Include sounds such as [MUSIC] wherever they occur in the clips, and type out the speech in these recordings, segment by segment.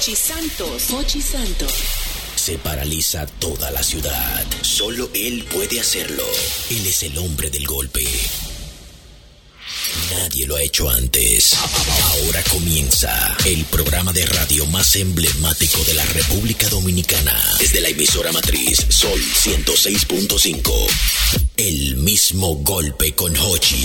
Pochi Santos. Pochi Santos. Se paraliza toda la ciudad. Solo él puede hacerlo. Él es el hombre del golpe. Nadie lo ha hecho antes. Ahora comienza el programa de radio más emblemático de la República Dominicana. Desde la emisora matriz Sol 106.5. El mismo golpe con Hochi.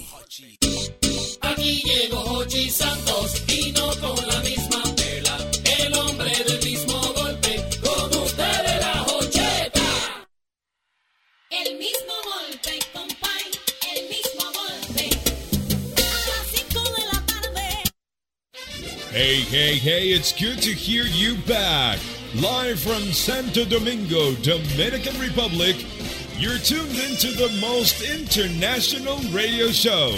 Aquí llegó Hochi Santos y no con la misma tela. El hombre del mismo golpe, con ustedes la Hocheta. El mismo golpe, compay, el mismo golpe. A las 5 de la tarde. Hey, hey, hey, it's good to hear you back. Live from Santo Domingo, Dominican Republic, you're tuned into the most international radio show.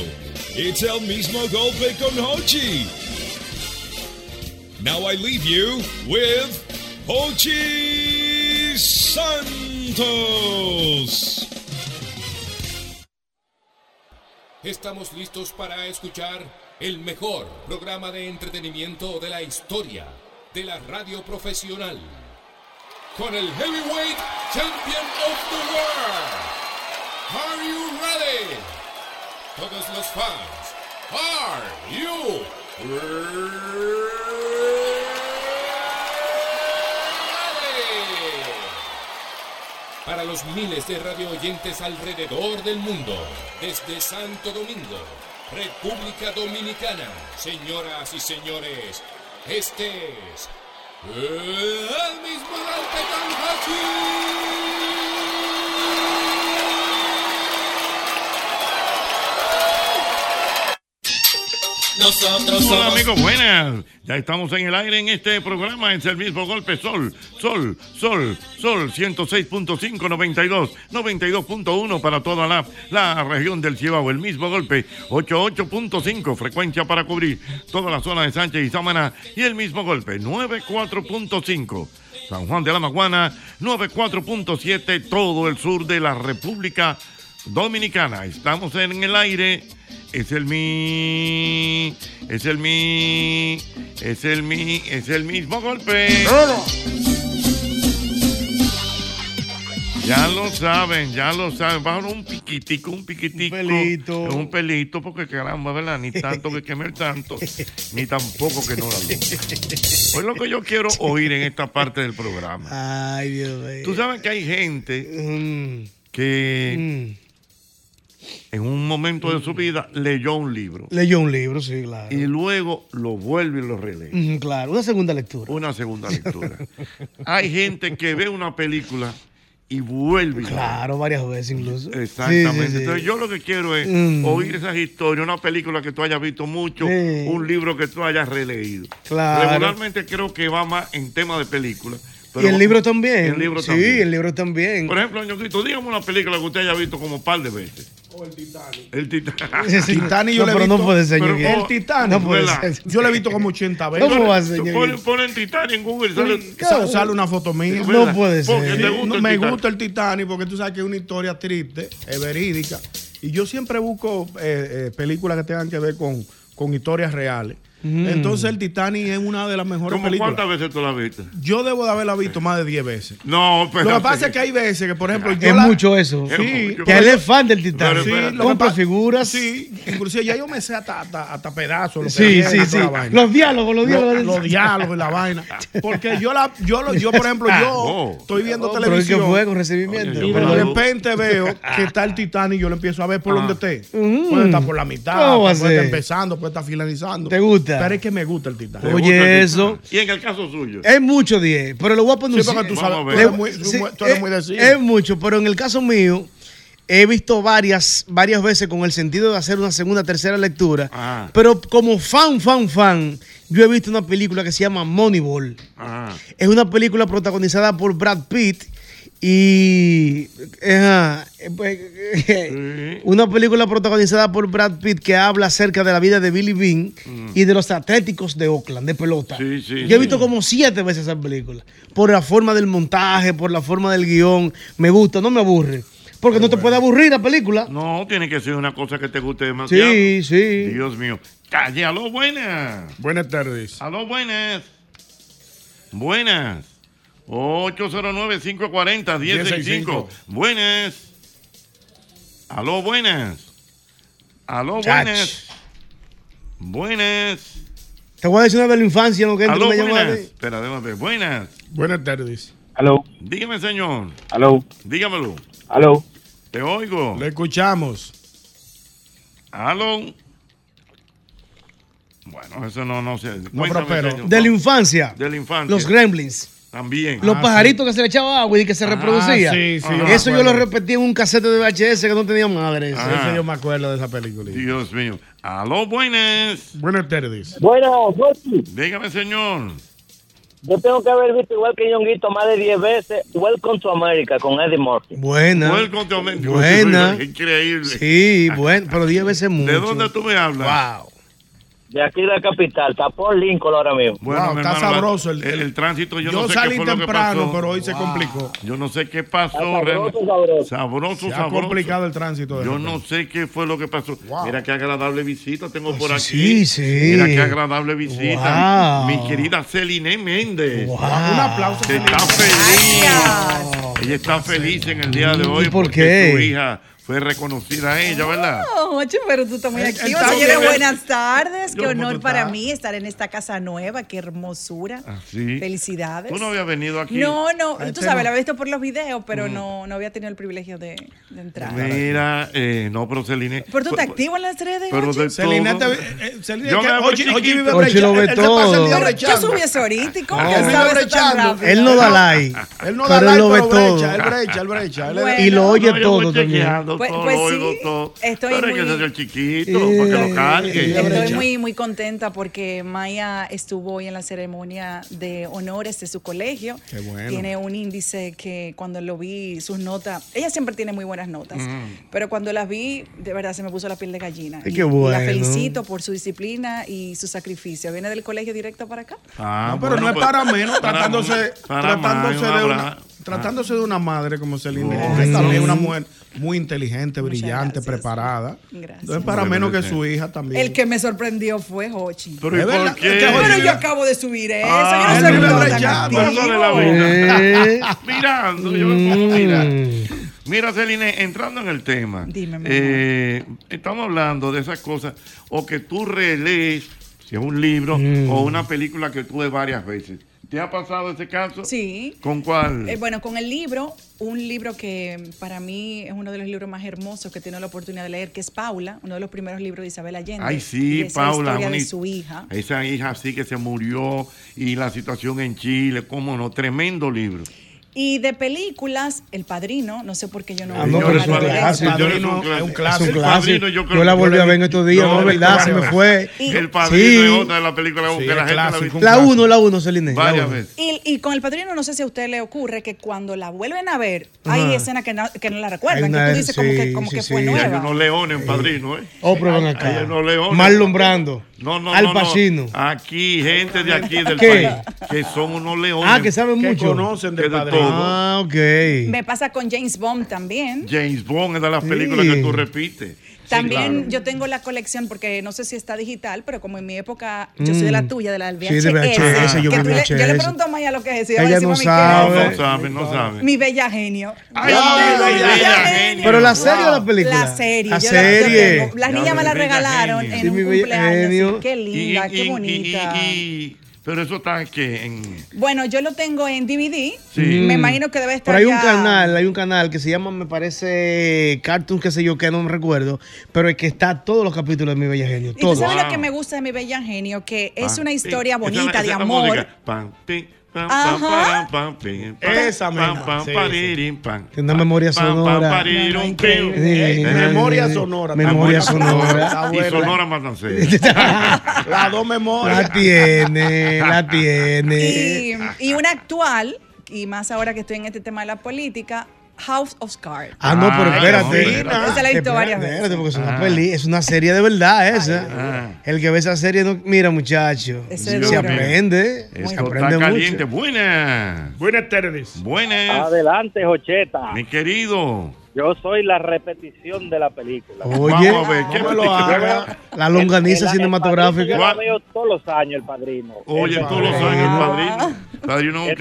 It's El Mismo Golpe con Hochi. Now I leave you with Hochi Santos. Estamos listos para escuchar el mejor programa de entretenimiento de la historia de la radio profesional. Con el Heavyweight Champion of the World. Are you ready? Todos los fans, are you ready? Para los miles de radio oyentes alrededor del mundo, desde Santo Domingo, República Dominicana, señoras y señores, este es el mismo golpe Nosotros Hola amigos, buenas. Ya estamos en el aire en este programa. Es el mismo golpe Sol, Sol, Sol, Sol 106.5, 92, 92.1 para toda la, la región del Cibao. El mismo golpe 88.5, frecuencia para cubrir toda la zona de Sánchez y Sámana. Y el mismo golpe 94.5. San Juan de la Maguana, 94.7, todo el sur de la República Dominicana. Estamos en el aire. Es el mi. Es el mi. Es el mi. Es el mismo golpe. Ya lo saben, ya lo saben. Bajo un piquitico, un piquitico. Un pelito. Un pelito, porque caramba, ¿verdad? Ni tanto que quemar tanto, [LAUGHS] ni tampoco que no la luz. Pues lo que yo quiero oír en esta parte del programa. Ay, Dios mío. Tú sabes que hay gente que en un momento de su vida leyó un libro Leyó un libro, sí, claro. y luego lo vuelve y lo relee. Claro, una segunda lectura. Una segunda lectura. [LAUGHS] Hay gente que ve una película y vuelve. Claro, varias veces incluso. Exactamente. Sí, sí, sí. Entonces yo lo que quiero es Mm. oír esas historias, una película que tú hayas visto mucho, un libro que tú hayas releído. Claro. Regularmente creo que va más en tema de película. y el libro también. El libro sí, también. el libro también. Por ejemplo, Ñonguito, dígame una película que usted haya visto como un par de veces. O el Titanic. El Titanic. [LAUGHS] Sí, sí. Titanic yo No, le he no visto- puede ser, pero. El Titanic. No puede. Yo lo he visto como 80 veces. ¿Cómo va a ser? Ponen Titanic en Google y sale. Sa- sale una foto mía. No puede ser. Porque te gusta No, el me Titanic. gusta el Titanic porque tú sabes que es una historia triste, es verídica. Y yo siempre busco eh, eh, películas que tengan que ver con, con historias reales. Entonces el Titanic es una de las mejores ¿Cómo películas. cuántas veces tú la viste? Yo debo de haberla visto más de 10 veces. No, pero. Lo que pasa es que hay veces que, por ejemplo, yo Es la- mucho eso. Sí, Que él es fan del Titanic. Sí, Compra figuras. Sí, inclusive ya yo me sé hasta, hasta, hasta pedazos. lo que Sí, sí, sí. la vaina. Los diálogos, los diálogos. Los, los diálogos y la vaina. Porque yo, la, yo, lo- yo por ejemplo, yo [LAUGHS] Oh. estoy viendo Oh, pero es que televisión. fue con recibimiento. Oye, Y de repente veo que está el Titanic y yo lo empiezo a ver por Ah. donde esté. Mm. Puede estar por la mitad, ¿Cómo va puede estar empezando, puede estar finalizando. ¿Te gusta? Pero es que me gusta el Titanic. ¿Te gusta Oye, eso. Y en el caso suyo. Es mucho 10, pero lo voy a poner Sí, un tú sabes, tú ver. eres muy, Sí, tú eres es- muy de cine. es mucho, pero en el caso mío, he visto varias, varias veces con el sentido de hacer una segunda, tercera lectura. Ah. Pero como fan, fan, fan, yo he visto una película que se llama Moneyball. Ajá. Es una película protagonizada por Brad Pitt y ajá, eh, pues, una película protagonizada por Brad Pitt que habla acerca de la vida de Billy Bean y de los Atléticos de Oakland de pelota. Sí, sí, Yo he visto como siete veces esa película por la forma del montaje, por la forma del guion. Me gusta, no me aburre. Porque no te puede aburrir la película. No, tiene que ser una cosa que te guste demasiado. Sí, sí. Dios mío. Calle, aló, buenas. Buenas tardes. Aló, buenas. Buenas. 809-540-1065. Buenas. Aló, buenas. Aló, buenas. Buenas. Te voy a decir una de la infancia, lo que Aló, me buenas. Espera, déjame ver. Buenas. Buenas tardes. Aló, Dígame, señor. aló, Dígamelo. aló. Te oigo. Le escuchamos. Aló. Bueno, eso no, no sé. No, pero- señor. De la infancia. De la infancia. Los gremlins. También. Los Ah, pajaritos que se le echaba agua y que se Ah, reproducía. sí, sí, yo me Eso yo lo repetí en un casete de VHS que no tenía madre. ese. Ah. Yo me acuerdo de esa película. Dios mío. Aló, buenas. Buenas tardes. Bueno, Jorge, Dígame, señor. yo tengo que haber visto igual que Ñonguito más de 10 veces Welcome to America con Eddie Murphy. Buena. Welcome to America. Buena. Increíble. Sí, bueno, pero 10 veces mucho. ¿De dónde tú me hablas? Wow. De aquí de la capital, por Lincoln ahora mismo. Bueno, Wow, mi está hermano, sabroso el- el, el tránsito. Yo, Yo, no sé salí qué fue lo que temprano, pasó. pero hoy se complicó. Yo no sé qué pasó. Sabroso, sabroso. Sabroso, Se ha sabroso. complicado el tránsito. de Yo no sé qué fue lo que pasó. Wow. Mira qué agradable visita tengo por aquí. sí, sí. Mira qué agradable visita. Wow. Mi querida Celine Méndez. Wow. Un aplauso. Está feliz. Ella está feliz en el día de hoy ¿Y por porque qué? su hija fue reconocida a ella, ¿verdad? Oh, Ocho, pero tú estás muy está Señores, buenas tardes. Qué ¿cómo honor para mí estar en esta casa nueva. Qué hermosura. Así. Felicidades. ¿Tú no habías venido aquí? No, no, tú tenemos. sabes, la había visto por los videos, Mm. pero no, no había tenido el privilegio de, de entrar. Mira, eh, no, pero Celine. ¿Pero tú estás activo en las redes? Pero de Celina, todo. te- eh, Celina, Yo que me hago Ochi- Ochi chiquito. vive Ochi lo ve todo. yo subí eso ahorita. ¿y ¿Cómo No, que él sabes tan? Él no da [LAUGHS] like. Él no da like, lo ve pero todo. brecha, él brecha, él brecha. Y lo oye No, todo también. Pues- todo, pues lo sí, oigo todo. estoy pero hay que muy- ser chiquito para que lo cargue. Estoy muy, muy contenta porque Maya estuvo hoy en la ceremonia de honores de su colegio. Qué bueno. Tiene un índice que cuando lo vi, sus notas, ella siempre tiene muy buenas notas, pero cuando las vi, de verdad se me puso la piel de gallina. Y- qué y bueno. la felicito por su disciplina y su sacrificio. Viene del colegio directo para acá. Ah, No, pero bueno, no es pues, para menos, para- tratándose, para tratándose, de un una. Tratándose de una madre como Celine, Oh, que también una mujer muy inteligente, brillante, gracias. preparada. Gracias. No es para menos que su hija también. El que me sorprendió fue Hochi. Pero ¿y Es por qué? Pero yo acabo de subir eso. Ah, yo no soy tan la vida. Eh, [LAUGHS] Mirando, yo me pongo a mirar. Mira, Celine, entrando en el tema. Dime, eh, estamos hablando de esas cosas, o que tú relees, si es un libro Mm. o una película que tú ves varias veces. ¿Te ha pasado ese caso? Sí. ¿Con cuál? Eh, bueno, con el libro, un libro que para mí es uno de los libros más hermosos que tiene la oportunidad de leer, que es Paula, uno de los primeros libros de Isabel Allende. Ay, sí, Paula. historia una de su hija. Esa hija sí que se murió y la situación en Chile, cómo no, tremendo libro. Y de películas, El Padrino, no sé por qué yo no Ah, no, pero es un clásico. es un Es clásico. un El clásico. Padrino, yo creo Yo la volví yo a ver en estos días, no vi verdad, se me fue. Y- el padrino Sí. es otra de las películas Sí, que la gente la ha clásico. visto La 1, la 1, Celine. la varias uno. veces. Y, y con El Padrino, no sé si a usted le ocurre que cuando la vuelven a ver, hay Ajá. escenas que no, que no la Hay recuerdan, una- que tú dices como sí, que, como sí, que fue sí. Y hay nueva. unos leones en padrino, ¿eh? Oh, pero ven Hay acá. unos leones. Marlon Brando. No, no, Al no, no. Pacino. Aquí, gente de aquí del ¿Qué? país, que son unos leones. Ah, que saben Que mucho. conocen que del de padrino. Ah, ok. Me pasa con James Bond también. James Bond es de las películas Sí. que tú repites. También claro. yo tengo la colección, porque no sé si está digital, pero como en mi época, yo soy de la Mm. tuya, de la del Sí, VHS. de VHS, yo que tú le- yo le VHS. pregunto a Maya lo que es y Ella no "Mami, ¿qué sabe. No sabe, no sabe. Mi bella genio. Ay, mi bella genio. Pero la serie o la película. La serie. La yo la- yo serie. Las niñas me la regalaron genio. en Sí, un cumpleaños. genio. sí, Qué linda, Y- qué y- bonita. y- y- pero eso está que en. Bueno, yo lo tengo en DVD. Sí. Me Mm. imagino que debe estar Pero hay un ya- canal, hay un canal que se llama, me parece, Cartoon, qué sé yo, que no me recuerdo, pero es que está todos los capítulos de Mi Bella Genio. Y tú Todos. sabes Wow. lo que me gusta de mi bella genio, que es una historia bonita esa de amor. música. Ajá. Esa misma. Sí, una memoria sonora. Memoria sonora. Memoria sonora. Y. Sonora Matancera. Las [LAUGHS] dos memorias. La tiene, la tiene. Y, y una actual, y más ahora que estoy en este tema de la política, House of Cards. Ah, no, pero espérate. no, espérate. Esa la he visto Espérate, varias espérate, veces. porque es una Ah. peli, es una serie de verdad esa. Ah. El que ve esa serie no, mira, muchacho, Eso se es duro. aprende, se aprende está caliente. mucho. Buenas. Buenas tardes. Buenas. Adelante, Jocheta. Mi querido. Yo soy la repetición de la película. Oye, Vamos a ver, ¿qué No me lo haga. la longaniza El- el- el cinematográfica. Padrino Yo la veo todos los años, el padrino. Oye, El todos los Padrino. años, padrino. Padrino es un El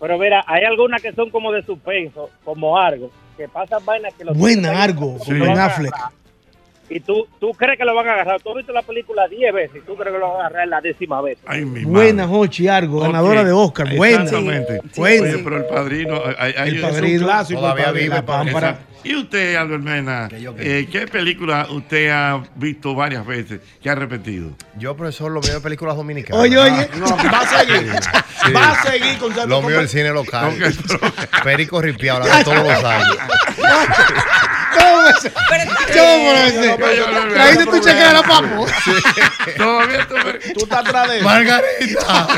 Pero mira, hay algunas que son como de suspenso, como Argo, que pasan vainas que los Buena, Argo, que Ben Affleck. Y tú, tú crees que lo van a agarrar. Tú has visto la película 10 veces y tú crees que lo van a agarrar la décima vez. Ay, mi Buena. Jochi Argo, Ok. ganadora de Oscar. Buena. Exactamente. Sí, Buena. Oye, pero el padrino. hay- hay- El padrino. clásico, Todavía el padrino. vive, pámpara. Esa- Y usted, Albert Mena, eh, ¿qué película usted ha visto varias veces que ha repetido? Yo, profesor, lo mío de películas dominicanas. Oye, oye. No, va a seguir. Sí. Va a seguir con Lo mío del cine local. Perico Ripiao, la de todos los años. ¿Cómo es? ¿Cómo tu chequera, papo? Todavía tú, estás atrás de él. Margarita.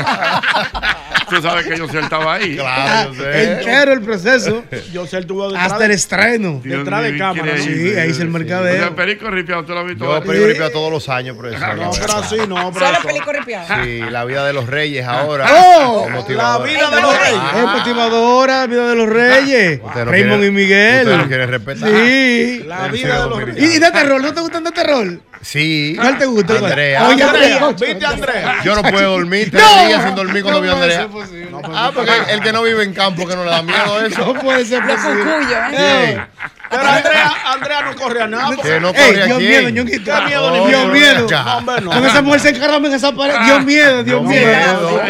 [LAUGHS] tú sabes que yo sí estaba ahí. Claro, yo sé. Entero el proceso. Yo sé, él tuvo detrás Hasta el estreno. Detrás de cámara. Sí, ahí hice el O sea, mercadeo. Perico Ripiao, ¿tú lo has visto? Yo? Perico todos los años, profesor. [LAUGHS] No, pero así no, Solo pero. pelico ripiado. Sí, la vida de los reyes ahora. ¡Oh! La vida de los reyes. Es motivadora, vida de los reyes. Raymond y Miguel. usted no quiere respetar. Sí. La vida de los. ¿Y, y de terror? ¿No te gustan de terror? Sí. ¿Cuál te gusta? Andrea. Oye, Andrea. ¿viste Andrea? Yo no puedo dormir tres No. días sin dormir cuando No veo a puede Andrea. ser posible. Ah, porque el que no vive en campo que no le da miedo eso. No puede ser Los posible. cucuyos, ¿eh? Pero Andrea, Andrea no corre a nada. Que no Ey, corre dio aquí. miedo, ñonguito. Qué miedo, ni Dio miedo. No, hombre, no. Con esa mujer se encarrama en esa pared. Dio miedo, dio No, miedo.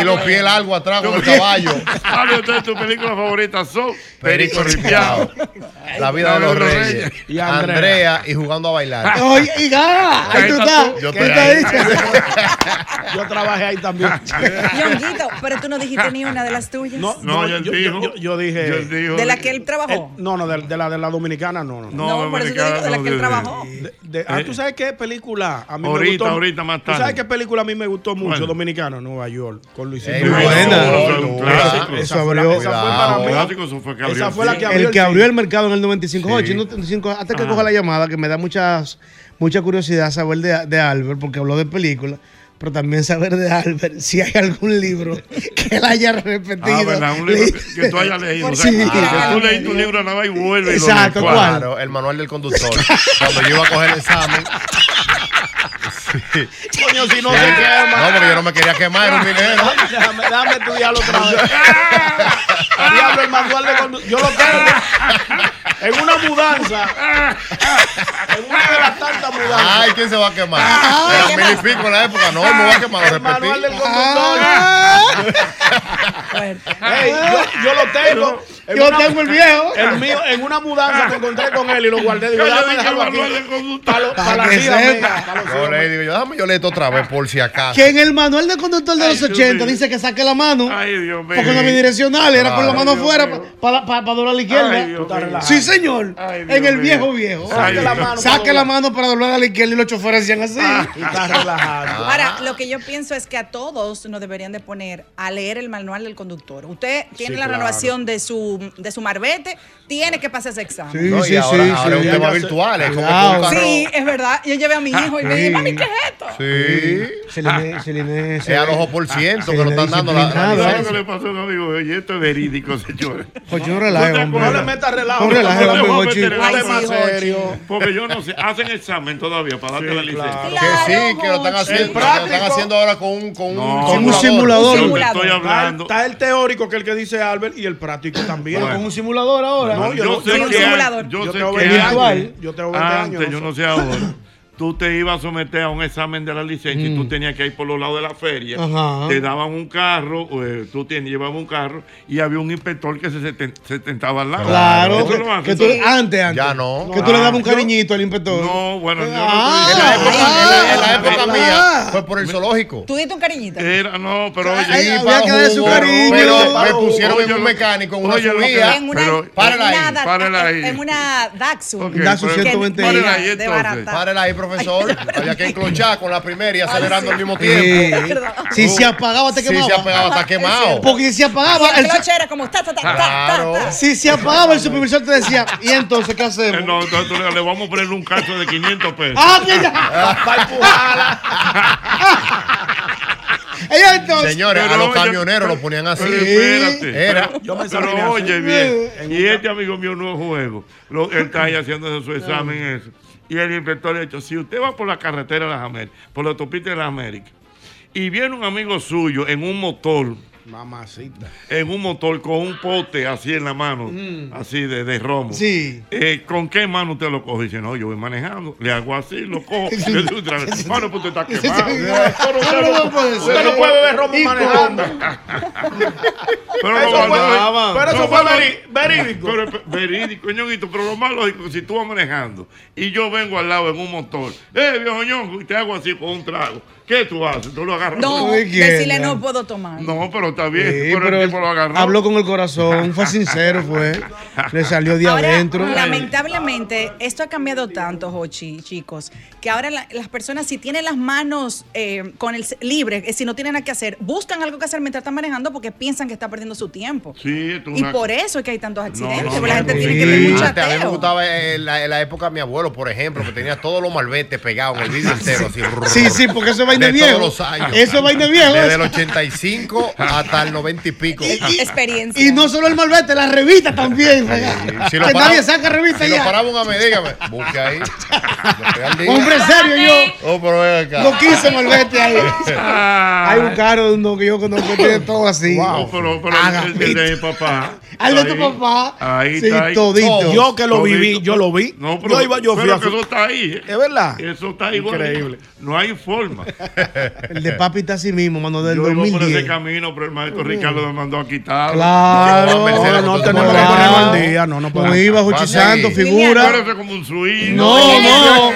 Y los pies largos atrás con el caballo. Hable usted de tu película favorita, son Perico Ripiao. La vida de los reyes. Y Andrea. Y jugando a bailar. Oye, y ah, ahí tú estás. Yo. [LAUGHS] Yo trabajé ahí también. [LAUGHS] Yonguito, pero tú no dijiste ni una de las tuyas. No, yo yo, yo, dije. De la que él trabajó. eh, no, no, de, de la de la dominicana, no, no. No, No, por eso te digo de la que él trabajó. De- de- ah, ¿tú sabes qué película? A mí me Ahorita, gustó. ahorita más ¿Tú tarde. sabes qué película a mí me gustó mucho? Bueno. Dominicana, Nueva York, con Luisito. Ey, buena. Eso abrió- esa fue la que abrió El que abrió el mercado en el 95. Sí. Oye, no- 95, hasta que coja la llamada, que me da muchas, mucha curiosidad saber de, de Albert, porque habló de películas, pero también saber de Albert si hay algún libro [LAUGHS] que él haya repetido. Ah, ¿verdad? Un libro que, que tú hayas leído. O sea, Sí. que tú leí tu libro nada más y vuelve y lo Exacto, lees. ¿cuál? Claro, el manual del conductor. Cuando yo iba a coger el examen. Sí. Coño, si no Sí. se quema. No, porque yo no me quería quemar, era un dinero. [LAUGHS] Déjame, déjame estudiarlo otra vez. [LAUGHS] Diablo, el manual de conducción. Yo lo tengo en una mudanza. En una de las tantas mudanzas. Ay, ¿quién se va a quemar? Ah, Era mil y pico en la época. No, me voy a quemar, lo el manual del repetí. conductor. Fuerte. Ey, yo, yo lo tengo. En Yo una- tengo el viejo. El mío, en una mudanza me encontré con él y lo guardé. Digo, Yo déjame dije dejarlo aquí. Para, lo- Para para la mía, para los digo, yo déjame yo leer esto otra vez por si acaso. Que en el manual de conductor de Ay, los Dios 80 mío. dice que saque la mano. Ay, Dios mío. Porque no había direccional, era con la mano Dios afuera para doblar a la izquierda. Ay, Dios mío. sí, señor. Ay, Dios en el viejo viejo. Ay, Saque la mano. Saque la doblar. mano para doblar a la izquierda y los choferes hacían así. Y está relajado. Ahora, lo que yo pienso es que a todos nos deberían de poner a leer el manual del conductor. Usted tiene Sí, la claro. renovación de su de su marbete, tiene que pasar ese examen. Sí, No, y sí, ahora- sí, ahora es un tema virtual, es como Sí, es verdad. Yo llevé a mi hijo y me dije, mami, ¿qué [LAUGHS] es esto? Sí. Celine- Celine- Es al ojo por ciento que lo están dando la. ¿Sabes licencia. qué le pasó a un amigo? Oye, esto es verídico, señores. Jochi, no relaje, ¿No le metas relajo. Jochi. Un sí, serio. Porque yo no sé, hacen examen todavía para darte la licencia. Que sí, que lo están haciendo, que lo están haciendo ahora con un, con un un simulador. Estoy Está el, hablando. está el teórico, que es el que dice Albert, y el práctico también. Con un simulador ahora. No, yo sé que un yo sé tengo que 20 antes- años. Yo tengo 20 años. Antes, yo no sé ahora. Tú te ibas a someter a un examen de la licencia y tú tenías que ir por los lados de la feria. Ajá. Te daban un carro, eh, tú tenías, llevabas un carro y había un inspector que se, se tentaba al lado. Claro. Eso lo hacen. Que tú, antes, antes. Ya no. Que tú le dabas un cariñito al inspector. No, bueno, yo Ah, En la época, en la, en la época ah. mía fue por el zoológico. Tú diste un cariñito. no Era, no, pero oye, Ay, Sí, había para que darle su cariño. Pero Para me pusieron Oye, en un mecánico en una oye, subida. en una, pero- en párala ahí, una da- párala ahí. en una Daxu. Ok, Da su pero- 120. párala ahí, de entonces. barata. Párala ahí, profesor. Había que enclochar con la primera y acelerando al mismo Sí. tiempo. Si se apagaba, te Si quemaba. se apagaba, está quemado. Porque si se apagaba, el el, cloche era como ta, ta, ta, ta, Claro. ta, ta. si se apagaba, el supervisor te decía, ¿y entonces qué Eh, hacemos? No, entonces le, le vamos a poner un caso de 500 pesos. ¡Ah, [LAUGHS] entonces, Señores, Pero a los camioneros lo ponían así. Pero espérate. Era. Yo me Pero oye bien, En y este amigo mío no juego. Lo- él está ahí haciéndose su examen eso. Y el inspector le ha dicho, si usted va por la carretera de las Américas, por la autopista de las Américas, y viene un amigo suyo en un motor, Mamacita. en un motor con un pote así en la mano, así de, de romo. Mm. Sí. Eh, ¿Con qué mano usted lo coge? Dice, no, yo voy manejando, le hago así, lo cojo, [LAUGHS] le doy otra vez. Mano, pues usted está quemado. Pero usted no no, puede usted no puede beber romo ¿Y manejando. [LAUGHS] Pero Eso lo fue, pero eso fue verídico. Pero verídico, ñonguito, pero lo más lógico, si tú vas manejando y yo vengo al lado en un motor, eh, viejo ñongo, y te hago así con un trago, ¿qué tú haces? ¿Tú lo agarras? No, ¿De quién? decirle no puedo tomar. No, pero está bien, Sí, pero, pero el tipo lo agarró. habló con el corazón, fue [LAUGHS] sincero, fue. Le salió de Ahora, adentro. lamentablemente, esto ha cambiado tanto, Jochi, chicos, que ahora la- las personas, si tienen las manos eh, con el libre, eh, si no tienen nada que hacer, buscan algo que hacer mientras están manejando porque piensan que está perdiendo su tiempo. Sí, es Y una- por eso es que hay tantos accidentes, no, porque la no, gente no, tiene que ver mucho Antes, a mí me gustaba la, época de mi abuelo, por ejemplo, que tenía todos los malvetes pegados en el vídeo [LAUGHS] entero. Así, Sí, sí, porque eso es vaina de viejo. todos los años. Eso es vaina viejo. Desde el 85 hasta el 90 y pico. Experiencia. Y no solo el malvete, la revista también. Si lo que nadie saca revista Si ya. lo paraba un amigo, dígame, busque ahí. [LAUGHS] Hombre serio, yo. Oh, pero ven acá. No quise malvete ahí. Ah, [LAUGHS] Hay un carro de uno que yo conozco que tiene todo así. no, pero, pero el, el de mi papá. Al de tu Ahí, papá. Ahí Sí, está. ahí. todito. Yo que lo Todito. viví, yo lo vi. No, pero, yo iba, yo fui pero a que eso está ahí. ¿eh? ¿Es verdad? Eso está igual. Increíble. No hay forma. [LAUGHS] El de papi está así mismo, mano, del Yo iba por ese 2010. camino, pero el maestro Ricardo me mandó a quitarlo. Claro. No, no tenemos te que ponerlo al día, no, no No podemos. iba Jochi Va a Santos, seguir. figura. Como un. No, no.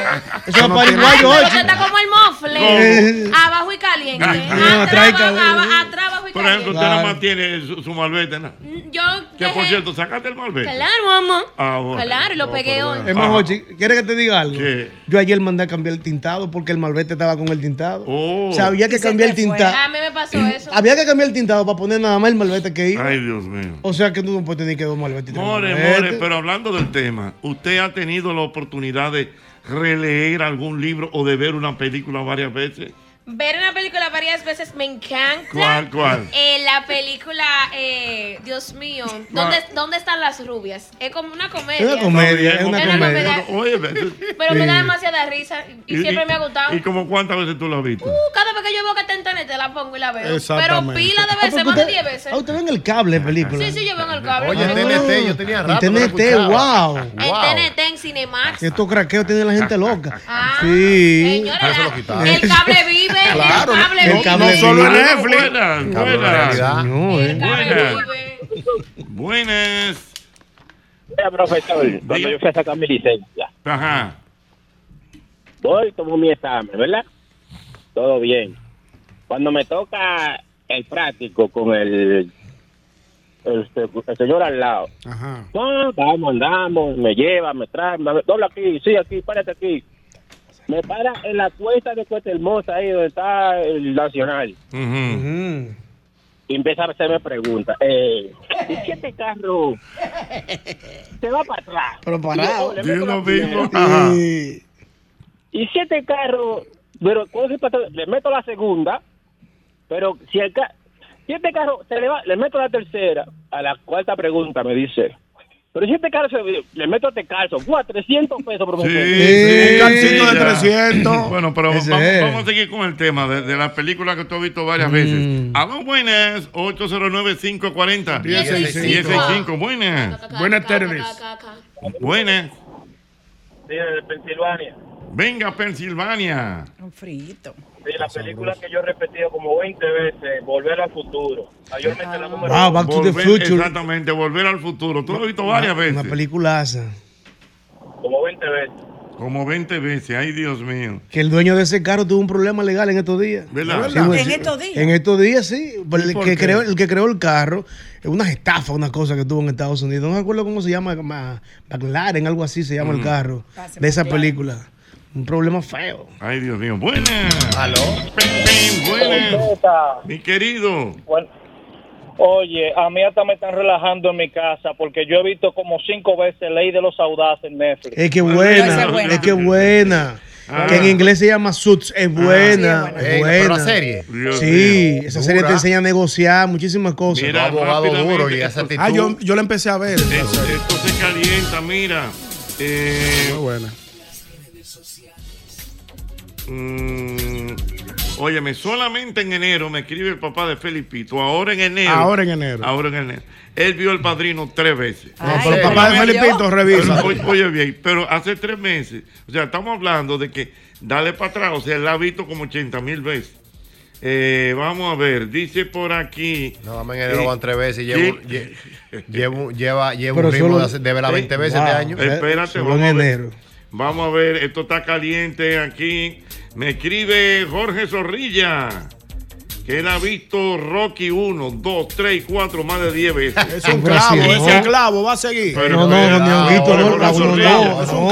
Eso es Jochi. que está como el mofle. [LAUGHS] Abajo y caliente. Atrás, abajo, y Por ejemplo, caliente. usted nada Claro. más tiene su, su malvete, ¿no? Yo Que por cierto, sacaste el malvete. Claro, mamá. Ah, bueno. Claro, y lo No, pegué hoy. Es más, ¿quieres que te diga algo? ¿Qué? Yo ayer mandé a cambiar el tintado porque el malvete estaba con el tintado. Oh. O sea, había que cambiar el tintado. A mí me pasó eso. Había que cambiar el tintado para poner nada más el malvete que iba. Ay, Dios mío. O sea que tú no puedes tener que dos More, malvetes. more, pero hablando del tema, ¿usted ha tenido la oportunidad de releer algún libro o de ver una película varias veces? Ver una película varias veces me encanta. ¿Cuál, cuál? Eh, la película, eh, Dios mío, ¿dónde, ¿dónde están las rubias? Es como una comedia. Es una comedia, es una Es una comedia. comedia. Oye, ve- Pero me da demasiada risa y, siempre me ha gustado. ¿Y como cuántas veces tú la has visto? Uh, cada vez que yo veo que está en internet te la pongo y la veo. Pero pila de Ah, veces, porque más de usted- 10 veces. Ah, usted ve en el cable película. Sí, sí, yo veo en el cable. Oye, en TNT, yo tenía rato. no TNT, escuchaba. wow. En. TNT, en Cinemax. Estos craqueos tienen la gente loca. Ah, Sí. Señores, el cable vive. Claro, el cable vive. cable No solo en vive. Netflix. Buenas, buenas. No, eh. Buenas. vive. Buenas. Mira, profesor, cuando Diga. yo fui a sacar mi licencia, Ajá. voy, tomo mi examen, ¿verdad? Todo bien. Cuando me toca el práctico con el, el, el señor al lado, Ajá. Ah, vamos, andamos, me lleva, me trae, me dobla aquí, sí, aquí, párate aquí. Me para en la cuesta de Cuesta Hermosa, ahí donde está el Nacional. Y empieza a hacerme preguntas. Eh, ¿Y si este carro se va para atrás? Pero parado. Y yo, Dios mismo. Sí. Y si este carro, pero le meto la segunda, pero si el ca- si este carro se le va, le meto la tercera, a la cuarta pregunta me dice, pero si este carro se, le meto este calzo, ¡fua! 300 pesos, profesor. Sí, Un calcito de ya. 300. [LAUGHS] Bueno, pero vamos, vamos a seguir con el tema de, de la película que tú has visto varias veces. Aló, buenas. 809-540. 1065. Buenas. Buenas tardes. Buenas. Sí, de Pensilvania. Venga, Pensilvania. Un frito. Sí, la película que yo he repetido como 20 veces, Volver al Futuro. Mayormente la número Wow, Back to the Future. Exactamente, volver al futuro. Tú lo has visto varias veces. Una peliculaza. como 20 veces. Como 20 veces. Ay, Dios mío. Que el dueño de ese carro tuvo un problema legal en estos días. ¿Verdad? Sí, pues, En sí. estos días. En estos días, sí. El por que, creó, el que creó el carro, es una estafa, una cosa que tuvo en Estados Unidos. No me acuerdo cómo se llama, ma- McLaren, algo así se llama el carro. Pase, De esa McLaren. película. Un problema feo. Ay, Dios mío. Buenas. ¿Aló? Buenas. Mi querido. Bueno, oye, a mí hasta me están relajando en mi casa porque yo he visto como cinco veces Ley de los Audaces en Netflix. Es que Bueno, buena, es buena. es que buena. Ah. Que en inglés se llama Suits. Es buena, sí, es buena. es Ey, buena. pero la serie. Dios Sí, esa serie te enseña a negociar muchísimas cosas. Mira, abogado duro y esa actitud. Ah, yo, yo la empecé a ver. Esto, esto se calienta, mira. Eh, Muy buena. Mm, óyeme, solamente en enero me escribe el papá de Felipito. Ahora en enero. Ahora en enero. Ahora en enero. Él vio el padrino tres veces. No, pero ¿en papá de? Felipito, revisa. Pero, oye, bien, pero hace tres meses. O sea, estamos hablando de que dale para atrás. O sea, él la ha visto como 80 mil veces. Eh, vamos a ver, dice por aquí. No, en enero van tres veces llevo, lle- llevo, lleva, Pero un ritmo solo- de, de verla 20 veces Wow. este año. Eh, Espérate, Solo vamos en a ver. Vamos a ver, esto está caliente aquí. Me escribe Jorge Zorrilla, que él ha visto Rocky 1, 2, 3, 4, más de 10 veces. [LAUGHS] Es un clavo, es ¿no? un clavo, va a seguir. Pero No, no, no, no, no, es un no.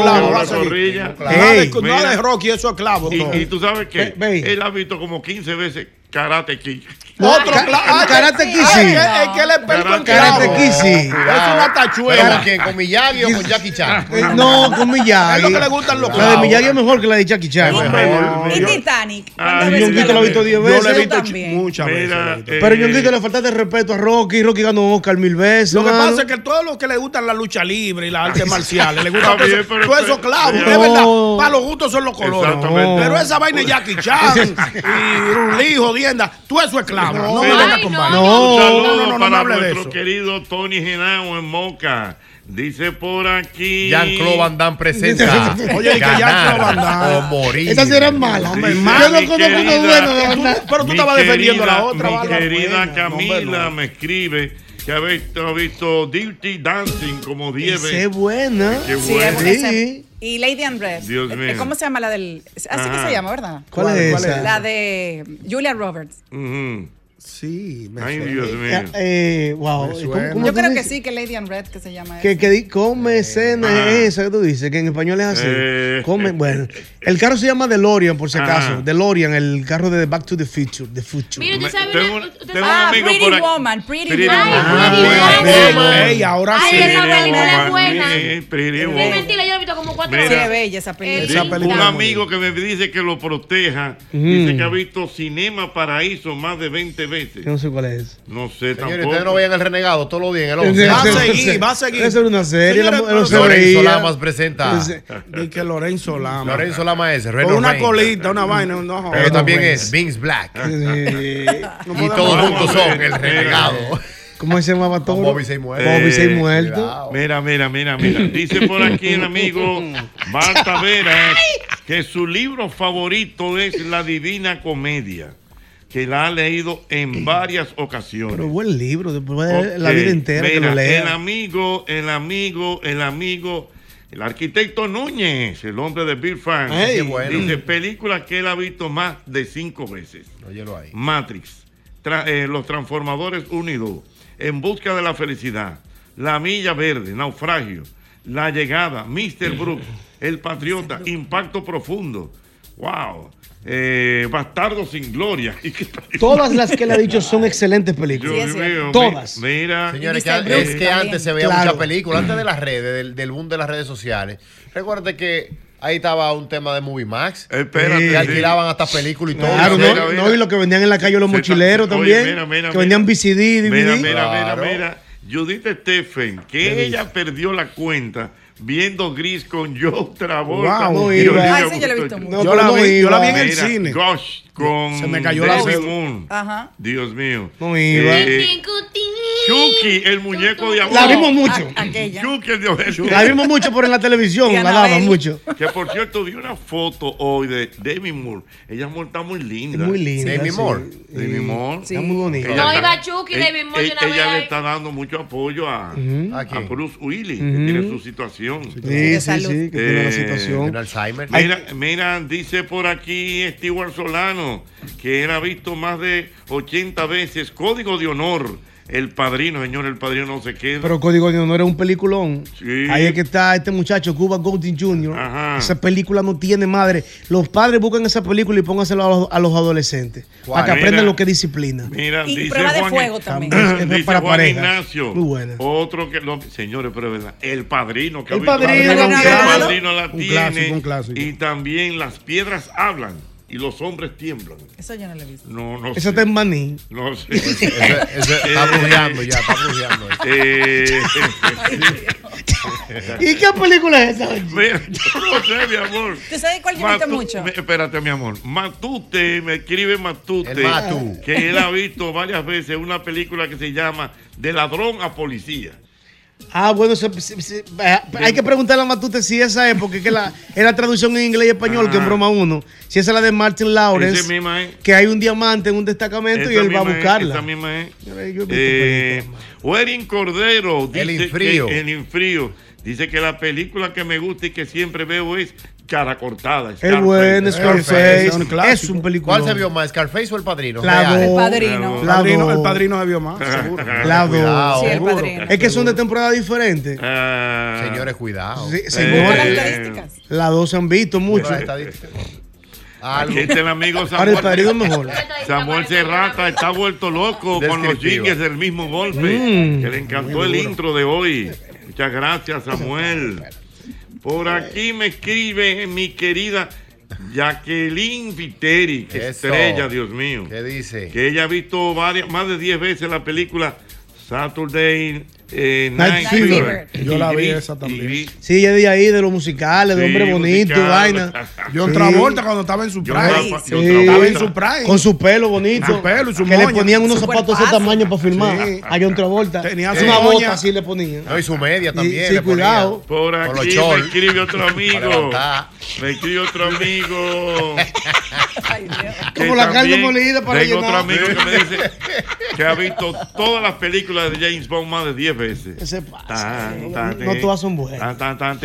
clavo, va a seguir. Ey, de, Rocky, eso es clavo. no. Y, y tú sabes que él ha visto como 15 veces Karate Kid. Otro clavo. Ah, Karate ah, sí. Es que- es él es experto en Karate sí. Es una ¿Pero tachuela. con? ¿Con Miyagi o con Jackie Chan? Eh, No, con Miyagi. Es lo que le gustan los La de clavos. Miyagi es mejor que la de Jackie Chan. ¿Y Titanic? Ah, ¿Cuántas veces Ñonguito te lo ha visto vi? 10 Yo le he veces. visto también. muchas veces. Eh, Pero Ñonguito le faltaste respeto a Rocky. Rocky ganó un Oscar mil veces. Lo que pasa es que a todos los que le gustan la lucha libre y las artes marciales, le gustan todos esos- clavos. Es verdad, para los gustos son los colores. Pero esa vaina de Jackie Chan [LAUGHS] y Rulí, jodienda, tú eso es clavo. Vaina. No. Un saludo no, no, no, no para me hable de nuestro eso. querido Tony Genao en Moca. Dice por aquí. Jean-Claude Van Damme presenta. [LAUGHS] Oye, que Jean-Claude Van Damme. o morir. Esas sí eran malas. Hombre, Yo no conozco buena de Tú- verdad. pero tú estabas defendiendo la otra. Mi querida Buena. Camila me escribe que ha visto, ha visto Dirty Dancing como 10 Esa es veces. buena. Qué Sí, bueno. es- esa- Sí. Y Lady and Red. Dios mío. ¿Cómo se llama la del...? Así que se llama, ¿verdad? ¿Cuál es ¿Cuál es? esa? La de Julia Roberts. Ujú. Sí, me Ay, suena. Dios mío. Eh, wow. Me ¿Cómo- suena. cómo Yo creo que sí, que Lady and Red, que se llama Que, eso. que di- come escena Ah. es esa que tú dices, que en español es así. Eh. Come, bueno. El carro se llama DeLorean, por si acaso. DeLorean, el carro de Back to the Future. The Future. Mira, tú sabes tengo una- tengo un Ah, amigo Pretty por. Woman, Pretty Pretty Woman. Ay, Woman. Pretty Pretty Woman. Ey, ahora Ay, sí. esa película es buena. Pretty Es Woman. mentira, yo la he visto como cuatro veces. es bella esa película. Esa Un amigo que me dice que lo proteja, dice que ha visto Cinema Paraíso más de 20 veces. Yo no sé cuál es. No sé Señores, tampoco. ustedes no vean el renegado todos los días en el 11. Va a seguir, va a seguir. Esa era una serie. Señores, la- Lorenzo CBI. Lamas presenta. Ese- Di que Lorenzo Lama. Lorenzo Lama es Con Reno una Rain. colita, una vaina. No, Pero no, también es Vince Black. Sí. Y todos juntos son el renegado. ¿Cómo se llamaba todo? Con Bobby Seis Muertos. Bobby Muertos. Cuidado. Mira, mira, mira, mira. Dice por aquí el amigo Marta Vera que su libro favorito es La Divina Comedia, que la ha leído en varias ocasiones. Pero buen libro, después de la vida entera que mira, lo El lea. amigo, el amigo, el amigo, el arquitecto Núñez, el hombre de Bill Frank, Ey. Qué bueno. dice películas que él ha visto más de cinco veces. Óyelo ahí. Matrix, tra- eh, Los Transformadores Unidos, En Busca de la Felicidad, La Milla Verde, Naufragio, La Llegada, Mr. [LAUGHS] Brooks, El Patriota, Impacto Profundo. Wow. Eh, Bastardo sin gloria. [LAUGHS] Todas las que le ha dicho son excelentes películas. Mío, Todas. mi- Mira, Señores, que. Brooks es que también. antes se veía Claro. mucha película, antes de las redes, del, del boom de las redes sociales. Recuerda que ahí estaba un tema de Movie Max. Espérate, que sí. alquilaban hasta películas y todo. Claro, ¿En no, y lo que vendían en la calle los mochileros está- oye, también. mira, mira, que mira. vendían VCD, DVD. Mira, mira, Claro. mira, mira. Judith Stephen, que ella perdió la cuenta viendo Gris con Joe Travolta. Wow, no Y iba. Olivia Ah, ese yo lo he visto No, yo, la vi, yo la vi en el cine. Gosh, con Se me cayó la Demi cédula. Moon. Ajá. Dios mío. No iba. Eh, Chucky, el muñeco de amor. La vimos mucho. A-. Chucky, el de La vimos mucho por en la televisión, la daban mucho. Que por cierto, vi una foto hoy de Demi Moore. Ella está muy linda. Muy linda. Demi sí. Moore. Demi Moore. Está muy bonita. Ella No, está- iba Chucky, ella- David Moore, ella- la Ella veo le está dando mucho apoyo a, Ujú. ¿A a? Bruce Willis, que Ujú. tiene su situación. Sí, sí, salud. sí, que tiene la Eh, situación. Tiene Alzheimer. Mira, mira, dice por aquí Stewart Solano que él ha visto más de 80 veces Código de Honor. El padrino, señor, el padrino no se queda. Pero Código de Honor es un peliculón. Sí. Ahí es que está este muchacho, Cuba Gooding Jr. Ajá. Esa película no tiene madre. Los padres buscan esa película y pónganselo a los, a los adolescentes. Para que Mira. aprendan lo que es disciplina. Mira, Y dice prueba de Juan, fuego también. [CLEARS THROAT] Dice para Juan parejas. Ignacio. Muy buena. Otro que lo, señores, pero es verdad, el padrino que El ha visto- Padrino, el padrino la Un tiene clásico, un clásico. y también las piedras hablan y los hombres tiemblan. Eso yo no lo he visto. No, no sé. está en maní. No sé. [LAUGHS] Ese [LAUGHS] está brujeando ya, está brujeando. [LAUGHS] Eh, ¿Y qué película es esa? mira, yo no sé, mi amor. ¿Tú sabes cuál yo he visto Matu- mucho? me- espérate, mi amor. Matute, me escribe Matute. El Matu. Que él ha visto varias veces una película que se llama De ladrón a policía. Ah, bueno, se- se- se- hay que preguntarle a Matute si esa es, porque es que la, es la traducción en inglés y español, que en Ah. broma uno. Si esa es la de Martin Lawrence, Esa misma es. que hay un diamante en un destacamento y él va a misma es, buscarla. esa misma es. Eh, Cordero dice El Infrío. que- el infrío dice que la película que me gusta y que siempre veo es Cara Cortada. Es bueno, Scarface, Scarface. es un. Es un película. ¿Cuál se vio más, Scarface o El Padrino? La Real. El padrino. El La padrino, dos. el padrino se vio más, [LAUGHS] seguro. La Cuidado. dos. Sí, el Seguro. padrino. Es que son de temporada diferentes. Ah, Señores, cuidado. Sí, eh, señores. Las estadísticas. Las dos se han visto mucho. Algo. Aquí está el amigo Samuel. mejor. Samuel Serrata está vuelto loco con los jingles del mismo golpe. Mm. que le encantó el intro de hoy. Muchas gracias, Samuel. Por aquí me escribe mi querida Jacqueline Viteri, que estrella, Dios mío. ¿Qué dice? Que ella ha visto varias, más de 10 veces la película Saturday eh, Night Night Fever. Fever. Yo la Y vi esa también. vi- Sí, ella de ahí, de los musicales, de Sí, hombre bonito, musical. vaina. [LAUGHS] John Sí. Travolta cuando estaba en su Yo prime. Sí. yo Estaba en su prime. Con su pelo bonito. Su pelo y su Que le moña. ponían unos Su zapatos de ese tamaño para filmar. Sí. A John Travolta. Tenía su una moña. bota así le ponían. No, y su media también. sí, le ponía. cuidado. Por aquí me escribe otro amigo. Me escribe otro amigo. Ay, Dios. que Como la carne molida para Tengo llenar. otro amigo que me dice que ha visto todas las películas de James Bond más de 10 veces. ¿Qué se pasa? Tan, tan, No tan, todas son buenas. tan, tan.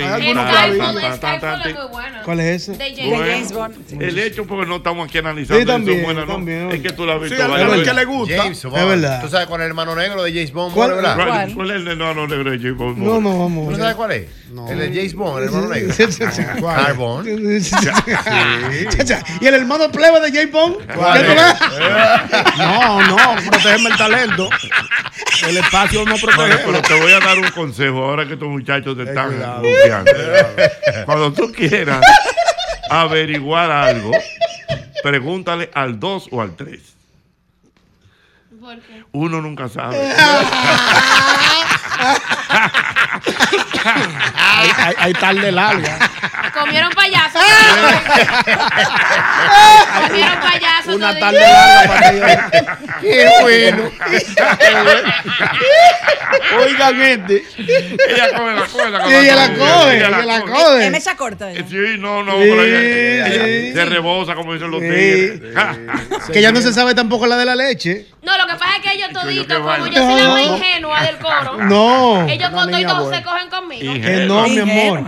¿Cuál es ese? De James Bueno, James Bond. El hecho, porque no estamos aquí analizando Sí, también, eso, bueno, ¿no? también. Es que tú la has visto Sí, al que le gusta. James Bond. Es verdad. ¿Tú sabes cuál es el hermano negro de James Bond? ¿Cuál? ¿verdad? ¿Cuál, ¿Cuál? cuál es el de no, no, negro de James Bond? No, no, ¿Tú vamos. no sabes cuál es? El de James Bond, el hermano negro. ¿Cuál? Carbon. Chacha, ¿Y el hermano plebe de J. Bond? ¿Cuál ¿Qué tú? No, no, protegerme el talento. El espacio no protege. Pero te voy a dar un consejo ahora que estos muchachos te están cuidado. buqueando. Cuando tú quieras averiguar algo, pregúntale al 2 o al 3. ¿Por qué? Uno nunca sabe. [LAUGHS] Hay, hay, hay tarde larga. Comieron payaso. Comieron payaso. Una tarde larga para que Qué bueno. Oigan este. ella coge la coge la Y ella la coge, ella la Es coge. mecha corta. Sí, no, no, Sí, ella, ella sí. se rebosa como dicen los Sí. tigres. Que ya no se sabe tampoco la de la leche. No, lo que pasa es que ellos toditos, como yo soy la más ingenua del coro, [LAUGHS] No. ellos con toditos se cogen conmigo. Que no, mi amor.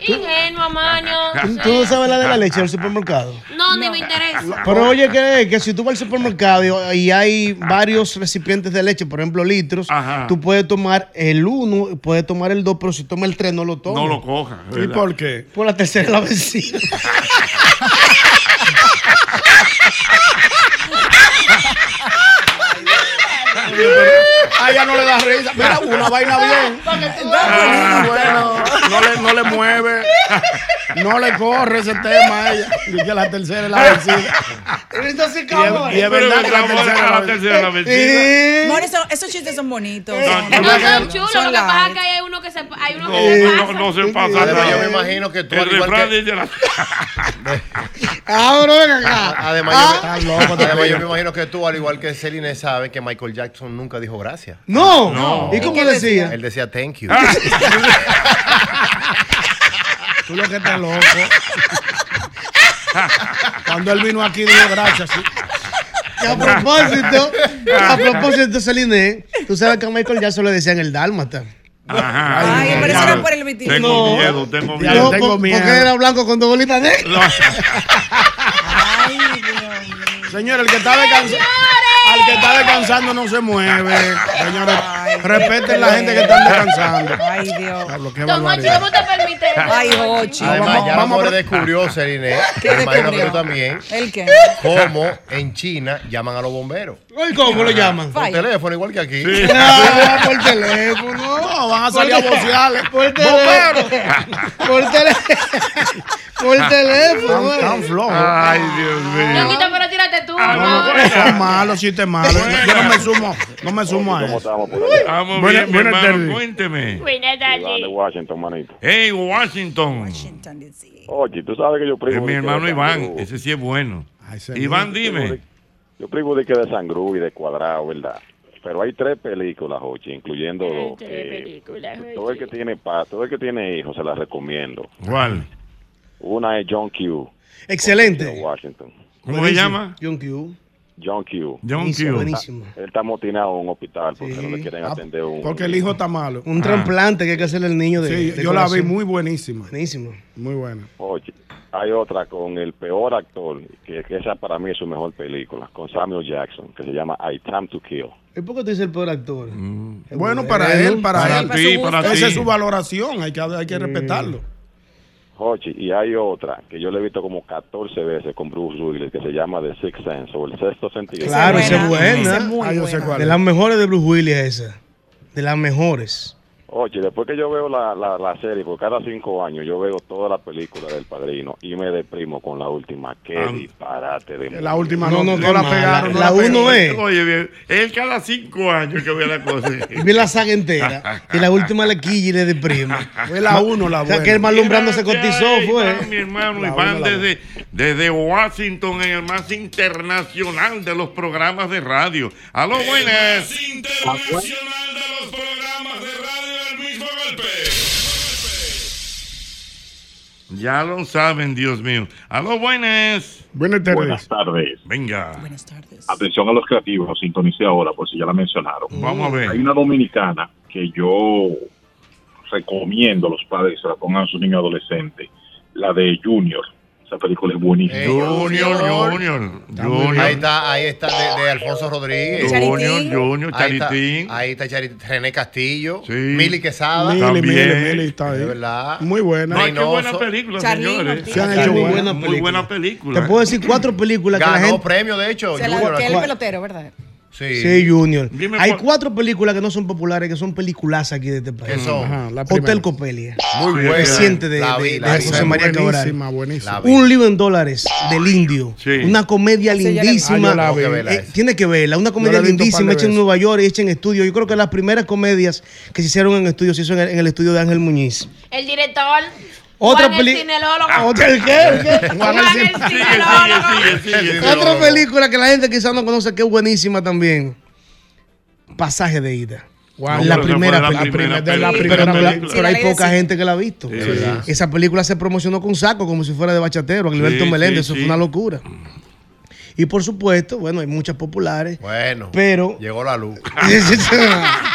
Ingenua. Manio. ¿Tú, no sabes la de la leche del supermercado? No, ni me interesa. Pero oye, que, que si tú vas al supermercado y, hay varios recipientes de leche, por ejemplo, litros, tú puedes tomar el uno, puedes tomar el dos, pero si tomas el tres, no lo tomas. No lo cojas. ¿Y por qué? Por la tercera [LAUGHS] la vencida. A ella no le da risa. Mira, una vaina bien. Bueno, no le, no le mueve. No le corre ese tema a ella. Y que la tercera es la vencida. Y es, y es verdad que la tercera es la vencida. Eso- esos chistes son bonitos. No, son- son chulos. son Lo que pasa es que hay uno que se, hay uno No, que se pasa. no se pasa Además, yo me imagino que tú, al igual que- dice la- [LAUGHS] Ahora ven acá. Además, Ah. yo, me, además, yo me imagino que tú, al igual que Celine, sabe que Michael Jackson nunca dijo gracias. No. No. ¿Y cómo decía? Él decía thank you. Tú lo que estás loco. Cuando él vino aquí, dijo gracias. sí. Y a propósito, a propósito, Celine, tú sabes que a Michael Jackson le decían el dálmata. Ajá. Ay, pero eso era por el vitido. Tengo No. miedo, tengo No, miedo. por- porque él era blanco con dos bolitas negras. [LAUGHS] Señor, el que está descansando. Al que está descansando no se mueve. [LAUGHS] Señores, respeten la gente que está descansando. Ay, Dios. Don Hochi, barbaridad. ¿cómo te permite? Ay, Hochi. Además, Vamos- ya vamos descubrió Celine. ¿Qué Me imagino que tú también. ¿El qué? Cómo en China llaman a los bomberos. ¿Y cómo lo llaman? Por teléfono, igual que aquí. [LAUGHS] No, por teléfono. No, van a salir a vocearle. [LAUGHS] Por teléfono. [LAUGHS] Por teléfono. Por teléfono. Tan, tan flojo. Ay, Dios mío. Ñonguito, pero tírate tú. No, ¿no? no, son malos, chistes malos. Yo no me sumo, no me sumo a eso. Vamos Buena- bien, mi buena hermano, tarde. cuénteme. Buenas tardes. Washington, manito. Hey, Washington. Oye, tú sabes que yo Es primo. mi de que hermano Iván, ese sí es bueno. ese Iván, dime. Yo primo de que de Sangrú y de Cuadrado, ¿verdad? Pero hay tres películas, Ochi, incluyendo dos. que todo el que tiene pa- todo el que tiene hijos se las recomiendo. ¿Cuál? Una es John Q. Excelente. Washington. ¿Cómo se llama? John Q. John Q. John Buenísimo, Q. buenísimo. Él está motinado en un hospital porque no le quieren Ah, atender un. Porque el hijo está malo. Un trasplante que hay que hacerle al niño de. Sí, de yo la vi muy buenísima. Buenísimo. Muy buena. Oye, hay otra con el peor actor, que, que esa para mí es su mejor película, con Samuel Jackson, que se llama I Time to Kill. ¿Y por qué tú dices el peor actor? Es Bueno, para él, para, Para él. ti, para Esa es su valoración, hay que, hay que respetarlo. Hochi, y hay otra que yo le he visto como 14 veces con Bruce Willis, que se llama The Sixth Sense, o el sexto sentido. Claro, esa es buena. Esa es muy Ah, buena. De es. las mejores de Bruce Willis esa. De las mejores. Oye, después que yo veo la, la, la serie, por cada cinco años yo veo toda la película del Padrino y me deprimo con la última. Qué Ah. disparate de La última No, no, no, la pegaron. La pegaron. uno es. Oye, bien, él cada cinco años que ve la cosa. Vi la saga entera. y la última le quilla y le deprime. Fue la uno, la O sea, buena. que el malumbrando se cotizó, Iván, fue. Mi hermano La buena, la desde, desde Washington en el más internacional de los programas de radio. Aló, buenas. Internacional de los programas Ya lo saben, Dios mío. Aló, buenas. Buenas tardes. Buenas tardes. Venga. Buenas tardes. Atención a los creativos, sintonice ahora por si ya la mencionaron. Vamos a ver. Hay una dominicana que yo recomiendo a los padres que se la pongan a sus niños adolescentes, la de Junior. Esa película es buenísima. Eh, Junior, Junior. Junior. Ahí está, ahí está de, de Alfonso Rodríguez. Junior, Junior, Ahí está, Charitín. ahí está René Castillo, Sí. Mili Quesada. Mili, También. Mili, Mili está ahí. De verdad. Muy buena. No, qué buena película, Charly señores. Se han hecho muy buenas. buena Muy película. buena película. Te puedo decir cuatro películas que la Ganó gente. premio, de hecho. Se la- Junior. que es el pelotero, ¿verdad? Sí. Sí, Junior. Dime Hay cuatro películas que no son populares, que son películas aquí de este país. ¿Qué son? Ajá, la. Hotel Copelia. Muy buena. Reciente de, La de- vi, de la vi. José María Cabral. Buenísima. Un libro en dólares del indio. Sí. Una comedia lindísima. Ah, Eh, tiene que verla. Una comedia lindísima de hecha en. Nueva York y hecha en estudio. Yo creo que las primeras comedias que se hicieron en estudio se hizo en el, en el estudio de Ángel Muñiz. El director. Otra cinelólogo. ¿Otra película que la gente quizás no conoce que es buenísima también. Pasaje de ida. Wow. No, la primera la película. primera de la película. La- película. pero hay poca gente que la ha visto. Sí, Sí. verdad. Esa película se promocionó con saco como si fuera de bachatero. Gilberto Sí, Meléndez, sí, eso sí. fue una locura. Y por supuesto, bueno, hay muchas populares. Bueno. Pero- Llegó la luz. [LAUGHS] [LAUGHS]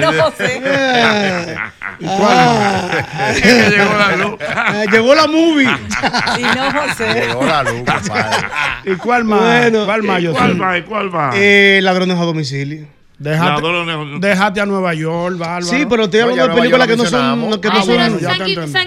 No, José. [LAUGHS] Ah. llegó la luz. Ah, [LAUGHS] Llegó la movie. [LAUGHS] Y no José. Llegó la luz, compadre. ¿Y cuál más? Bueno, ¿Cuál más, ¿y yo ¿Cuál va? ¿Cuál va? Eh, ladrones a domicilio. Déjate, déjate a Nueva York, Bárbaro. Sí, pero estoy hablando de películas que no son, que no son,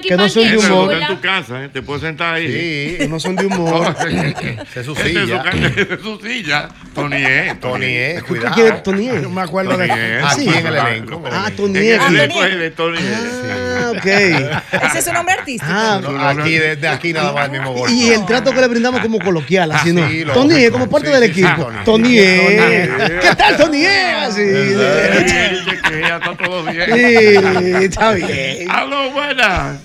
que no son de es humor. Está en tu casa, ¿eh? te puedes sentar ahí. Sí. No son de humor. [LAUGHS] Se su es su silla. [LAUGHS] es su silla. Tony E. Tony E, ¿Qué cuidado. quiere Tony E? Yo me acuerdo de E. Aquí Sí. en el elenco. Ah, En Tony el E. elenco es de Tony E. Ah, ok. [LAUGHS] Ese es su nombre artístico. Ah, No, aquí, desde aquí nada más el mismo golpe. y el trato que le brindamos como coloquial, así no. Tony E, como parte del equipo. E. Tony E. ¿Qué tal, Tony E? Así. Que ya está todo bien. Sí, está bien. Aló, buenas.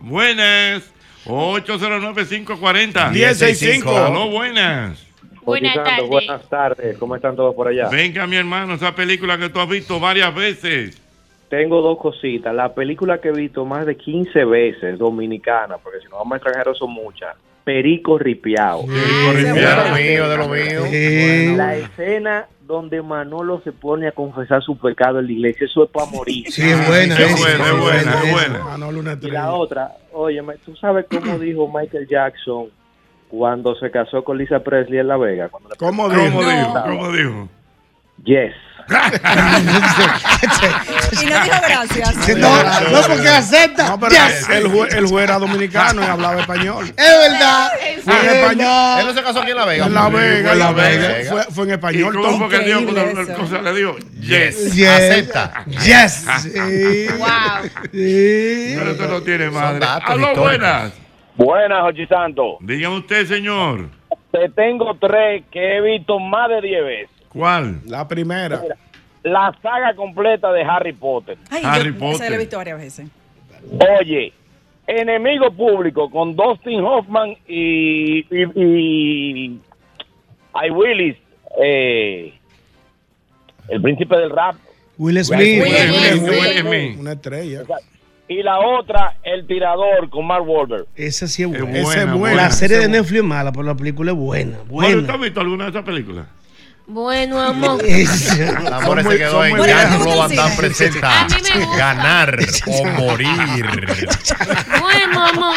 Buenas. 809-540. 1065. Aló, buenas. Buenas tardes. Buenas tardes, ¿cómo están todos por allá? Venga, mi hermano, esa película que tú has visto varias veces. Tengo dos cositas. La película que he visto más de 15 veces, dominicana, porque si no vamos a extranjeros son muchas. Perico Ripiao. De lo mío, de lo mío. La escena donde Manolo se pone a confesar su pecado en la iglesia, eso es para morir. Sí, es buena. Es buena, es buena, es buena. Manolo, una Y la otra, óyeme, ¿tú sabes cómo dijo Michael Jackson cuando se casó con Lisa Presley en La Vega? Cuando ¿Cómo ¿Cómo dijo? dijo? ¿Cómo dijo? Yes. Y no dijo gracias. No, no, porque acepta. No, pero Yes. el, jue- el juez era dominicano y hablaba español. Es verdad. Fue en Es español. Él no se casó aquí en La Vega. En La Vega, en La Vega. Fue, fue en ¿Y español. cómo todo. fue que dijo Increíble cuando la eso. cosa le dijo? Yes. Yes. Acepta. Yes. Sí. Wow. Sí. Pero eso no tiene madre. Aló, buenas. Buenas, Jochi Santo. Dígame usted, señor. Te tengo tres que he visto más de 10 veces. ¿Cuál? La primera. La saga completa de Harry Potter. Ay, Harry yo, Potter. la he visto varias veces. Oye, Enemigo Público con Dustin Hoffman y, y, y Ay Willis, eh, el príncipe del rap. Will Smith. Will Smith. Will Smith. Una estrella. Y la otra, El Tirador con Mark Wahlberg. Esa sí es Es buena. Esa es buena, buena. La serie de Netflix es mala, pero la película es buena. Bueno, ¿tú Buena. has visto alguna de esas películas? Bueno, [LAUGHS] amor. Amor se quedó en muy- ya Bueno, no ¿te van gusta a el cine? presentar. A mí me gusta. Ganar [LAUGHS] o morir. Bueno, amor.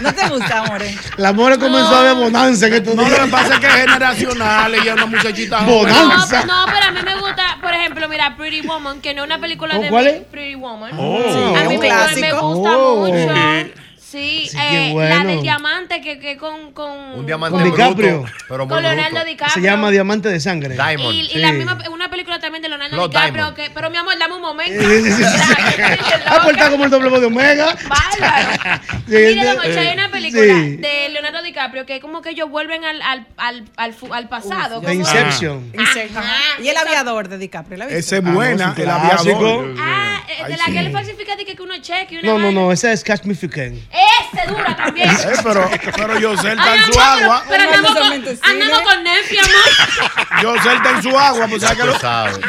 ¿No te gusta, amore? La more comenzó a ver bonanza en estos No, lo que pasa es que es generacional. Ella es una muchachita. [LAUGHS] Bonanza. No, no, pero a mí me gusta, por ejemplo, mira, Pretty Woman, que no es una película ¿Oh, de cuál es? Pretty Woman. Oh. a mí un me, clásico. me gusta Oh. mucho. Sí. Eh, bueno. la del diamante que, que con, con, Un diamante Con DiCaprio. bruto, pero muy con Leonardo bruto. DiCaprio. Se llama Diamante de Sangre. Diamond. Y, y Sí. la misma, una película también de Leonardo DiCaprio, que, pero mi amor, dame un momento. Ah, pues está como el doble de Omega. Bárbaro. [LAUGHS] Sí, Mire, don Ocho, hay una película sí. de Leonardo DiCaprio que es como que ellos vuelven al, al, al, al, pasado. De Inception. Y el aviador de DiCaprio, ¿la viste? Esa es Ah, buena. el aviador. Ah, eh, de la que él falsifica que uno cheque No, no, no, esa es Catch Me If You Can. Ese dura también. [LAUGHS] Eh, pero, pero Yosel está Ay, en su pero- agua. Pero, andamos, con, andamos con Nefi, amor. [LAUGHS] Yosel está en su agua. Pues sabes que lo,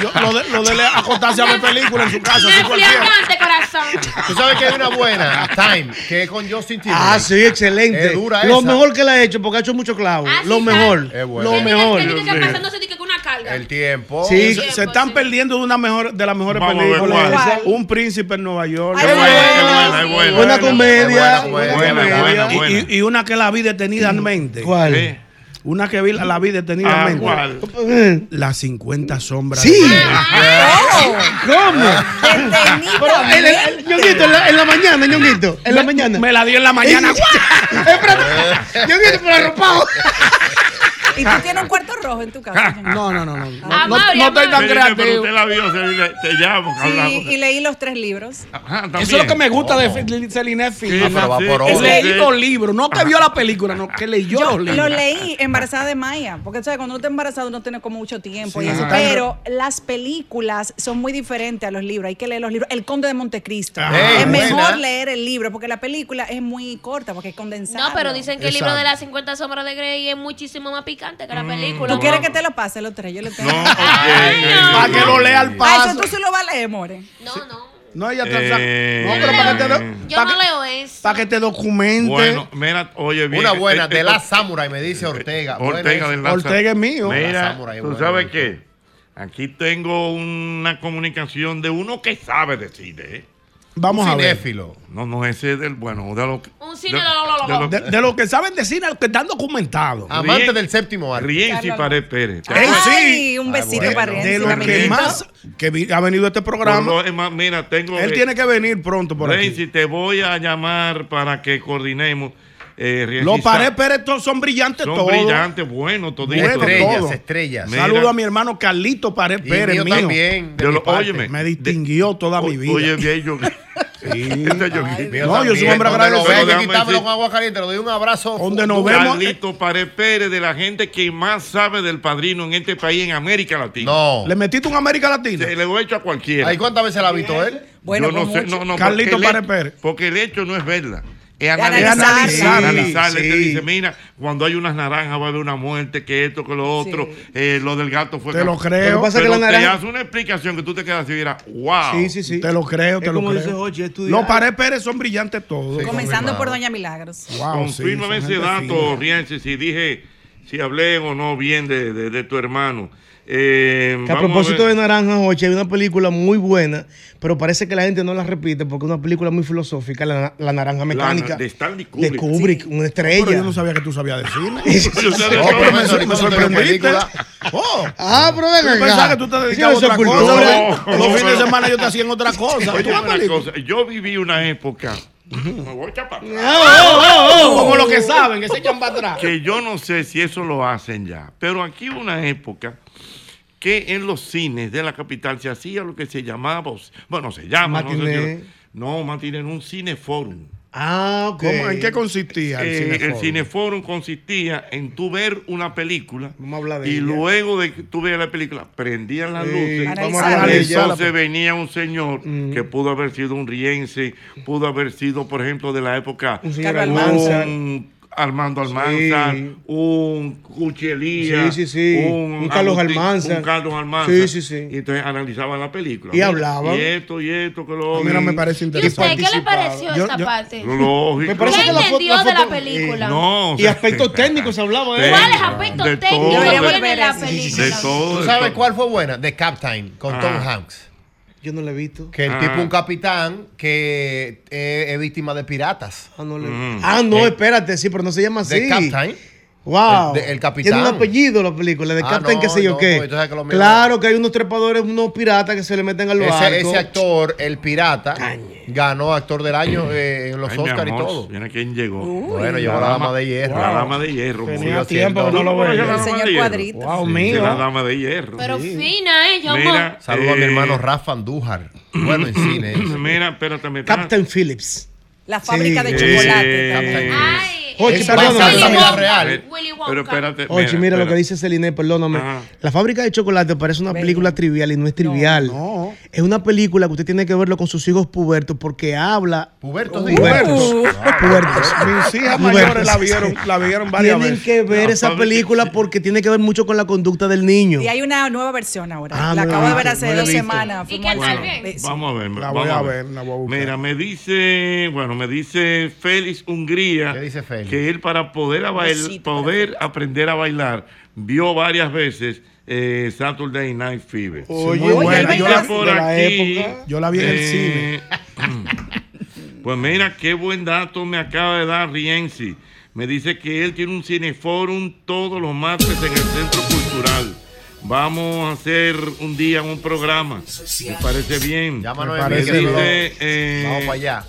yo- lo de, lo de le- acostarse a ver películas en su casa. Nefi andante, corazón. Tú sabes que hay una buena, Time, que es con Justin Timberlake. Ah, sí, excelente. Es dura Lo esa. mejor que le ha hecho, porque ha hecho mucho clavo. Ah, sí, Lo mejor. Es bueno. Lo Que Que mejor. que que El tiempo. Sí. Se, se están perdiendo de una mejor, de las mejores Vamos películas. Un príncipe en Nueva York. Ay, buena, es buena, buena, es sí. buena. Buena comedia. Buena. Y, una que la vi detenidamente. ¿Cuál? Sí. Una que vi, la vi Ah, detenidamente. ¿cuál? Las 50 sombras. Sí. Oh, ¿Cómo? Ñonguito, en la, en la mañana, Ñonguito, en la mañana. Me la di en la mañana. Espérate, [LAUGHS] Ñonguito, pero arropado. [LAUGHS] ¿Y tú tienes un cuarto rojo en tu casa? No, no, no, no. No, Ah, no- no estoy ah, tan Pero, pero creativo. usted la vio, se le- te llamo. Sí, y leí los tres libros. Ajá, también. Eso es lo que me gusta de Fe- Celine va sí, por sí, leí sí. los libros, no que vio la película, no, que leyó Yo los libros. lo leí embarazada de Maya, porque ¿sabes? cuando uno está embarazado uno tiene como mucho tiempo y eso, pero las películas son muy diferentes a los libros, hay que leer los libros. El Conde de Montecristo. Ah, es buena. mejor leer el libro porque la película es muy corta porque es condensada. No, pero dicen que el libro de las 50 sombras de Grey es muchísimo más picante que la película. ¿Tú quieres que te lo pase los tres? Yo le tengo. No. Para que lo lea al Ah, paso. eso tú se lo vas a leer, more. No, no. No, ella está. Eh, no, pero para que te, do- Yo no que- leo eso. para que te documente. Bueno, mira, oye bien. Una buena, eh, de eh, la Samurai, me dice Ortega. Buena Ortega de la Ortega es mío. La Mira, Samurai tú buena. sabes qué. Aquí tengo una comunicación de uno que sabe de cine. ¿eh? Vamos Un a ver. cinéfilo. No, no, ese es del bueno, de lo que. Un cine de- lo, lo, lo, de lo. lo- De, de lo que saben de cine, a los que están documentados. Amante Rien- del séptimo arte. Rienzi Pared Pérez. Él sí. Un besito De, para de Rienzi, lo mi que más que vi- ha venido a este Por programa. lo- es más, mira, tengo. Él eh, tiene que venir pronto por aquí. Renzi, te voy a llamar para que coordinemos. Eh, Los Pared Pérez todos son brillantes Son todos. brillantes, buenos, toditos. Bueno, Estrellas, todo. estrellas. Mira. Saludo a mi hermano Carlito Pared Y Pérez, mío mío. también. de Yo mi lo- parte. óyeme, Me distinguió toda mi vida. Oye, bien, yo. [LAUGHS] Sí. [LAUGHS] Este yo- No, yo soy un hombre agradecido. con agua caliente. Le doy un abrazo. Donde nos vemos. Carlito Pared Pérez, de la gente que más sabe del padrino en este país, en América Latina. No. ¿Le metiste un América Latina? Se le lo he hecho a cualquiera. ¿Ahí cuántas veces la ha visto él? Bueno, Yo no pues sé, no, no, Carlito Pared Pérez. Porque el hecho no es verla. Es analizar. analizar. Analizar, analizar. sí. Él te dice, mira, cuando hay unas naranjas va a haber una muerte, que esto, que lo otro. Sí. eh, lo del gato fue... Te lo Lo creo. que pasa es que Pero la te hace una explicación que tú te quedas y dirás, wow. Sí, sí, sí. Te lo creo, Es te lo como creo. dice es estudiar. Los Pared Pérez son brillantes todos. Sí. Comenzando por. Doña Milagros. Wow, sí, Confírmame ese dato. Rienzi, si dije, si hablé o no bien de, de- de tu hermano. Eh, Que a propósito de Naranja Jochi, hay una película muy buena, pero parece que la gente no la repite porque es una película muy filosófica, La, la Naranja Mecánica. de Stanley de Kubrick. Una estrella. Pero yo no sabía que tú sabías de cine. [LAUGHS] Yo No, todo. pero me, me sor- me sorprendiste. película. Oh, [LAUGHS] Ah, pero ven yo pensaba que tú te dedicabas a Eso otra cosa. cultura. No, Los fines de semana yo te hacía en otra [LAUGHS] cosa. Oye, cosa, yo viví una época, me voy a echar para atrás, Oh, Como los que saben, que se echan para atrás. que yo no sé si eso lo hacen ya, pero aquí hubo una época que en los cines de la capital se hacía lo que se llamaba, bueno, se llama, no sé Matiné. no, matiné, en un cineforum. Ah, ok. ¿Cómo? ¿En qué consistía el Eh, cineforum? el cineforum consistía en tú ver una película Vamos a hablar de y ella. luego de que tú veías la película, prendían las luces. vamos a hablar de ella. Entonces venía un señor que pudo haber sido un riense, pudo haber sido, por ejemplo, de la época Un un Armando Almanzar, Sí. un Cuchelía, Sí, sí, sí. Un Carlos Agustín- Almanzar. un Carlos Almanzar. Sí, sí, sí. Y entonces analizaban la película. Y hablaban. Y esto, y esto, que lo otro. Mira, me parece ¿Y interesante. usted qué le pareció Yo- esta yo- parte? Lógico. Me parece ¿Qué que la foto- entendió de la película? No, o Y aspectos técnicos se hablaba de ¿Cuáles de aspectos técnicos de- tiene la de película? todo. ¿Tú de sabes cuál fue buena? The Captain, con Tom Ah. Hanks. Yo no la he visto. Que el Ah. tipo, un capitán que eh, es víctima de piratas. Ah, no, le- Mm. ah, no, Eh, espérate, sí, pero no se llama así. The Captain. Wow. El- de- el capitán. Tiene un apellido la película, de Ah, Captain, no, qué sé yo no, qué. sabes que lo claro que hay unos trepadores, unos piratas que se le meten al barco. Ese, ese actor, el pirata, ganó actor del año eh, en los Oscars y todo. Mira quién llegó. Bueno, llegó la dama de hierro. La Wow. dama de hierro. Tenía tiempo que no lo ¿Tú conoces veía. la El dama señor de hierro? Cuadrito. Wow, Sí, mío. La dama de hierro. Pero fina ella, amor. Mira, Saludo a mi eh, hermano Rafa Andújar. Bueno, en cine. ese. [CLEARS THROAT] Mira, espérate, Captain Phillips. La fábrica de Eh, chocolate también. Ay, Oye, Es perdóname. la Willy vida Wonka. real. Pero espérate. Oye, mira, lo que dice Celine, perdóname. Ajá. La fábrica de chocolate parece una película trivial y no es trivial. no. Es una película que usted tiene que verlo con sus hijos pubertos porque habla. Pubertos, Pubertos. digo. Pubertos. Mis hijas Pubertos. mayores la vieron, la vieron varias Tienen veces. que ver esa fábrica- película porque tiene que ver mucho con la conducta del niño. Y hay una nueva versión ahora. Ah, la acabo de ver hace dos semanas. ¿Y qué tal? Bien. Vamos a ver. La voy a ver, la voy a buscar. Mira, me dice, bueno, me dice Félix Hungría ¿Qué dice Félix? Que él para poder, a bail- Besito para poder aprender a bailar vio varias veces eh, Saturday Night Fever. Oye, muy buena. Yo la- por la aquí, época. Yo la vi en el eh, cine. [LAUGHS] Pues mira, qué buen dato me acaba de dar Rienzi. Me dice que él tiene un cineforum todos los martes en el Centro Cultural. Vamos a hacer un día un programa. ¿Me parece bien? Llámanos Me parece bien. Dice, eh, Vamos para allá.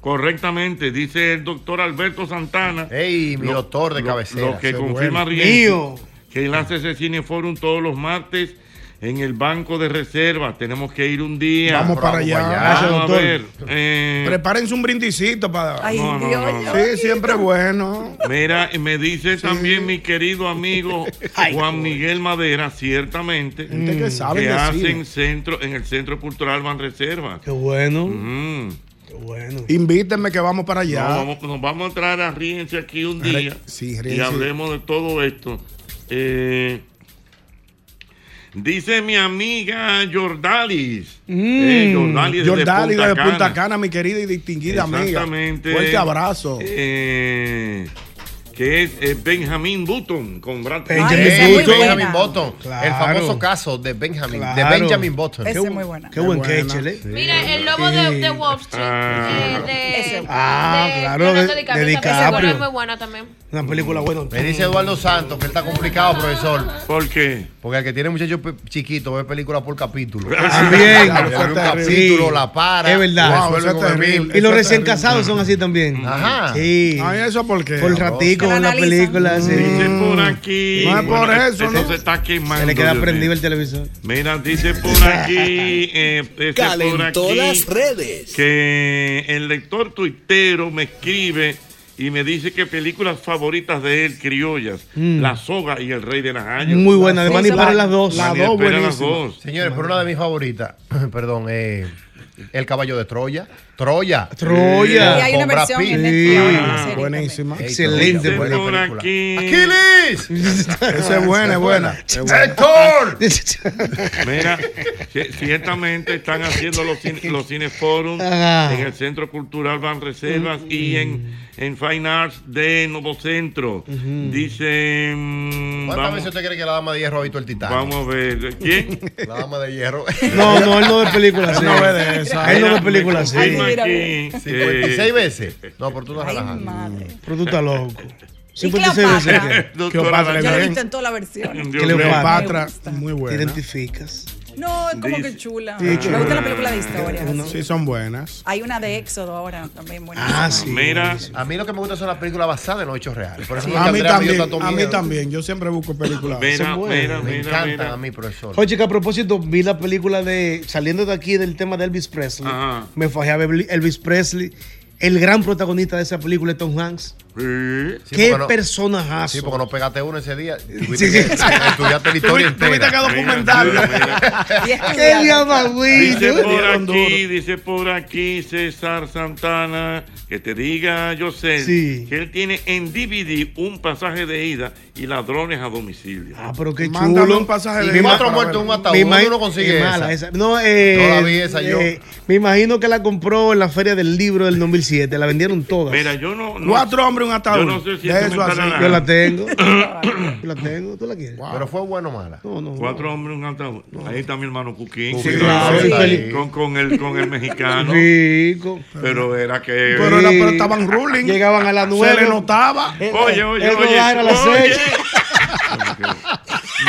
Correctamente, dice el doctor Alberto Santana. Ey, mi Lo- doctor de cabecera. Lo que confirma Mío. que él hace ese cineforum todos los martes en el banco de reserva. Tenemos que ir un día. Vamos para allá. Gracias, Vamos a doctor. ver. eh, Prepárense un brindisito para. Ay, No, no, Dios. no, no. Sí, siempre bueno. Mira, me dice también mi querido amigo [LAUGHS] Juan Miguel Madera, ciertamente, Gente que sabe que hacen cine. centro, en el Centro Cultural Van Reserva. Qué bueno. Mm. Bueno. Invítenme que vamos para allá. No, vamos- nos vamos a traer a Rienzi aquí un día sí, y hablemos de todo esto. Eh, dice mi amiga Jordalis. eh, Jordalis Jordali Punta de Punta Cana. Mi querida y distinguida amiga. Exactamente. Fuerte abrazo. Eh, que es eh, Benjamin Button con Brad Pitt. Benjamin Button. buena. Benjamin Button. Claro. El famoso caso de Benjamin, de. Benjamin Button. Esa es muy buena. Qué buen buena. catcher, ¿eh? Mira, el lobo de, de Wall Street. Ah. eh, de, Ah, de claro, de- DiCaprio. es muy buena también. Una película buena. Me dice Eduardo Santos que él está complicado, profesor. ¿Por qué? Porque el que tiene muchachos chiquitos ve películas por capítulo. También. Claro, ve un capítulo, la para. Es verdad. Wow. Y los recién terrible. casados son así también. Ajá. Sí. Ay, ¿eso por qué? Por ratico la película. Sí. Dice por aquí. No es por Bueno, eso, ¿no? se está quemando. Se le queda prendido el televisor. Mira, dice por aquí. [LAUGHS] eh, dice Calentó por aquí las redes. Que el lector tuitero me escribe y me dice que películas favoritas de él, criollas, Mm. La Soga y El Rey de Najayo. Muy buena, de Manny Pérez las dos. Las dos las dos. Señores, pero una de mis favoritas, [CLEARS THROAT] perdón, eh, El caballo de Troya. Troya. Troya. Y hay una versión en Netflix Ah, serie buenísima. Excelente buena película. aquí. ¡Aquiles! Esa es buena, es buena. [LAUGHS] ¡Héctor! [LAUGHS] Mira, ci- ciertamente están haciendo los, cine, los cineforum Ajá. en el Centro Cultural Van Reservas y en, en Fine Arts de Nuevo Centro. Dice. mm, ¿Cuántas vamos, veces usted cree que la dama de hierro ha visto el titán? vamos a ver. ¿Quién? [LAUGHS] La dama de hierro. No, no, él no ve películas así. Él no ve de esa. Él no ve Mira, películas me aquí, 56 eh, veces. No, pero tú no relajas. madre. Pero tú estás loco. ¿Y 56 veces Cleopatra? lo he visto en todas las versiones. Cleopatra. Cleopatra, muy te buena. identificas. No, es como Dice- que chula. Sí, Me chula. gusta la película de historia. Sí, son buenas. Hay una de Éxodo ahora también buenísima. Ah, sí. Mira, A mí lo que me gusta son las películas basadas en los hechos reales. Por eso A mí también, a mí también. Yo siempre busco películas. mira, son buenas. mira, Me mira, encantan mira. a mí, profesor. Oye, que a propósito, vi la película de. Saliendo de aquí del tema de Elvis Presley. Ajá. Me fajé a ver Elvis Presley. El gran protagonista de esa película es Tom Hanks. Sí. Qué no- personajazo. Sí, porque no pegaste uno ese día. Tuviste Sí, que sí. [LAUGHS] estudiaste la historia Tuviste que entera. documentarlo. [LAUGHS] ¡Qué! Dice por aquí, dice por aquí César Santana, que te diga, yo sé, Sí. que él tiene en DVD un pasaje de ida y ladrones a domicilio. Ah, pero qué Mándame chulo. un pasaje de ida Cuatro muertos en un ataúd. ¿Dónde imagino- uno consigue es mala esa? esa. No, eh, No la vi esa yo. eh, me imagino que la compró en la feria del libro del 2007. La vendieron todas. Mira, yo no. no- Cuatro hombres, un ataúd. Yo no sé si De eso eso me así. estará- Yo la tengo. Yo la tengo. ¿Tú la quieres? Pero fue bueno o mala. No, no. Cuatro hombres, un ataúd. Ahí está mi hermano Cuquín. Sí, claro, sí, y sí. feliz. Con, con el, con el mexicano. Rico. Pero era que. Pero, era, pero estaban ruling. Llegaban a las Se nueve. le notaba. Eh, Oye, eh, oye, el oye. era a las oye. seis.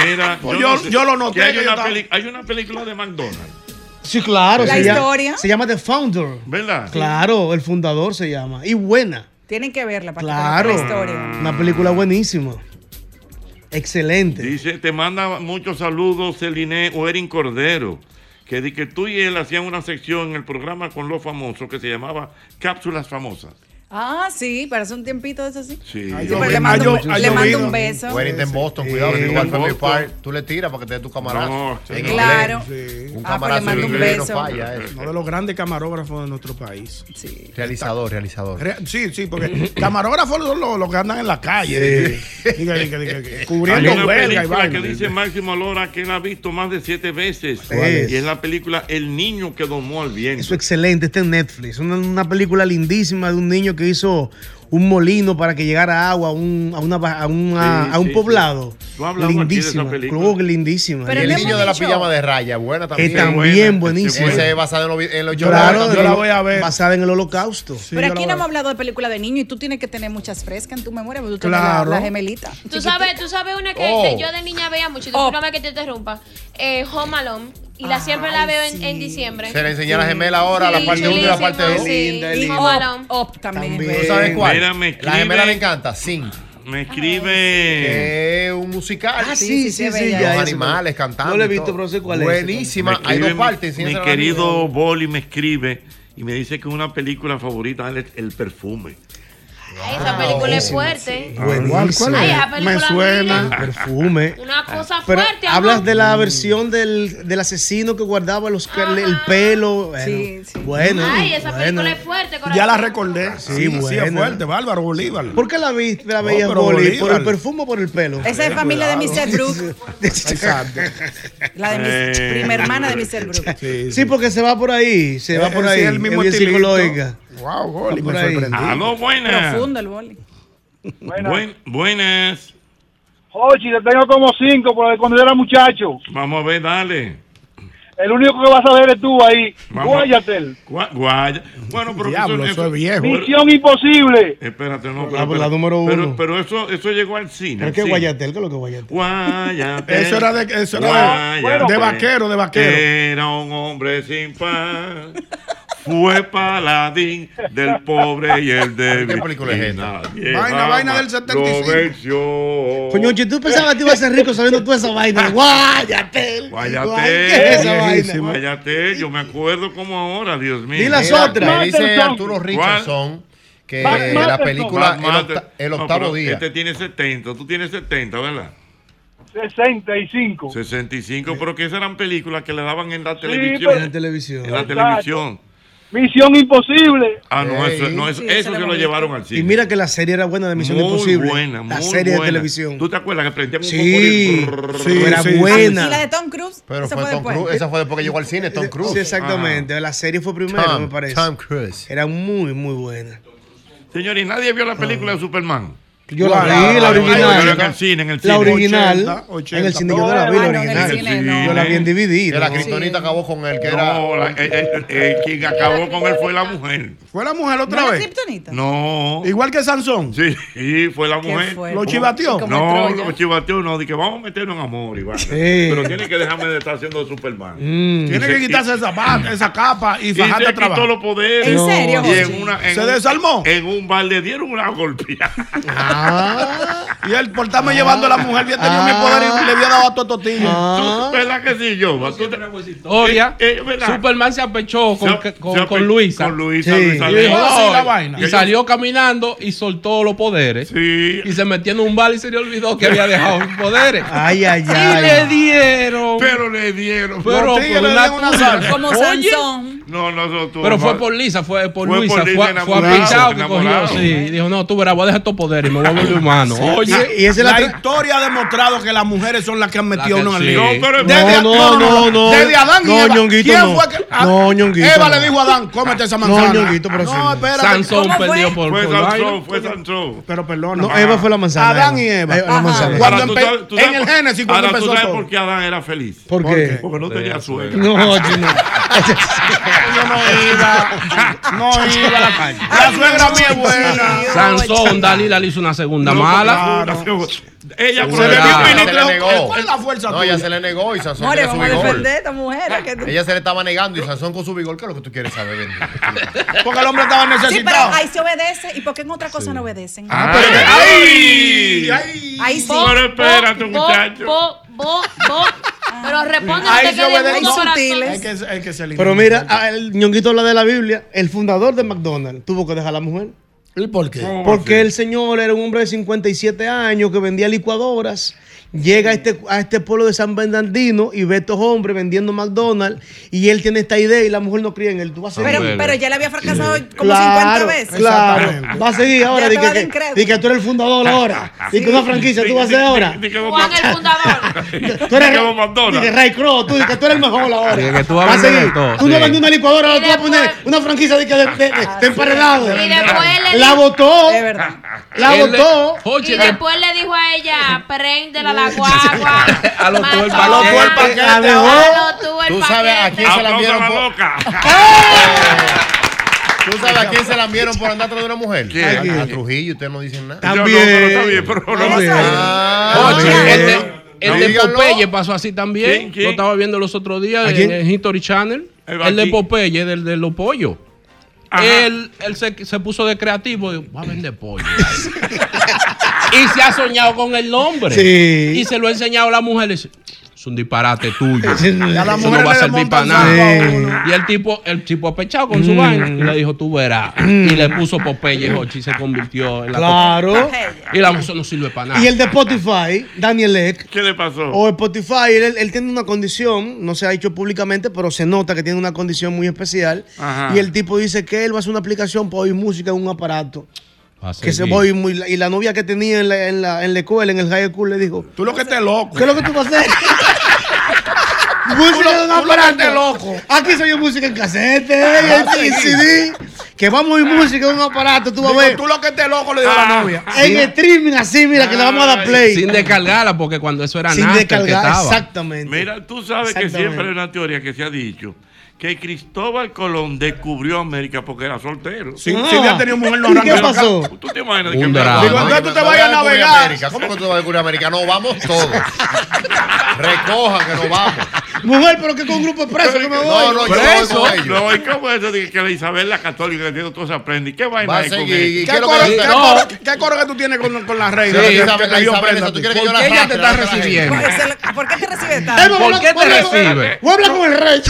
Mira, Pues yo, yo- no sé, yo lo noté hay, yo una estaba- peli- hay una película de McDonald's, Sí, claro. La se llama- historia. se llama The Founder. ¿verdad? Claro, el fundador se llama. Y buena. Tienen que verla para Claro. que la historia. Una película buenísima. Excelente. Dice, te manda muchos saludos Celine o Erin Cordero, que di que tú y él hacían una sección en el programa con los famosos que se llamaba Cápsulas Famosas. Ah, sí, para hace un tiempito de eso sí. Sí. Ay, Sí, yo pero vi- le mando, ah, yo- ah, le yo mando un beso. Eres en Boston, cuidado, Family Boston. Park, tú le tiras para que te dé tu camarazo. No, en sí. inglés. Claro. Sí. Un Ah, pues le camarazo mando un no beso. falla eso. Uno de los grandes camarógrafos de nuestro país. Sí. Realizador, realizador. Re- Sí, sí, porque camarógrafos son los, los que andan en la calle. Diga, diga, diga, [LAUGHS] diga, cubriendo Hay una huelga y película que dice Máximo Lora que él ha visto más de siete veces. es? Y es la película El niño que domó al viento. Eso es excelente, está en Netflix. Una, una película lindísima de un niño que hizo un molino para que llegara agua a un, a una, a una- Sí, a un sí, poblado. sí. Lindísima. película. Creo que lindísima. Pero y el niño de la pijama de raya, buena que también. también buena, buenísima. Esa es basada en los, Claro, yo la voy a ver. Basada en el holocausto. Sí, Pero aquí no hemos hablado de película de niño y tú tienes que tener muchas frescas en tu memoria, porque tú tienes Claro. la, la gemelita. Tú sabes, tú sabes una que, Oh. que yo de niña veía mucho, Oh. que te interrumpa. Eh, Home Alone. Y la siempre la veo en, sí. en diciembre. Se le enseña a la gemela ahora, la Sí, parte 1 y la parte 2. chulísimo, sí. Linda, Y linda. Up también. También. es ¿Tú sabes cuál? Mira, me la gemela escribe- le encanta, Sing. Me escribe. Es un musical. Ah, Sí, sí, sí, sí, sí, ya. Los animales sí. cantando. No lo he y visto, todo. pero sé cuál es. Buenísima. me Hay dos escribe partes. Mi, enséñasela mi a la querido. Boli me escribe y me dice que una película favorita es el, el perfume. Ay, esa película es fuerte. ¿Cuál, cuál Buenísima. Ay, es? Me suena. mía. Perfume. Una cosa Pero fuerte, hablas amor. de la versión del, del asesino que guardaba los, el, el pelo. Bueno, Sí, sí. bueno. Ay, esa bueno. película es fuerte, corazón. Ya la recordé. Sí, Sí, sí, es fuerte. Bárbaro Bolívar. ¿Por qué la, vi, la No, veías? ¿Por el perfume o por el pelo? Esa es familia de Mr. Brook, [LAUGHS] Exacto. la de mi Eh. prima hermana de Mr. Brook. Sí, Sí, porque se va por ahí, se va Eh, por sí, ahí. el mismo es. Wow, Boli, me sorprendí. Aló, buenas. Profundo el boli. Buen- buenas. Ochi, te tengo como cinco por cuando yo era muchacho. Vamos a ver, dale. El único que vas a ver es tú ahí. Vamos. Guayatel. Gua- Guaya. Bueno, pero Diablo, eso, eso es viejo. pero- Misión imposible. Espérate, no. La- la número pero- uno. Pero, eso, eso llegó al cine. ¿Pero qué cine. Guayatel? ¿Qué es lo que es Guayatel? Guayatel. Eso era de- eso era de- de vaquero, de vaquero. Era un hombre sin paz. Fue paladín del pobre y el débil. ¿Qué película es Y esta? Vaina, vaina del jamás 75. Lo venció. Coño, si tú pensabas que te ibas a ser rico sabiendo toda esa vaina. [LAUGHS] Guayatel. Guayatel. ¿Qué es esa vaina? Guayatel, yo me acuerdo como ahora, Dios mío. Di las otras. Me dice. Arturo Richardson que ¿Cuál? la Matterson. película El, Matter- octa- el No, octavo pero día. Este tiene 70, tú tienes 70, ¿verdad? 65. 65, pero que esas eran películas que le daban en la Sí, televisión. pero- En la televisión. En la Exacto. televisión. Misión imposible. Ah, no, eso, no, eso, Sí, eso se lo llevaron al cine. Y mira que la serie era buena de Misión muy Imposible. buena, la muy serie buena. de televisión. ¿Tú te acuerdas que prendían un Sí, sí, era ¿Y buena. la de Tom Cruise? Pero Esa fue Tom después. Cruise. Esa fue después que llegó al cine, Tom Cruise. Sí, exactamente. La serie fue primero, Tom- me parece. Tom Cruise. Era muy, muy buena. Señores, nadie vio la película de Superman. Yo la vi, la Yo la vi original. en el cine, en el cine. La original. 80, 80. En el cine yo la vi, la Ah, original. cine no. Yo la vi en DVD. La ¿no? Kryptonita acabó con él, que era. No, la- eh, eh, eh, quien acabó con él fue la mujer. ¿Fue la mujer otra ¿No era vez? No. Igual que Sansón. Sí, sí, fue la mujer. fue? ¿Lo chivateó? No, lo chivateó no, dije vamos a meternos en amor, Iván. Sí. Pero tiene que dejarme de estar haciendo Superman. Mm. Tiene que se- quitarse esa, pa- esa capa y se a trabajar. quitó los poderes. ¿Se un- desarmó? En un bar le dieron una golpeada. Ah, Y él por estarme llevando a la mujer había tenido mi poder y le había dado a Tototillo. ah. ¿Tú- ¿Verdad que sí, yo? ¿Tú te- Historia. Eh, eh. Superman se apechó con, Se- con, se con ape- Luisa. Con Luisa, Sí. Luisa Y Ley. dijo, No, así la y- vaina. y salió caminando y soltó los poderes. Sí. Y se metió en un bar y se le olvidó que había dejado sus poderes. Ay, ay, Y le ay. dieron. Pero le dieron. Pero por una dieron una. Como Oye, Sansón. No, no, no. tú- Pero fue no. por Lisa, fue por Luisa. Fue, apichado que cogió. Sí, dijo, no, tú verás, voy a dejar estos poderes y me voy humano. Oye, Y, y esa es la, La historia ha demostrado que las mujeres son las que han metido que uno al lío. No, No, no, no, Desde Adán y no, Eva. Ñonguito, ¿Quién no. fue que a- No, Ñonguito, Eva no. le dijo a Adán, cómete esa manzana. No, Ñonguito, pero sí. No, espérate. Sansón perdió por, Fue. Sansón, fue Sansón. Pero perdona. No, Eva fue la manzana. Adán y Eva. La Ajá. manzana. Cuando Ahora, ¿tú empe- sabes- tú en el Génesis, cuando ahora, ¿tú empezó sabes por qué Adán era feliz? ¿Por ¿Por qué? Porque no tenía suegra. [LAUGHS] No, chino. [LAUGHS] Yo no iba. No [LAUGHS] iba a la calle. La suegra mía es buena. Sansón, Dalila le hizo una segunda mala. Ella Se por le el- Ella negó. ¿Cuál es la fuerza No, tuya? ella se le negó y Sansón More, tenía su vamos a defender a esta mujer. que- Ella se le estaba negando y Sansón con su vigor. ¿Qué es lo que tú quieres saber? Porque el hombre estaba Sí, pero necesitado. ahí se obedece. ¿Y por qué en otra cosa no obedecen? Ah, ¡Ay! ¡Ay! Ahí sí. Pero espérate, muchacho. Bo, bo. Pero responde, quedes obedece. mudo, No, corazón. sutiles. Hay que, hay que. Pero mira, ah, el ñonguito habla de la Biblia. El fundador de McDonald's tuvo que dejar a la mujer. ¿Y por qué? ¿Cómo Porque el señor era un hombre de 57 años que vendía licuadoras. Llega a este, a este pueblo de San Bernardino y ve a estos hombres vendiendo McDonald's. Y él tiene esta idea y la mujer no cree en él. Tú vas a seguir. Pero, pero ya le había fracasado como Claro, 50 veces. Claro, va a seguir ahora. Di que, que, tú eres el fundador [LAUGHS] ahora. Di que una franquicia tú vas a hacer ahora. Juan el fundador. [LAUGHS] Tú eres McDonald's. di Ray Kroc, tú di que tú eres el mejor ahora. Di que tú vas a seguir. Tú no sí. vendí una licuadora, tú vas a poner una franquicia de, que de, de, de- de emparedado. Y después le La dijo- votó. La votó. Y de- después le dijo a ella, préndela la [LAUGHS] guagua. A los el tuvo el paquete. La dejó. a los el [LAUGHS] Tú sabes a quién se la a enviaron loca. ¿Tú sabes a quién se la enviaron por andar atrás de una mujer? ¿Quién? A, a Trujillo, ustedes no dicen nada. Yo no, También. pero está bien, pero no. También. Ah, Jochi, También. el de, el. Popeye pasó así también. ¿Quién, quién? Lo estaba viendo los otros días ¿A en, en History Channel. El El de. Popeye, del de los pollos. Él, él se, se puso de creativo y dijo, va a vender pollo. [LAUGHS] y se ha soñado con el nombre. Sí. Y se lo ha enseñado a la mujer. es un disparate tuyo. Sí. Ya la Eso mujer no va a servir para nada. Y el tipo, el tipo apechado con su vaina y le dijo, tú verás. Y le puso Popeye Hochi y se convirtió en la Claro. Y la mujer no sirve para nada. Y el de Spotify, Daniel Ek. ¿Qué le pasó? O Spotify, él, él tiene una condición, no se ha dicho públicamente, pero se nota que tiene una condición muy especial. Ajá. Y el tipo dice que él va a hacer una aplicación para oír música en un aparato. Que se oír muy. Y la novia que tenía en la, en la, en la escuela, en el high school, le dijo: Tú lo que estés loco. ¿Qué es lo que tú vas a hacer? [LAUGHS] Música de un tú lo que aparato. loco. Aquí soy música en casete, en Ah, sí. CD. Que vamos a oír música en un aparato, tú vas a ver. tú lo que estés loco le digo a la novia. En streaming así, mira, que le vamos a dar play. Sin descargarla, porque cuando eso era Sin Napster que descargar, estaba. exactamente. Mira, tú sabes que siempre hay una teoría que se ha dicho que Cristóbal Colón descubrió América porque era soltero. Si, si hubiera tenido mujer, no el ca- ¿Tú te imaginas? Que drama. Digo, entonces tú te vayas a navegar. América. ¿Cómo que tú vas a descubrir América? No, vamos todos. Recojan que nos vamos. Mujer, pero que con un grupo de presos que me voy. No, no, yo me voy con ellos. No, ¿y cómo es eso de que la Isabel la católica que tiene todo se aprende? ¿Y qué vaina Va a hay con seguir? ¿y ¿Qué qué coro, que qué no. coro- qué coro que tú tienes con, con la reina? Sí, Isabel- dio Isabel, eso, tú quieres que ¿Por yo la qué ella te está la recibiendo? gente? ¿Por qué te recibe Eh, tanto? ¿Por qué te recibe? Voy a hablar con el rey.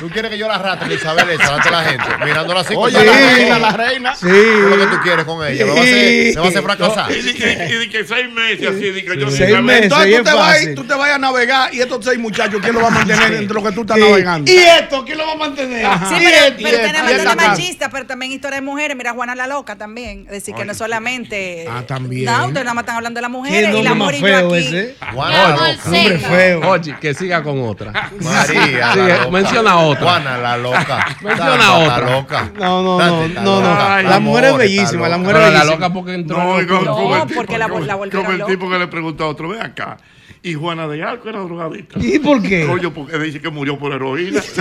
¿Tú quieres que yo la arrastre, Isabel, esa, delante de la gente? Mirándola así. Oye, con la la reina, la reina. Sí. ¿Qué es lo que tú quieres con ella? ¿Me va a hacer, me va a hacer fracasar? Y de que, seis meses así, de que yo Seis meses. Entonces tú te, vas, tú te vas a navegar y estos seis muchachos, ¿quién lo va a mantener entre lo que tú estás Sí. navegando? ¿Y esto? ¿Quién lo va a mantener? Ajá. Sí, ¿Y pero, pero tenemos casa. machistas, pero también historia de mujeres. Mira, Juana la Loca también. Es decir, que no solamente. Ah, también. No, ustedes nada más están hablando de las ¿Qué mujeres y la amor y yo feo aquí. ese? Juana la loca. Feo. Oye, que siga con otra. María loca. menciona otra. Juana la loca. [LAUGHS] Menciona otra. está loca. No, no, no, no, no. La mujer es bellísima, la loca. mujer es Pero la bellísima. loca porque entró No, porque la la volvieron Como el tipo que le preguntó a otro, ven acá. Y Juana de Arco era drogadita. ¿Y por qué? Coño, porque dice que murió por heroína. [LAUGHS]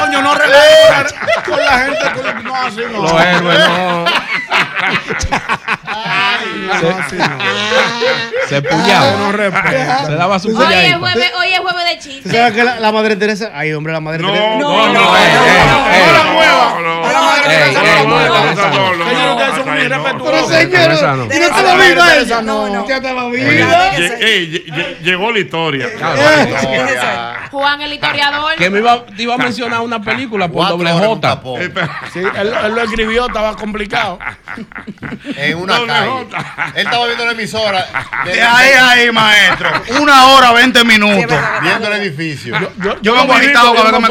Coño, no [LAUGHS] relajes con la gente. con- No, así no. Los héroes, no. No, no. Se No pullaba. respeta. Se daba su Hoy es pulladita. jueves, hoy es jueves de ¿Tú chistes. sabes que la, la madre Teresa? Ay, hombre, la madre No, Teresa. no, no, no, no, eh, eh, no, eh. la mueva. No, la madre Teresa no la no, esa no. Ustedes son muy no. irrespetuosos. Pero señor, no. y no te lo viva ella. no. No, te lo viva. llegó la historia. Juan el historiador. Que me iba, te iba a mencionar una película por doble J. Eh, Sí, él, él lo escribió, estaba complicado. En una calle. Él estaba viendo la emisora. [LAUGHS] de- De ahí a ahí, maestro. Una hora, 20 minutos. Viendo el edificio. Yo, vengo agitado que me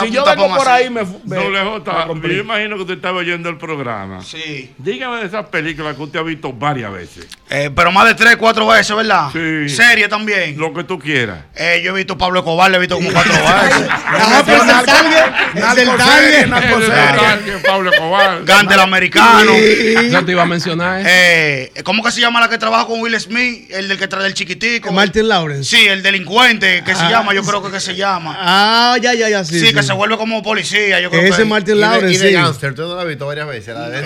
Si yo vengo por ahí, me. Doble J, yo imagino que usted estaba oyendo el programa. Sí. Dígame de esas películas que usted ha visto varias veces. Eh, pero más de tres, cuatro veces, ¿verdad? Sí. Serie también. Lo que tú quieras. Eh, yo he visto Pablo Escobar, le he visto como cuatro [LAUGHS] veces. Ajá, pero es el target. El Pablo Escobar. [LAUGHS] Gante el americano. Yo te iba a mencionar. Eh, ¿Cómo que se llama la que trabaja con Will Smith? El del que trae del chiquitico. Martin Lawrence. Sí, el delincuente, que se Ah, llama, yo creo que, que se llama. Ah, ya, ya, ya, sí. Sí, que se vuelve como policía, yo creo Ese que Martin Y de, y Lawrence, de sí. Gangster, usted no la ha visto varias veces. La de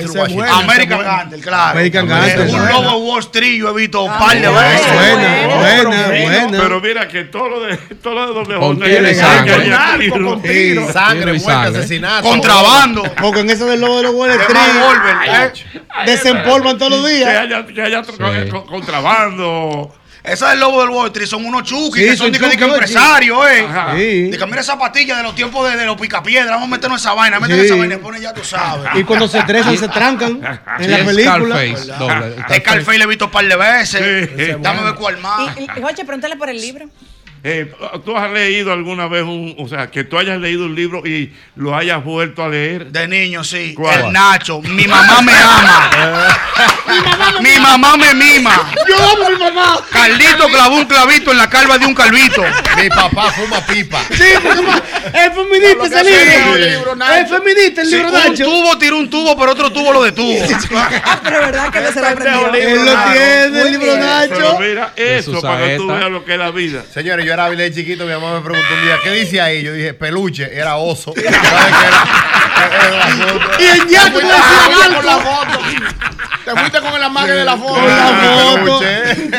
American Gangster, claro. American Eh, Gangster, un lobo Wall Yo he visto un Ah, par de veces. Buena, buena, buena. Pero mira que todo lo de, todo lo de doble Con J. tiro y hay- sangre. Narco, con tiro. Sangre, muerte, asesinato. Contrabando. Porque en eso del lobo de los Wall De Street eh. desempolvan todos los días. que haya contrabando. Ese es el lobo del Wall Street, son unos chuquis Sí, que son son de que- de que chuquis, empresarios, eh. Ajá. Sí. De que mira esa patilla de los tiempos de, de los picapiedras, vamos a meternos esa vaina, Sí. esa vaina y pone ya tú sabes. Y cuando se estresan, se trancan en la película. Scarface, doble. Scarface le he visto un par de veces. Sí. Dame ver cuál más. Y, y, Joche, pregúntale por el libro. Eh, ¿Tú has leído alguna vez un, o sea, que tú hayas leído un libro y lo hayas vuelto a leer? De niño, sí. ¿Cuál? El Nacho. Mi mamá me ama. [LAUGHS] mi mamá me mima. Yo amo a mi mamá. Carlito clavó un clavito en la calva de un calvito. Mi papá fuma pipa. Sí, porque ma- es feminista ese libro. Es feminista el Sí, libro un Nacho. tubo tiró un tubo, pero otro tubo lo detuvo. Ah, pero verdad que no se lo aprendió. Él lo tiene, el libro Pero Nacho. mira, De eso para que tú veas lo que es la vida. Señores, yo era de chiquito, mi mamá me preguntó un día, ¿qué dice ahí? Yo dije, peluche, era oso. [LAUGHS] ¿Sabes qué era? Y en ya Te con la foto. Te fuiste con el amague de la foto. Con la foto.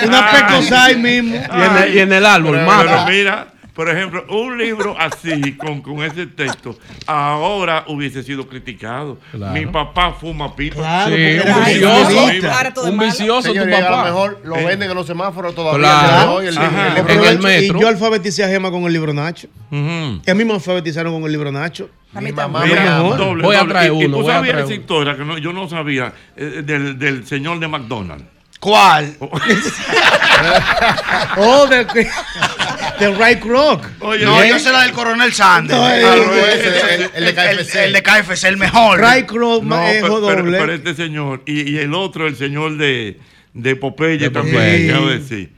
Una pecosa ahí mismo. Y en el, y en el árbol, Pero, mata. pero mira, por ejemplo, un libro así, con, con ese texto, ahora hubiese sido criticado. Claro. Mi papá fuma pipa. Claro, Sí, un vicioso. Un vicioso tu Señores, a lo papá. mejor lo Eh. venden en los semáforos todavía. Claro. el día de hoy, el, Ajá. el- el- En el Aprovecho, metro. Y yo alfabeticé a Gema con el libro Nacho. Ujú. Y a mí me alfabetizaron con el libro Nacho. A Mi mamá Mira, doble, Voy a traer Y- y uno, tú sabías esa uno. historia que no- yo no sabía eh, del, del señor de McDonald's. ¿Cuál? [LAUGHS] Oh, de, [LAUGHS] de Right Rock. Oye, No, yo sé la del coronel Sanders. No, el- no, el- ese, el- el, el de KFC. el de KFC, el mejor. Right Rock no, es doble. pero este señor y, y el otro, el señor de, de Popeye De también, quiero decir.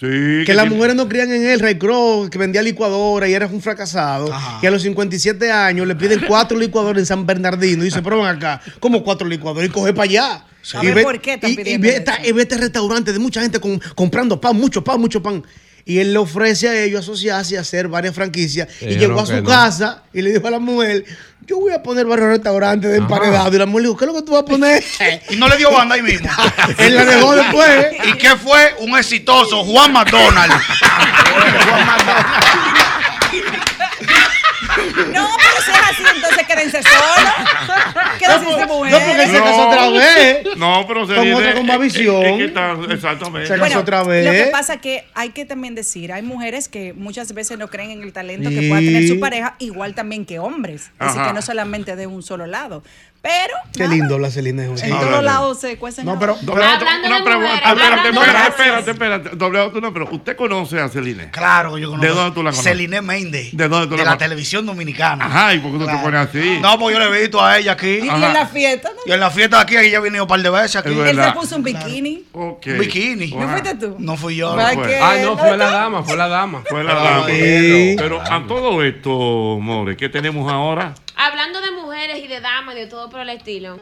Sí, Que las tiene- mujeres no crían en él, Ray Kroc, que vendía licuadora y era un fracasado. Y a los 57 años le piden cuatro licuadoras en San Bernardino. Y pero ven acá, como cuatro licuadoras? Y coge para allá. A Y ver, ve- ¿por qué y- y ve esta- y ve este restaurante de mucha gente con- comprando pan, mucho pan, mucho pan. Y él le ofrece a ellos asociarse y hacer varias franquicias. y llegó a su no. casa y le dijo a la mujer, yo voy a poner varios restaurantes de emparedado. Y la mujer le dijo, ¿qué es lo que tú vas a poner? Y [LAUGHS] no le dio banda ahí mismo. [LAUGHS] Él la dejó después. ¿Y qué fue? Un exitoso Juan McDonald. [LAUGHS] No, pero si es así, entonces quédense solos. Quédense sin mujer. No, porque se casó otra vez. No, pero se Con viene- otra con más es- es- visión. es que está- exactamente. Se casó otra vez. Lo que pasa es que hay que también decir, hay mujeres que muchas veces no creen en el talento que pueda tener su pareja, igual también que hombres. Así Ajá. que no solamente de un solo lado. Pero Qué lindo habla Celine. en todos lados se cuecen. No, pero- pero- Hablando de Una pregunta, espérate, espérate, espérate, espérate. Doble A, tú no, pero usted conoce a Celine. Claro que yo conozco. ¿De dónde tú la conoces? Celine Méndez. ¿De dónde tú de la la conoces? televisión dominicana. Ajá, ¿y por qué tú te pones No, pues yo le he visto a ella aquí. Y, y en la fiesta, ¿no? Y en la fiesta de aquí, ella ha venido un par de veces aquí. Él se puso un bikini. Un bikini. ¿No fuiste tú? No fui yo. ¿Para no qué? Ah, no, fue la dama, fue la dama. Fue la Ah, dama. sí. Pero a todo esto, More, ¿qué tenemos ahora? Hablando de mujeres y de damas y de todo por el estilo.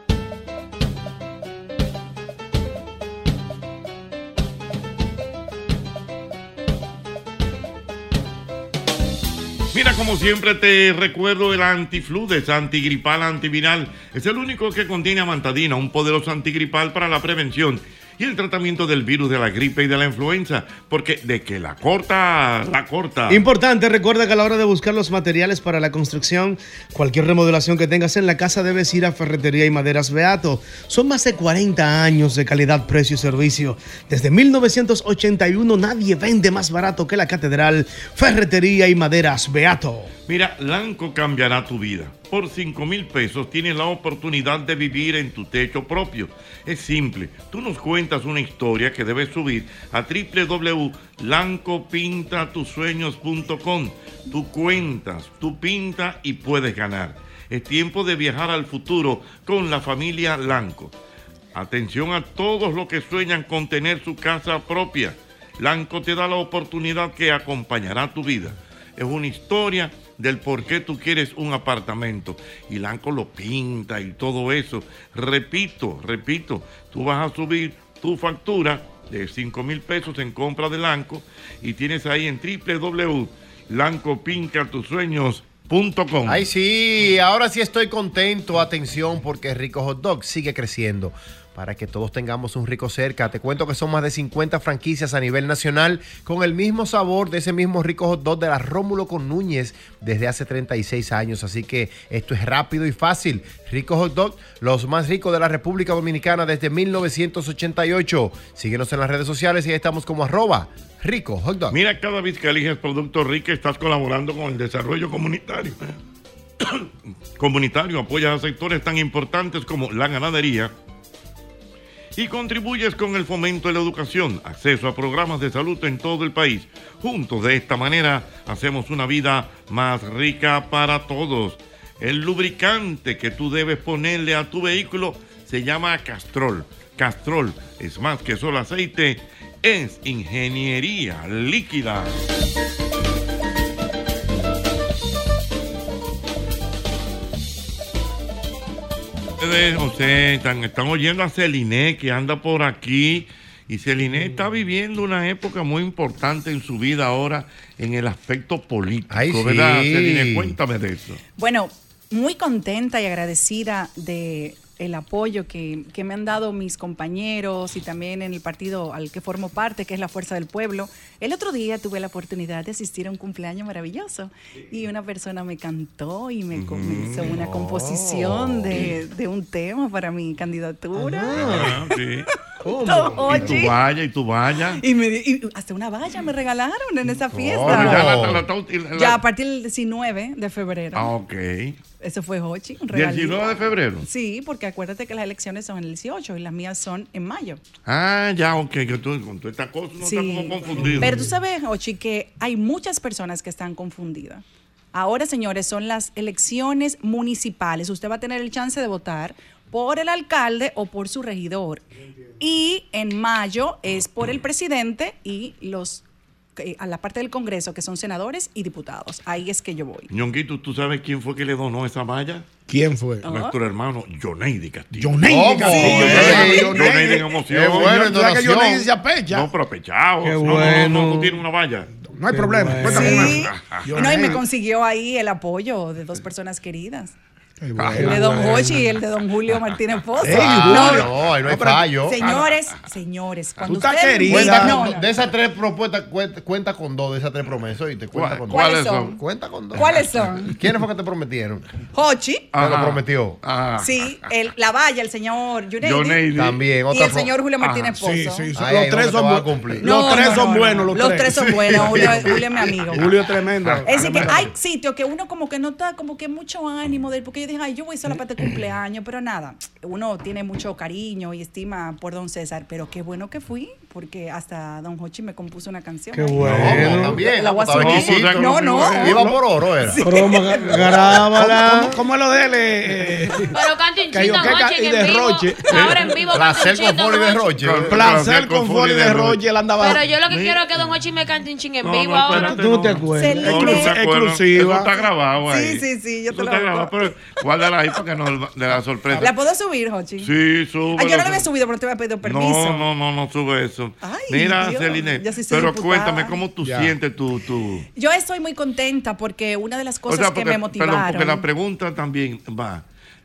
Mira, como siempre te recuerdo el antifludes, antigripal, antiviral. Es el único que contiene amantadina, un poderoso antigripal para la prevención y el tratamiento del virus de la gripe y de la influenza. Porque de que la corta, la corta. Importante, recuerda que a la hora de buscar los materiales para la construcción, cualquier remodelación que tengas en la casa debes ir a Ferretería y Maderas Beato. Son más de 40 años de calidad, precio y servicio. Desde 1981 nadie vende más barato que la Catedral Ferretería y Maderas Beato. Mira, Lanco cambiará tu vida. Por 5 mil pesos tienes la oportunidad de vivir en tu techo propio. Es simple. Tú nos cuentas una historia que debes subir a www.lancopintatusueños.com. Tú cuentas, tú pinta y puedes ganar. Es tiempo de viajar al futuro con la familia Lanco. Atención a todos los que sueñan con tener su casa propia. Lanco te da la oportunidad que acompañará tu vida. Es una historia del por qué tú quieres un apartamento. Y Lanco lo pinta y todo eso. Repito, repito, tú vas a subir tu factura de 5 mil pesos en compra de Lanco y tienes ahí en www.lancopinca.tusueños.com. Ay, sí, ahora sí estoy contento. Atención, porque Rico Hot Dog sigue creciendo. Para que todos tengamos un rico cerca. Te cuento que son más de 50 franquicias a nivel nacional con el mismo sabor de ese mismo rico hot dog de la Rómulo con Núñez desde hace 36 años. Así que esto es rápido y fácil. Rico Hot Dog, los más ricos de la República Dominicana desde 1988. Síguenos en las redes sociales y ahí estamos como arroba Rico Hot Dog. Mira, cada vez que eliges Producto Rica estás colaborando con el desarrollo comunitario. [COUGHS] comunitario apoya a sectores tan importantes como la ganadería y contribuyes con el fomento de la educación, acceso a programas de salud en todo el país. Juntos de esta manera hacemos una vida más rica para todos. El lubricante que tú debes ponerle a tu vehículo se llama Castrol. Castrol es más que solo aceite, es ingeniería líquida. Ustedes, ustedes están, están oyendo a Celine que anda por aquí y Celine está viviendo una época muy importante en su vida ahora en el aspecto político, Ay, sí. ¿verdad? Celine, cuéntame de eso. Bueno, muy contenta y agradecida de el apoyo que, que me han dado mis compañeros y también en el partido al que formo parte, que es la Fuerza del Pueblo. El otro día tuve la oportunidad de asistir a un cumpleaños maravilloso y una persona me cantó y me, co- me hizo una composición de, de un tema para mi candidatura. Ah, sí. Todo, Y tu valla, y tu valla. Y, me, y hasta una valla me regalaron en esa fiesta. Pero ya la- la- la- Ya a partir del 19 de febrero. Ah, ok. Eso fue Hochi, un ¿Del regalito. 19 de febrero? Sí, porque acuérdate que las elecciones son el 18 y las mías son en mayo. Ah, ya, ok, que tú con toda esta cosa no está como confundido. Pero tú sabes, Hochi, que hay muchas personas que están confundidas. Ahora, señores, son las elecciones municipales. Usted va a tener el chance de votar por el alcalde o por su regidor. Y en mayo es por el presidente y los a la parte del Congreso, que son senadores y diputados. Ahí es que yo voy. Ñonguito, ¿tú sabes quién fue que le donó esa valla? ¿Quién fue? Nuestro hermano Joneidi Castillo. Joneidi. Castillo, Joneidi. En emoción. Qué bueno, en ¿Verdad que. Joneidi se apecha? No, pero apechado. Qué No, no, no, bueno. tú tienes una valla. No hay problema. Cuenta con Sí. No, y me consiguió ahí el apoyo de dos personas queridas. Bueno, el de Don bueno. Hochi y el de Don Julio Martínez Pozo. Ey, No. No, ahí no hay fallo. Señores, señores, cuando estás ustedes querida. no, no. De esas tres propuestas, cuenta, cuenta con dos de esas tres promesas. Y te cuenta con dos. ¿Cuáles son? Cuenta con dos. ¿Cuáles son? ¿Quiénes fue que te prometieron? Hochi. Te lo prometió. Sí, el, la valla, el señor Yuneidi. También, Y el señor Julio Martínez Ajá, Pozo. sí, sí, sí. Los tres son buenos. cumplir. Los tres son no, buenos. no. Los, Los tres. tres son buenos. Julio, Julio es mi amigo. Julio es tremendo. Es decir, que hay sitios que uno como que no está como que mucho ánimo de él, porque yo dije, ay, yo voy solo para este cumpleaños, pero nada, uno tiene mucho cariño y estima por don César, pero qué bueno que fui, porque hasta don Hochi me compuso una canción. Qué bueno. No, también. La exquisito. No, no. Iba por oro, era. Sí. Broma, garábala. [LAUGHS] ¿Cómo, es lo de él? [LAUGHS] eh, eh, Pero cante un Cayó chito, queca Hochi, y en vivo. derroche. Ahora en vivo Placer con Foli de. Roche. Placer con Foli de Roche. Él andaba. Pero yo lo que quiero es que Don Hochi me cante un ching en No, vivo ahora. Tú no te acuerdas. Exclusiva. Eso está grabado ahí. Sí, sí, sí, yo te lo está grabado, pero guárdala ahí para que no le da sorpresa. ¿La puedo subir, Hochi? Sí, sube. Ah, yo no la había subido, pero te había pedido permiso. No, no, no, no sube eso. Ay, Mira, Dios, Celine, ya sí soy pero diputada. cuéntame cómo tú Ya. sientes tu, tu... Yo estoy muy contenta porque una de las O cosas que me perdón, motivaron. porque la pregunta también va.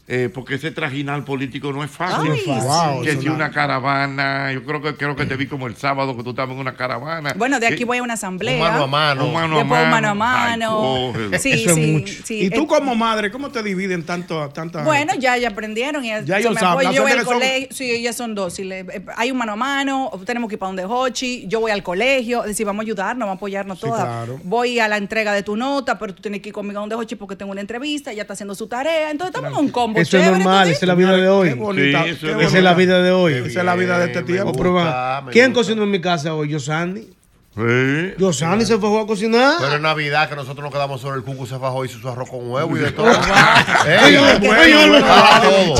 Eh, porque ese trajinal político no es fácil. Ay, Wow, que si una caravana, yo creo que creo que te vi como el sábado que tú estabas en una caravana. Bueno, de aquí Que- voy a una asamblea. Un mano a mano. Un mano a un mano a mano. mano. Ay, sí, Eso es sí, mucho. sí. ¿Y tú Eh, como madre, cómo te dividen tanto, tanta Bueno, ya, ya aprendieron. Ya, Ya ellos me saben, Yo voy al mujeres son- colegio. Sí, ya son dos. Si le- eh, hay un mano a mano, tenemos que ir para donde Hochi. Yo voy al colegio. Es decir, vamos a ayudarnos, vamos a apoyarnos Sí, todas. claro. Voy a la entrega de tu nota, pero tú tienes que ir conmigo a donde Hochi porque tengo una entrevista. Ella está haciendo su tarea. Entonces estamos en un combo. Eso es normal, ¿tú esa es la vida de hoy. Qué bonita. Sí, eso qué es Esa es la vida de hoy. Esa es la vida de este tiempo. Gusta, ¿Quién cocinó en mi casa hoy? Yo, Sandy. Sí. Yo, Sandy se fue a cocinar. Pero en Navidad que nosotros nos quedamos solo el cucu se fajó y hizo su arroz con huevo y de todo. Bueno, todo.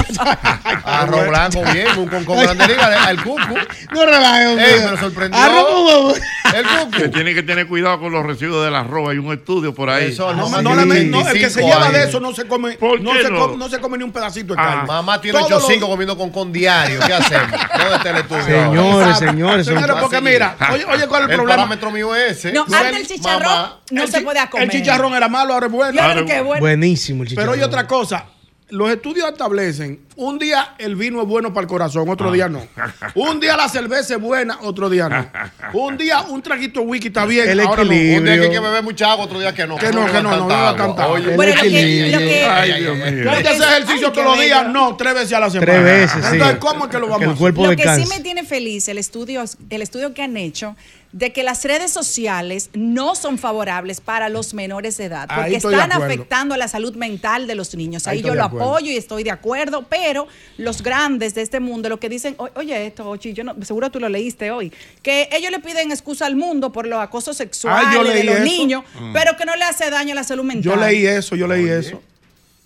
Arroz blanco bien, un con grande liga al cucu. No relajes. Ey, me sorprendió. Arroz con huevo. El Que cucu. tiene que tener cuidado con los residuos del arroz. Hay un estudio por ahí. Eso, No, no no, el que se 25 lleva de eso no se come, ¿Por no se, come, no se come ni un pedacito de Ah. carne. Mamá tiene Todos 8 5 los- comiendo con con diario. ¿Qué hacemos? ¿Dónde está el estudio? Señores, señores, Señores, porque mira, oye, oye, ¿cuál es El problema? Parámetro mío es ese. No, No, antes el- chicharrón mamá, no el se chi- podía comer. El chicharrón era malo, ahora es bueno. Claro que bueno. Buenísimo el chicharrón. Pero hay otra cosa. Los estudios establecen, un día el vino es bueno para el corazón, otro Ah. día no. Un día la cerveza es buena, otro día no. Un día un traguito whisky está bien, El ahora no. equilibrio. Un día que hay que beber mucha agua, otro día que no. Que no, que no, no, no tanta Oye. Bueno, lo que, equilibrio. lo que- Ay, Dios mío. Ejercicio Ay, todos los días, no, tres veces a la semana. Tres veces, sí. Entonces, ¿cómo es que lo vamos a el hacer? cuerpo Lo que sí me tiene feliz el estudio, el estudio que han hecho de que las redes sociales no son favorables para los menores de edad, porque están afectando a la salud mental de los niños. Ahí yo lo apoyo y estoy de acuerdo, pero los grandes de este mundo lo que dicen, "O- oye esto, Ochi, yo no, seguro tú lo leíste hoy, que ellos le piden excusa al mundo por los acosos sexuales Ah, yo de los eso. niños, Mm. pero que no le hace daño a la salud mental. Yo leí eso, yo leí eso.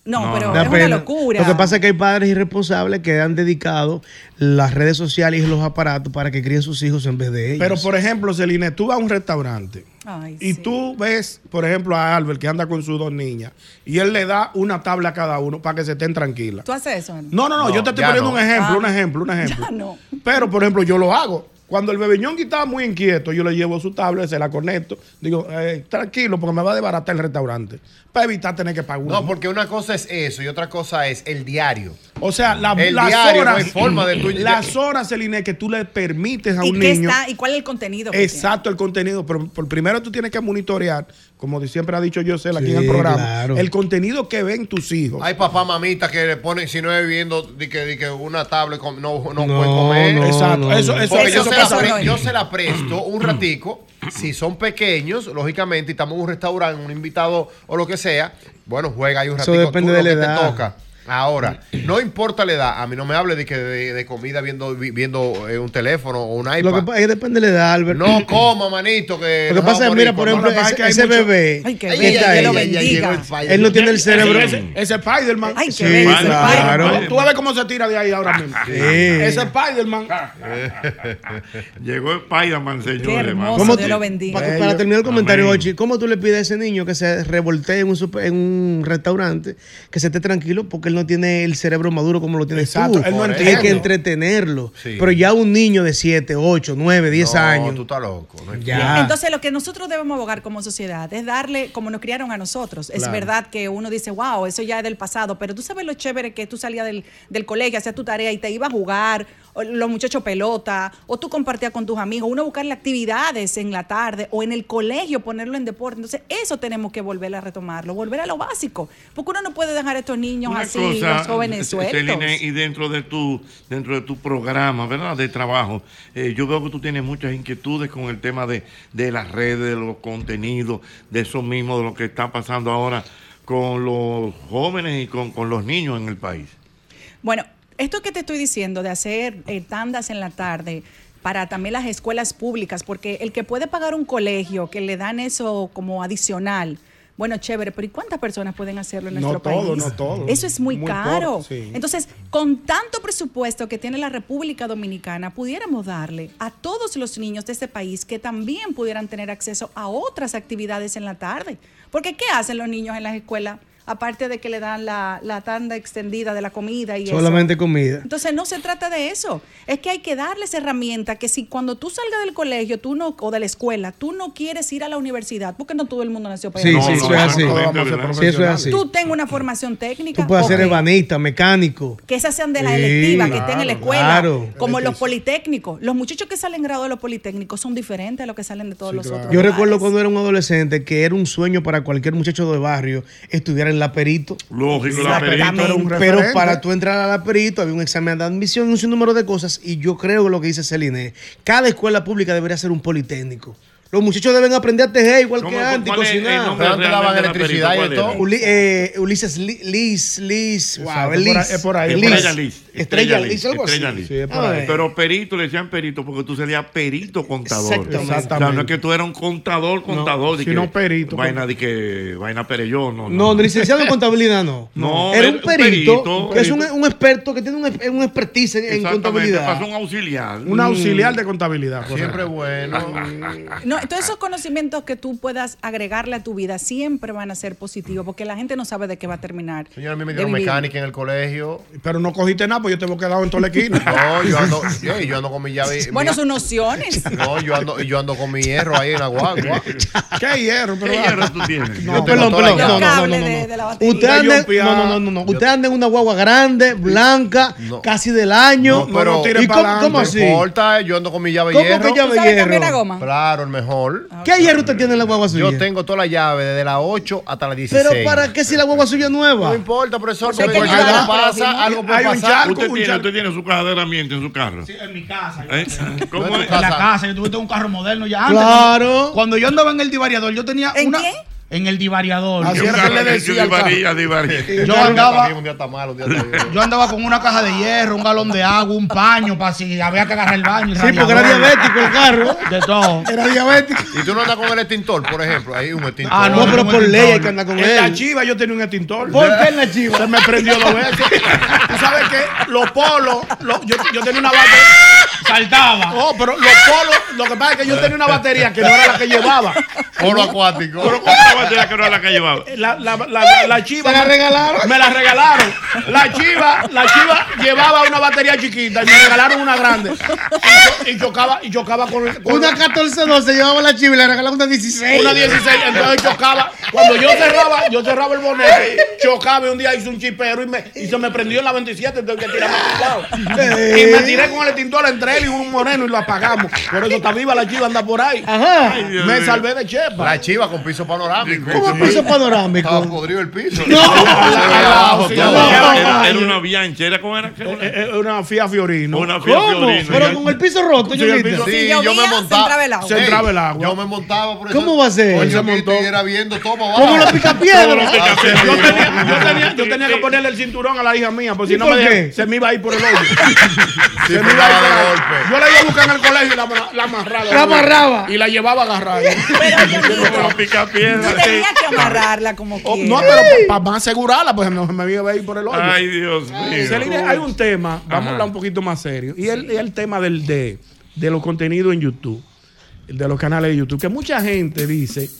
No, No, pero es pena. una locura. Lo que pasa es que hay padres irresponsables que han dedicado las redes sociales y los aparatos para que críen sus hijos en vez de ellos. Pero, por ejemplo, Celine, tú vas a un restaurante Ay, y sí. tú ves, por ejemplo, a Albert que anda con sus dos niñas y él le da una tabla a cada uno para que se estén tranquilas. ¿Tú haces eso? No, no, no, No, yo te estoy poniendo no. un ejemplo, Ah. un ejemplo, un [LAUGHS] ejemplo. Ya no. Pero, por ejemplo, yo lo hago. Cuando el bebeñón estaba muy inquieto, yo le llevo su tablet, se la conecto. Digo, eh, tranquilo, porque me va a desbaratar el restaurante. Para evitar tener que pagar una. No, porque una cosa es eso y otra cosa es el diario. O sea, la- El las diario, no horas. hay forma de tú- Las horas, Celine, que tú le permites a ¿Y un qué niño. está? ¿Y cuál es el contenido? Exacto, el contenido. Pero por primero tú tienes que monitorear, como siempre ha dicho José aquí en el programa, claro. el contenido que ven tus hijos. Hay papá mamita que le ponen, si no es viviendo, di que, di que una tablet no, no, No, puede comer. no, Exacto, eso, eso, eso yo, se pasa. la yo se la presto un ratico, si son pequeños, lógicamente, y estamos en un restaurante, un invitado o lo que sea, bueno, juega ahí un Eso ratico. depende tú de lo la que edad. te toca. Ahora, [CLEARS THROAT] no importa la edad, a mí no me hable de que de, de comida viendo vi- viendo eh, un teléfono o un iPad. Lo que pasa es que depende de la edad, Albert. No coma, manito, que Lo que pasa es, a mira, morir por ejemplo, lo que ese, es que ese mucho- bebé Ay, que que bella, está que ahí, lo bendiga. él no tiene el cerebro. Ese, ese Spider-Man. Ay, qué Sí, bello, claro. Spider-Man. Tú ver cómo se tira de ahí ahora mismo. Sí. Ese Spider-Man. [LAUGHS] Llegó Spider-Man, señores. ¿Cómo tú- pa- Para, terminar el comentario. Ochi, ¿cómo tú le pides a ese niño que se revoltee en un, super- en un restaurante, que se esté tranquilo porque él no tiene el cerebro maduro como lo tienes Exacto, tú? él no Hay que entretenerlo. Sí. Pero ya un niño de 7, 8, 9, 10 No, años. tú estás loco. no Ya. Entonces, lo que nosotros debemos abogar como sociedad es darle, como nos criaron a nosotros. Es Claro. verdad que uno dice, wow, eso ya es del pasado, pero tú sabes lo chévere que tú salías del, del colegio, hacías tu tarea y te ibas a jugar, o los muchachos pelota, o tú compartías con tus amigos, uno buscarle actividades en la tarde o en el colegio, ponerlo en deporte. Entonces, eso tenemos que volver a retomarlo, volver a lo básico, porque uno no puede dejar a estos niños Una así, cosa, los jóvenes sueltos. Celine, y dentro de tu dentro de tu programa, ¿verdad? De trabajo, eh, yo veo que tú tienes muchas inquietudes con el tema de, de las redes, de los contenidos, de eso mismo, de lo que está pasando ahora con los jóvenes y con, con los niños en el país. Bueno, esto que te estoy diciendo de hacer eh, tandas en la tarde para también las escuelas públicas, porque el que puede pagar un colegio que le dan eso como adicional, bueno, chévere, pero ¿y cuántas personas pueden hacerlo en No nuestro todo, país? no todo. Eso es muy, Muy caro. poco, sí. Entonces, con tanto presupuesto que tiene la República Dominicana, pudiéramos darle a todos los niños de este país que también pudieran tener acceso a otras actividades en la tarde. Porque ¿qué hacen los niños en las escuelas? Aparte de que le dan la, la tanda extendida de la comida y eso. Solamente comida. Entonces no se trata de eso, es que hay que darles herramientas que si cuando tú salgas del colegio tú no, o de la escuela, tú no quieres ir a la universidad, porque no todo el mundo nació para Sí, ir a la sí, eso es universidad. así. todos vamos a ser Sí, eso es así. Tú tengas una formación técnica. Tú puedes ser ebanista, mecánico. Que esas sean de la Sí, electiva, que estén en la claro, escuela, claro. como los politécnicos. Los muchachos que salen graduados de los politécnicos son diferentes a los que salen de todos los otros. Yo lugares. recuerdo cuando era un adolescente que era un sueño para cualquier muchacho de barrio estudiar en la perito. Lógico, la Perito un Pero para tú entrar a la perito había un examen de admisión y un sinnúmero de cosas. Y yo creo que lo que dice Celine, cada escuela pública debería ser un politécnico. Los muchachos deben aprender a tejer igual que ¿Cómo- antes, el cocinar. Pero antes daban electricidad y de ¿Cuál todo. Uli- eh, Ulises Li- Liz, Liz, wow, Liz. es por ahí, Estrella Liz. Estrella Liz, algo Estrella. Liz. Sí, es por ahí. Pero perito le decían perito porque tú serías perito contador. Exactamente. O sea, no es que tú eras un contador, contador. de sino que perito. Vaina de que, vaina perellón. No, No, licenciado en contabilidad no. [LAUGHS] No, era un un perito, que es un, un experto que tiene un, un expertise en, contabilidad. pasó un auxiliar. Un auxiliar de contabilidad. Siempre bueno. No, [LAUGHS] todos esos conocimientos que tú puedas agregarle a tu vida siempre van a ser positivos, porque la gente no sabe de qué va a terminar. Señor, a mí me dieron mecánica en el colegio. Pero no cogiste nada, pues yo te voy quedado en toda la esquina. [LAUGHS] No, yo ando, yo, yo ando con mi llave. Bueno, mi- son nociones. [LAUGHS] No, yo ando, yo ando con mi hierro ahí en la guagua. [LAUGHS] ¿Qué hierro? ¿Qué hierro tú tienes? No, perdón, perdón. No, no, no, no, no. Usted anda, no, no, no, no, no. Usted anda en una guagua grande, blanca, casi del año. No, pero ¿Y cómo, cómo así? No importa, yo ando con mi llave ¿Cómo hierro. que llave ¿Tú sabes cambiar hierro? Claro, el mejor. ¿Qué hierro usted tiene en la guagua suya? Yo tengo toda la llave, desde la 8 hasta la 16. Pero ¿para qué si la guagua suya es nueva? No importa, profesor, Porque algo llevar- pasa, algo puede Hay un pasar. charco, Usted un tiene, usted tiene su caja de herramientas en su carro. en mi casa. ¿Eh? ¿Cómo tu En la casa? casa, yo tuve un carro moderno ya antes. Claro. Cuando, cuando yo andaba en el divariador, yo tenía ¿En una. qué? En el divariador. Así Yo era que le decía yo al carro. divaría, divaría. [LAUGHS] Yo andaba, Un día está malo, un día está [LAUGHS] bien. yo andaba con una caja de hierro, un galón de agua, un paño para si había que agarrar el baño. Sí, porque era diabético el carro. De todo. Era diabético. Y tú no andas con el extintor, por ejemplo. Ahí un extintor. Ah, No, pero por ley hay que andar con En la él. chiva yo tenía un extintor. ¿Por qué en la chiva? Se me prendió dos veces. [LAUGHS] Tú sabes que los polos, los- yo, yo tenía una batería. Saltaba. Oh, pero los polos, lo que pasa es que yo tenía una batería que no era la que llevaba. Polo acuático. Pero ¿cuánta batería que no era la que llevaba? La, la, la, la, la chiva. ¿Se la regalaron? Me la regalaron. La chiva, la chiva llevaba una batería chiquita y me regalaron una grande. Y, cho- y chocaba, y chocaba con, con Una 14-12 llevaba la chiva y le regalaron una 16. una 16. Entonces chocaba. Cuando yo cerraba, yo cerraba el bonete, chocaba y un día hice un chipero y, me, y se me prendió en la 27, entonces que tiraba a lado. Y me tiré con el extintor, entré él y un moreno y lo apagamos. Por eso está viva la chiva, anda por ahí. Ajá. Ay, Dios Me salvé de Chepa. La chiva con piso panorámico. ¿Cómo piso panorámico? Estaba podrido el piso. No. Sí. Era, era una biancha, era como era. Una Fia Fiorino. Una Fiat ¿Cómo? Fiorino. Pero con el piso roto, Sí, yo Sí, yo me montaba. entraba el agua. Se entraba el agua. Yo me montaba por eso. ¿Cómo va a ser? Oye, se montó. Era viendo todo sí. Yo tenía, yo, yo que ponerle el cinturón a la hija mía, porque ¿Y si no me se me iba a ir por el hoyo. Sí, se me iba a ir por el- golpe. Yo la iba a buscar en el colegio y la, amarraba. La amarraba. Y la llevaba agarrada. Como pica piedra. Tú tenías que amarrarla como Oh, quieras. no, pero para más asegurarla, pues no me iba a ir por el hoyo. Ay, Dios mío. Celine, hay un tema, vamos Ajá. a hablar un poquito más serio, y el, el tema del, de, de los contenidos en YouTube, de los canales de YouTube, que mucha gente dice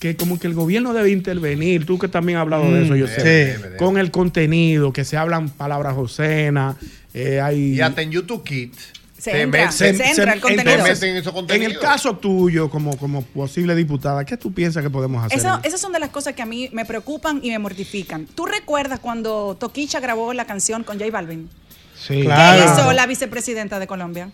que como que el gobierno debe intervenir, tú que también has hablado de eso, yo sé, Mm, sí. con el contenido, que se hablan palabras obscenas, eh, hay... Y hasta en YouTube Kids. Se te entra, met- se entra el contenido. En el caso tuyo, como, como posible diputada, ¿qué tú piensas que podemos hacer? Eso- esas son de las cosas que a mí me preocupan y me mortifican. ¿Tú recuerdas cuando Toquicha grabó la canción con J Balvin? Sí, ¿Qué claro. hizo la vicepresidenta de Colombia?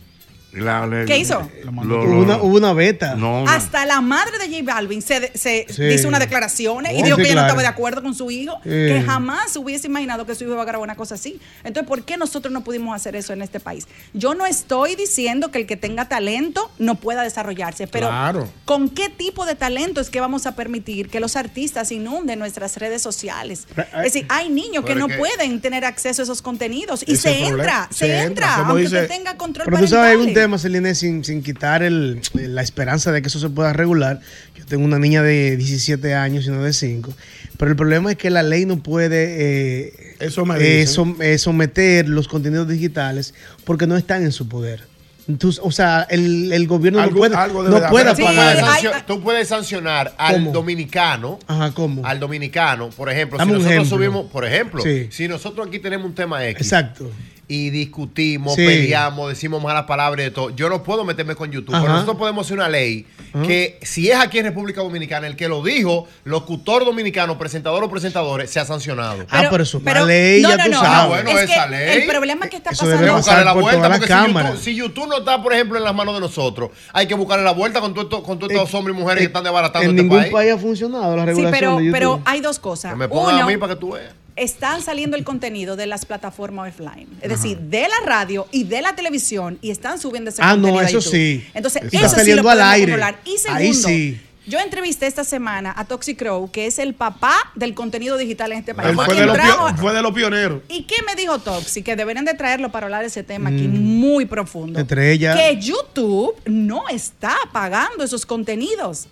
La- ¿Qué hizo? lo- Hubo lo- una, hubo una beta. no, no. Hasta la madre de J Balvin se, se Sí. hizo unas declaraciones y Oh, dijo sí, que ella no estaba de acuerdo con su hijo, que jamás hubiese imaginado que su hijo iba a grabar una cosa así. Entonces, ¿por qué nosotros no pudimos hacer eso en este país? Yo no estoy diciendo que el que tenga talento no pueda desarrollarse, pero Claro. ¿con qué tipo de talento es que vamos a permitir que los artistas inunden nuestras redes sociales? Es decir, hay niños que no que- pueden tener acceso a esos contenidos y se entra, se, Se entra, aunque dice- usted tenga control parental. Tema, Celine, sin, sin quitar el, la esperanza de que eso se pueda regular. Yo tengo una niña de 17 años y no de 5. Pero el problema es que la ley no puede eh, Eso eh, som- eh, someter los contenidos digitales porque no están en su poder. Entonces, o sea, el, el gobierno no Algo- puede, algo no de puede Hay- sancio- tú puedes sancionar al ¿Cómo? dominicano. Ajá, ¿cómo? Al dominicano, por ejemplo, Dame si nosotros ejemplo. subimos, por ejemplo, Sí. si nosotros aquí tenemos un tema X Exacto. Y discutimos, Sí. peleamos, decimos malas palabras y de todo, yo no puedo meterme con YouTube, Ajá. pero nosotros podemos hacer una ley que si es aquí en República Dominicana el que lo dijo, locutor dominicano, presentador o presentadores, sea sancionado. ah, pero es una ley, no, ya no, tú no, sabes. Ah, no. bueno, es esa que ley. El problema que está Eso debe Hay que pasando. buscarle la por vuelta, todas porque las si. YouTube, si YouTube no está, por ejemplo, en las manos de nosotros, hay que buscarle la vuelta con todos estos con todos estos hombres y mujeres que están desbaratando en este ningún país. país. ha funcionado la Sí, regulación pero, de YouTube. pero hay dos cosas. Que me pongan Uno, a mí para que tú veas. Están saliendo el contenido de las plataformas offline, es decir, de la radio y de la televisión y están subiendo ese Ah, no, contenido a eso YouTube. sí. Entonces, Está eso sí saliendo lo al aire. controlar. Y segundo, Ahí sí. yo entrevisté esta semana a Toxic Crow, que es el papá del contenido digital en este país. Fue de los trajo- pio- fue de los pioneros. ¿Y qué me dijo Toxic? Que deberían de traerlo para hablar de ese tema aquí muy profundo. Entre ellas- Que YouTube no está pagando esos contenidos.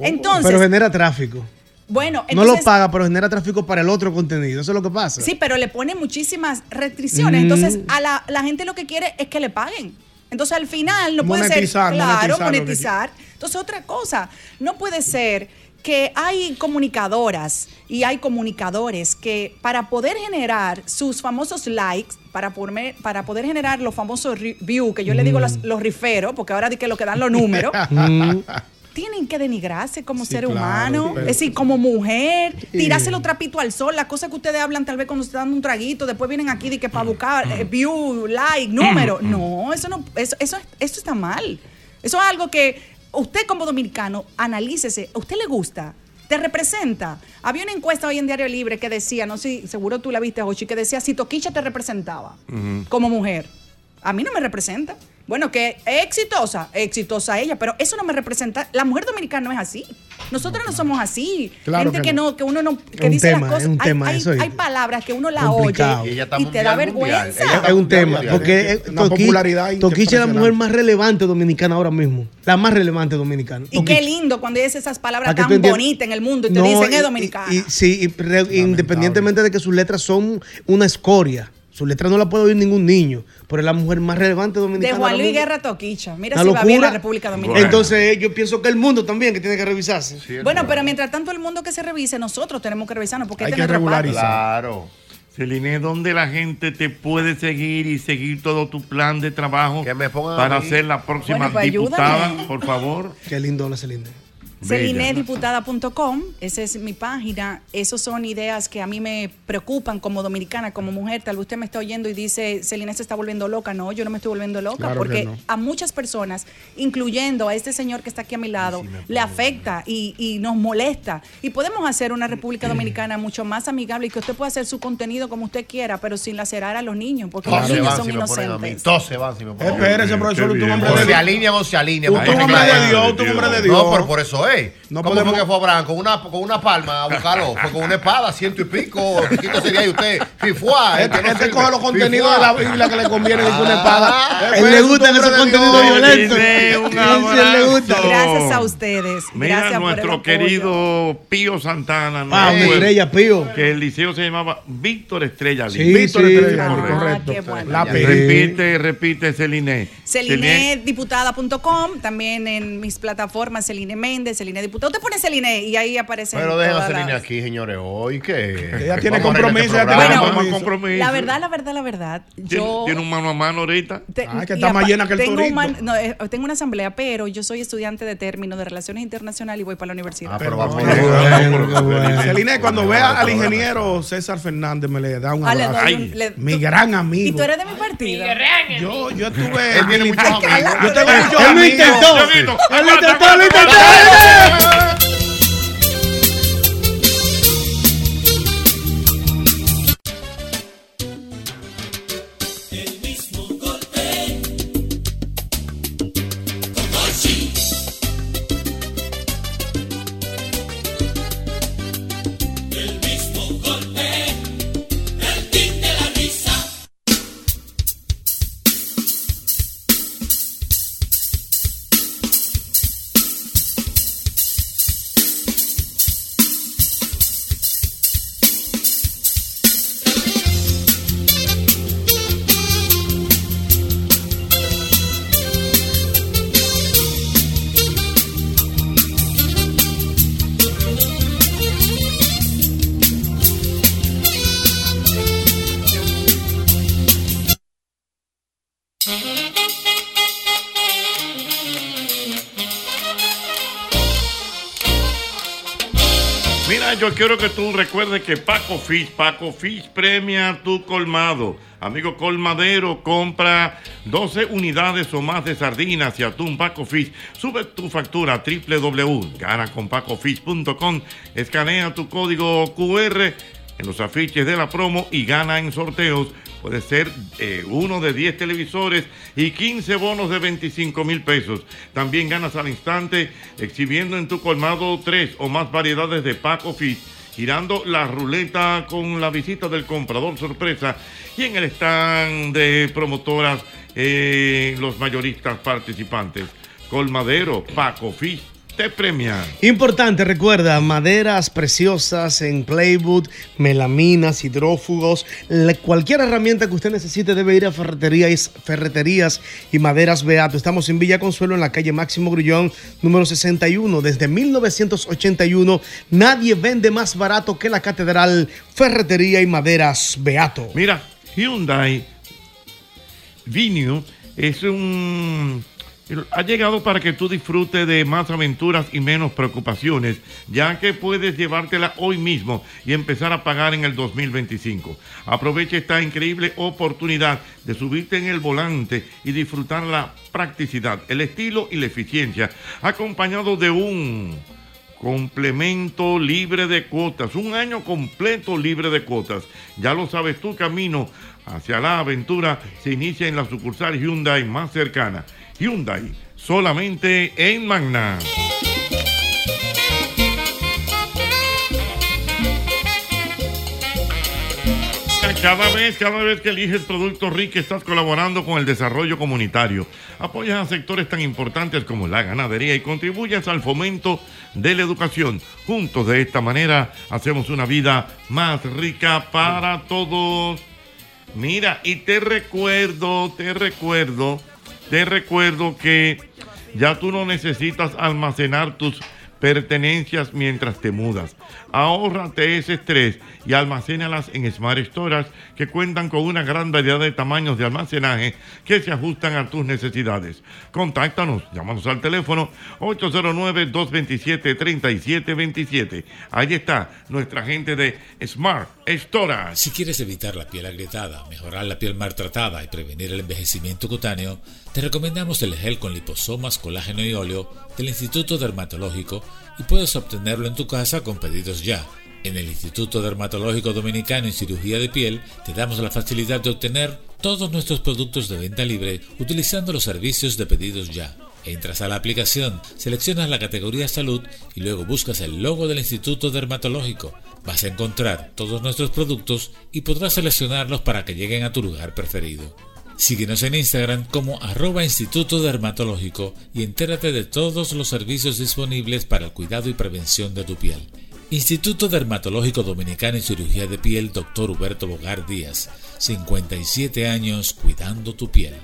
Entonces, pero genera tráfico. Bueno, no lo paga, pero genera tráfico para el otro contenido. Eso es lo que pasa. Sí, pero le pone muchísimas restricciones. Mm. Entonces, a la, la gente lo que quiere es que le paguen. Entonces, al final no puede ser, Monetizar, claro, monetizar que monetizar. Entonces, otra cosa, no puede ser que hay comunicadoras y hay comunicadores que para poder generar sus famosos likes, para, poder- para poder generar los famosos views, que yo le digo los, los riferos, porque ahora di que lo que dan los [LAUGHS] números, Mm. Tienen que denigrarse como Sí, ser claro, humano, pero- es decir, como mujer, los trapitos al sol, las cosas que ustedes hablan tal vez cuando se están dando un traguito, después vienen aquí de que para buscar eh, view, like, número. No, eso no, eso, eso, eso está mal. Eso es algo que usted como dominicano, analícese, ¿a usted le gusta? ¿Te representa? Había una encuesta hoy en Diario Libre que decía, no sé, seguro tú la viste, Jochi, que decía si Toquicha te representaba como mujer. A mí no me representa. Bueno, que es exitosa, exitosa ella, pero eso no me representa. La mujer dominicana no es así. Nosotros no somos así. Claro Gente que que, no. no, que uno no, que Es un dice tema, las cosas. es un hay, tema hay- eso, hay ¿oíste? palabras que uno la Complicado. oye Y te da vergüenza. Es un tema, mundial. porque eh, Una Toqui- popularidad Toquicha es la mujer más relevante dominicana ahora mismo. La más relevante dominicana. Y qué lindo cuando dice esas palabras tan bonitas en el mundo y te No, dicen es y- dominicana. y- sí, y re- independientemente de que sus letras son una escoria. Sus letras no la puede oír ningún niño, pero es la mujer más relevante de dominicana. Juan ahora Luis. Guerra Toquicha. Mira Una si va bien la locura. República Dominicana. Entonces yo pienso que el mundo también que tiene que revisarse. bueno, pero mientras tanto el mundo que se revise, nosotros tenemos que revisarnos porque Hay este es que regularizar. Claro. Celine, ¿dónde la gente te puede seguir y seguir todo tu plan de trabajo Que me para ser la próxima Bueno, pues diputada, ayúdame. por favor? Qué lindo la Celine. Celinediputada.com, esa es mi página. Esas son ideas que a mí me preocupan como dominicana, como mujer. Tal vez usted me está oyendo y dice, Celine se está volviendo loca. No, yo no me estoy volviendo loca Claro porque no. a muchas personas, incluyendo a este señor que está aquí a mi lado, le afecta y, y nos molesta. Y podemos hacer una República Dominicana mucho más amigable y que usted pueda hacer su contenido como usted quiera, pero sin lacerar a los niños, porque Todos los se niños van son si inocentes. Todos se van si me ponen. Espérese, profesor, usted un hombre de se Dios. alinean o se. Usted es un hombre de Dios, usted un hombre de Dios. No, pero por eso es. No ¿Cómo podemos- fue que fue Abraham? Con una, con una palma a buscarlo. [LAUGHS] Fue con una espada, ciento y pico. Quita sería y usted. Fifuá. Este, no este coge los contenidos Fifuá. de la Biblia que le conviene una Ah, espada. él le gustan esos contenidos violentos. Dice, un abrazo. Gracias a ustedes. Mira, Gracias el nuestro querido Pío Santana. nos Ah, estrella, Pío. Que el liceo se llamaba Víctor Estrella Sí. Víctor sí. Estrella Ah, correcto. qué bueno. La repite, repite, Celine. Celinediputada.com, también en mis plataformas, Celine Méndez, Celine Diputada. Usted pone Celine y ahí aparece. Pero dejen a Celine aquí, señores. Hoy que. Ella tiene compromiso, este ella tiene compromiso. La verdad, la verdad, la verdad. ¿Tiene, Yo tiene un mano a mano ahorita? Te- Ay, que y está más llena que el tengo, eh, tengo una asamblea, pero yo soy estudiante de término de Relaciones Internacionales y voy para la universidad. Ah, pero vamos. Celine, cuando vea al ingeniero César Fernández, me le da un Ah, abrazo. Mi gran ¿Y amigo. tú eres de mi partido? Yo, yo [LAUGHS] estuve. Él tiene muchos amigos. Yo tengo Él muchos lo amigos. intentó. Él lo intentó, lo intentó. Aguanta. Quiero que tú recuerdes que Paco Fish, Paco Fish premia tu colmado. Amigo colmadero, compra 12 unidades o más de sardinas y atún Paco Fish. Sube tu factura a www.ganaconpacofish.com. Escanea tu código QR en los afiches de la promo y gana en sorteos. Puede ser eh, uno de 10 televisores y 15 bonos de 25 mil pesos. También ganas al instante exhibiendo en tu colmado tres o más variedades de Paco Fish, girando la ruleta con la visita del comprador sorpresa y en el stand de promotoras eh, los mayoristas participantes. Colmadero, Paco Fish, te premia. Importante, recuerda, maderas preciosas en playwood, melaminas, hidrófugos, la- cualquier herramienta que usted necesite debe ir a ferreterías, ferreterías y maderas Beato. Estamos en Villa Consuelo, en la calle Máximo Grullón, número 61. Desde 1981, nadie vende más barato que la Catedral Ferretería y Maderas Beato. Mira, Hyundai Venue es un... Ha llegado para que tú disfrutes de más aventuras y menos preocupaciones, ya que puedes llevártela hoy mismo y empezar a pagar en el 2025. Aprovecha esta increíble oportunidad de subirte en el volante y disfrutar la practicidad, el estilo y la eficiencia, acompañado de un complemento libre de cuotas, un año completo libre de cuotas. Ya lo sabes, tu camino hacia la aventura se inicia en la sucursal Hyundai más cercana. Hyundai, solamente en Magna. Cada vez, cada vez que eliges Productos RIC estás colaborando con el desarrollo comunitario. Apoyas a sectores tan importantes como la ganadería y contribuyes al fomento de la educación. Juntos de esta manera hacemos una vida más rica para todos. Mira, y te recuerdo, te recuerdo, te recuerdo que ya tú no necesitas almacenar tus pertenencias mientras te mudas. Ahórrate ese estrés y almacénalas en Smart Storage que cuentan con una gran variedad de tamaños de almacenaje que se ajustan a tus necesidades. Contáctanos, llámanos al teléfono 809-227-3727. Ahí está nuestra gente de Smart Storage. Si quieres evitar la piel agrietada, mejorar la piel maltratada y prevenir el envejecimiento cutáneo, te recomendamos el gel con liposomas, colágeno y óleo del Instituto Dermatológico y puedes obtenerlo en tu casa con pedidos ya. En el Instituto Dermatológico Dominicano en Cirugía de Piel te damos la facilidad de obtener todos nuestros productos de venta libre utilizando los servicios de pedidos ya. Entras a la aplicación, seleccionas la categoría salud y luego buscas el logo del Instituto Dermatológico. Vas a encontrar todos nuestros productos y podrás seleccionarlos para que lleguen a tu lugar preferido. Síguenos en Instagram como arroba Instituto Dermatológico y entérate de todos los servicios disponibles para el cuidado y prevención de tu piel. Instituto Dermatológico Dominicano en Cirugía de Piel, Dr. Huberto Bogar Díaz. 57 años cuidando tu piel.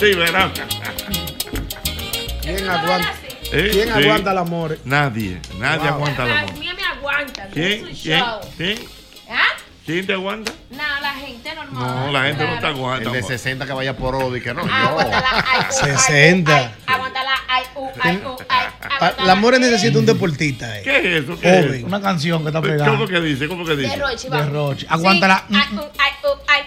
Sí, verá. ¿Quién aguanta? Eh, ¿Quién sí. aguanta el amor? Nadie, nadie Wow. aguanta el amor. mía me aguanta. ¿Quién? ¿Quién? show. ¿Quién? ¿Ah? ¿Quién te aguanta? No, la gente normal. No, la gente no te aguanta. El de amor. 60 que vaya por Odi, que no, Aguanta yo. la ay, uh, ay, 60. Aguanta la ay, uh, ay, uh, ay. Pa- La more necesita un deportista. eh. ¿Qué es eso? ¿Qué Joven. Una canción que está ¿Cómo pegada. que dice? ¿Cómo que dice? De Rochi, De vamos. Rochi. Aguántala. Sí. Ay,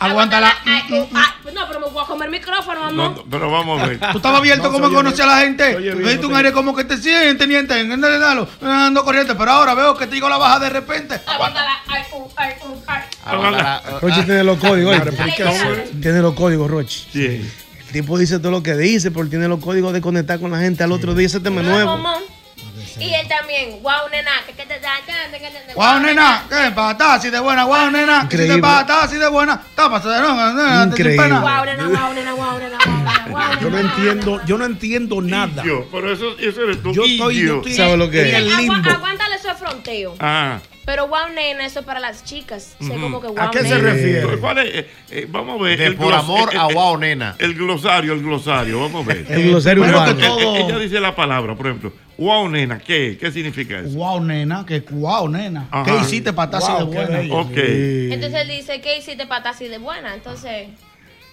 uh, ay. Aguántala. Ay, uh, ay. No, pero me voy a comer el micrófono, No, mamá. no, pero vamos a ver. [LAUGHS] Tú estabas abierto No, como conoce a la gente. No un aire como que te siente, teniente. Ando, ando corriente, pero ahora veo que te digo la baja de repente. Aguántala. Ay, ay, ay. Rochi tiene los [LAUGHS] códigos. Tiene los códigos, Rochi. Sí. El tipo dice todo lo que dice, porque tiene los códigos de conectar con la gente al otro día ese tema No, nuevo. Y él también. Guau, nena. Que que te da. que- que- que- que- Guau, nena, ¿qué? Para estar así de buena, guau, nena. Que si te estar así de buena, tápase de no, no, no, sin Increíble. Guau, nena, nena, nena, nena, guau, Yo no nena. entiendo, yo no entiendo nada. Yo, pero eso, eso eres tú. Yo estoy, yo estoy ¿Sabe lo que es? el limbo. Aguántale eso de fronteo. Ah. Pero wow, nena, eso es para las chicas. O sea, Ujú. como que wow, ¿A qué se nena. refiere? ¿Cuál es? Eh, eh, vamos a ver. De el por amor eh, a eh, wow, nena. El glosario, el glosario, vamos a ver. El glosario que Eh, Ella dice la palabra, por ejemplo, wow, nena, ¿qué? ¿Qué significa eso? Guau, nena, que guau, nena. Ajá. ¿Qué hiciste para estar así de buena? Ok. Entonces él dice, ¿qué hiciste para estar así de buena? Entonces,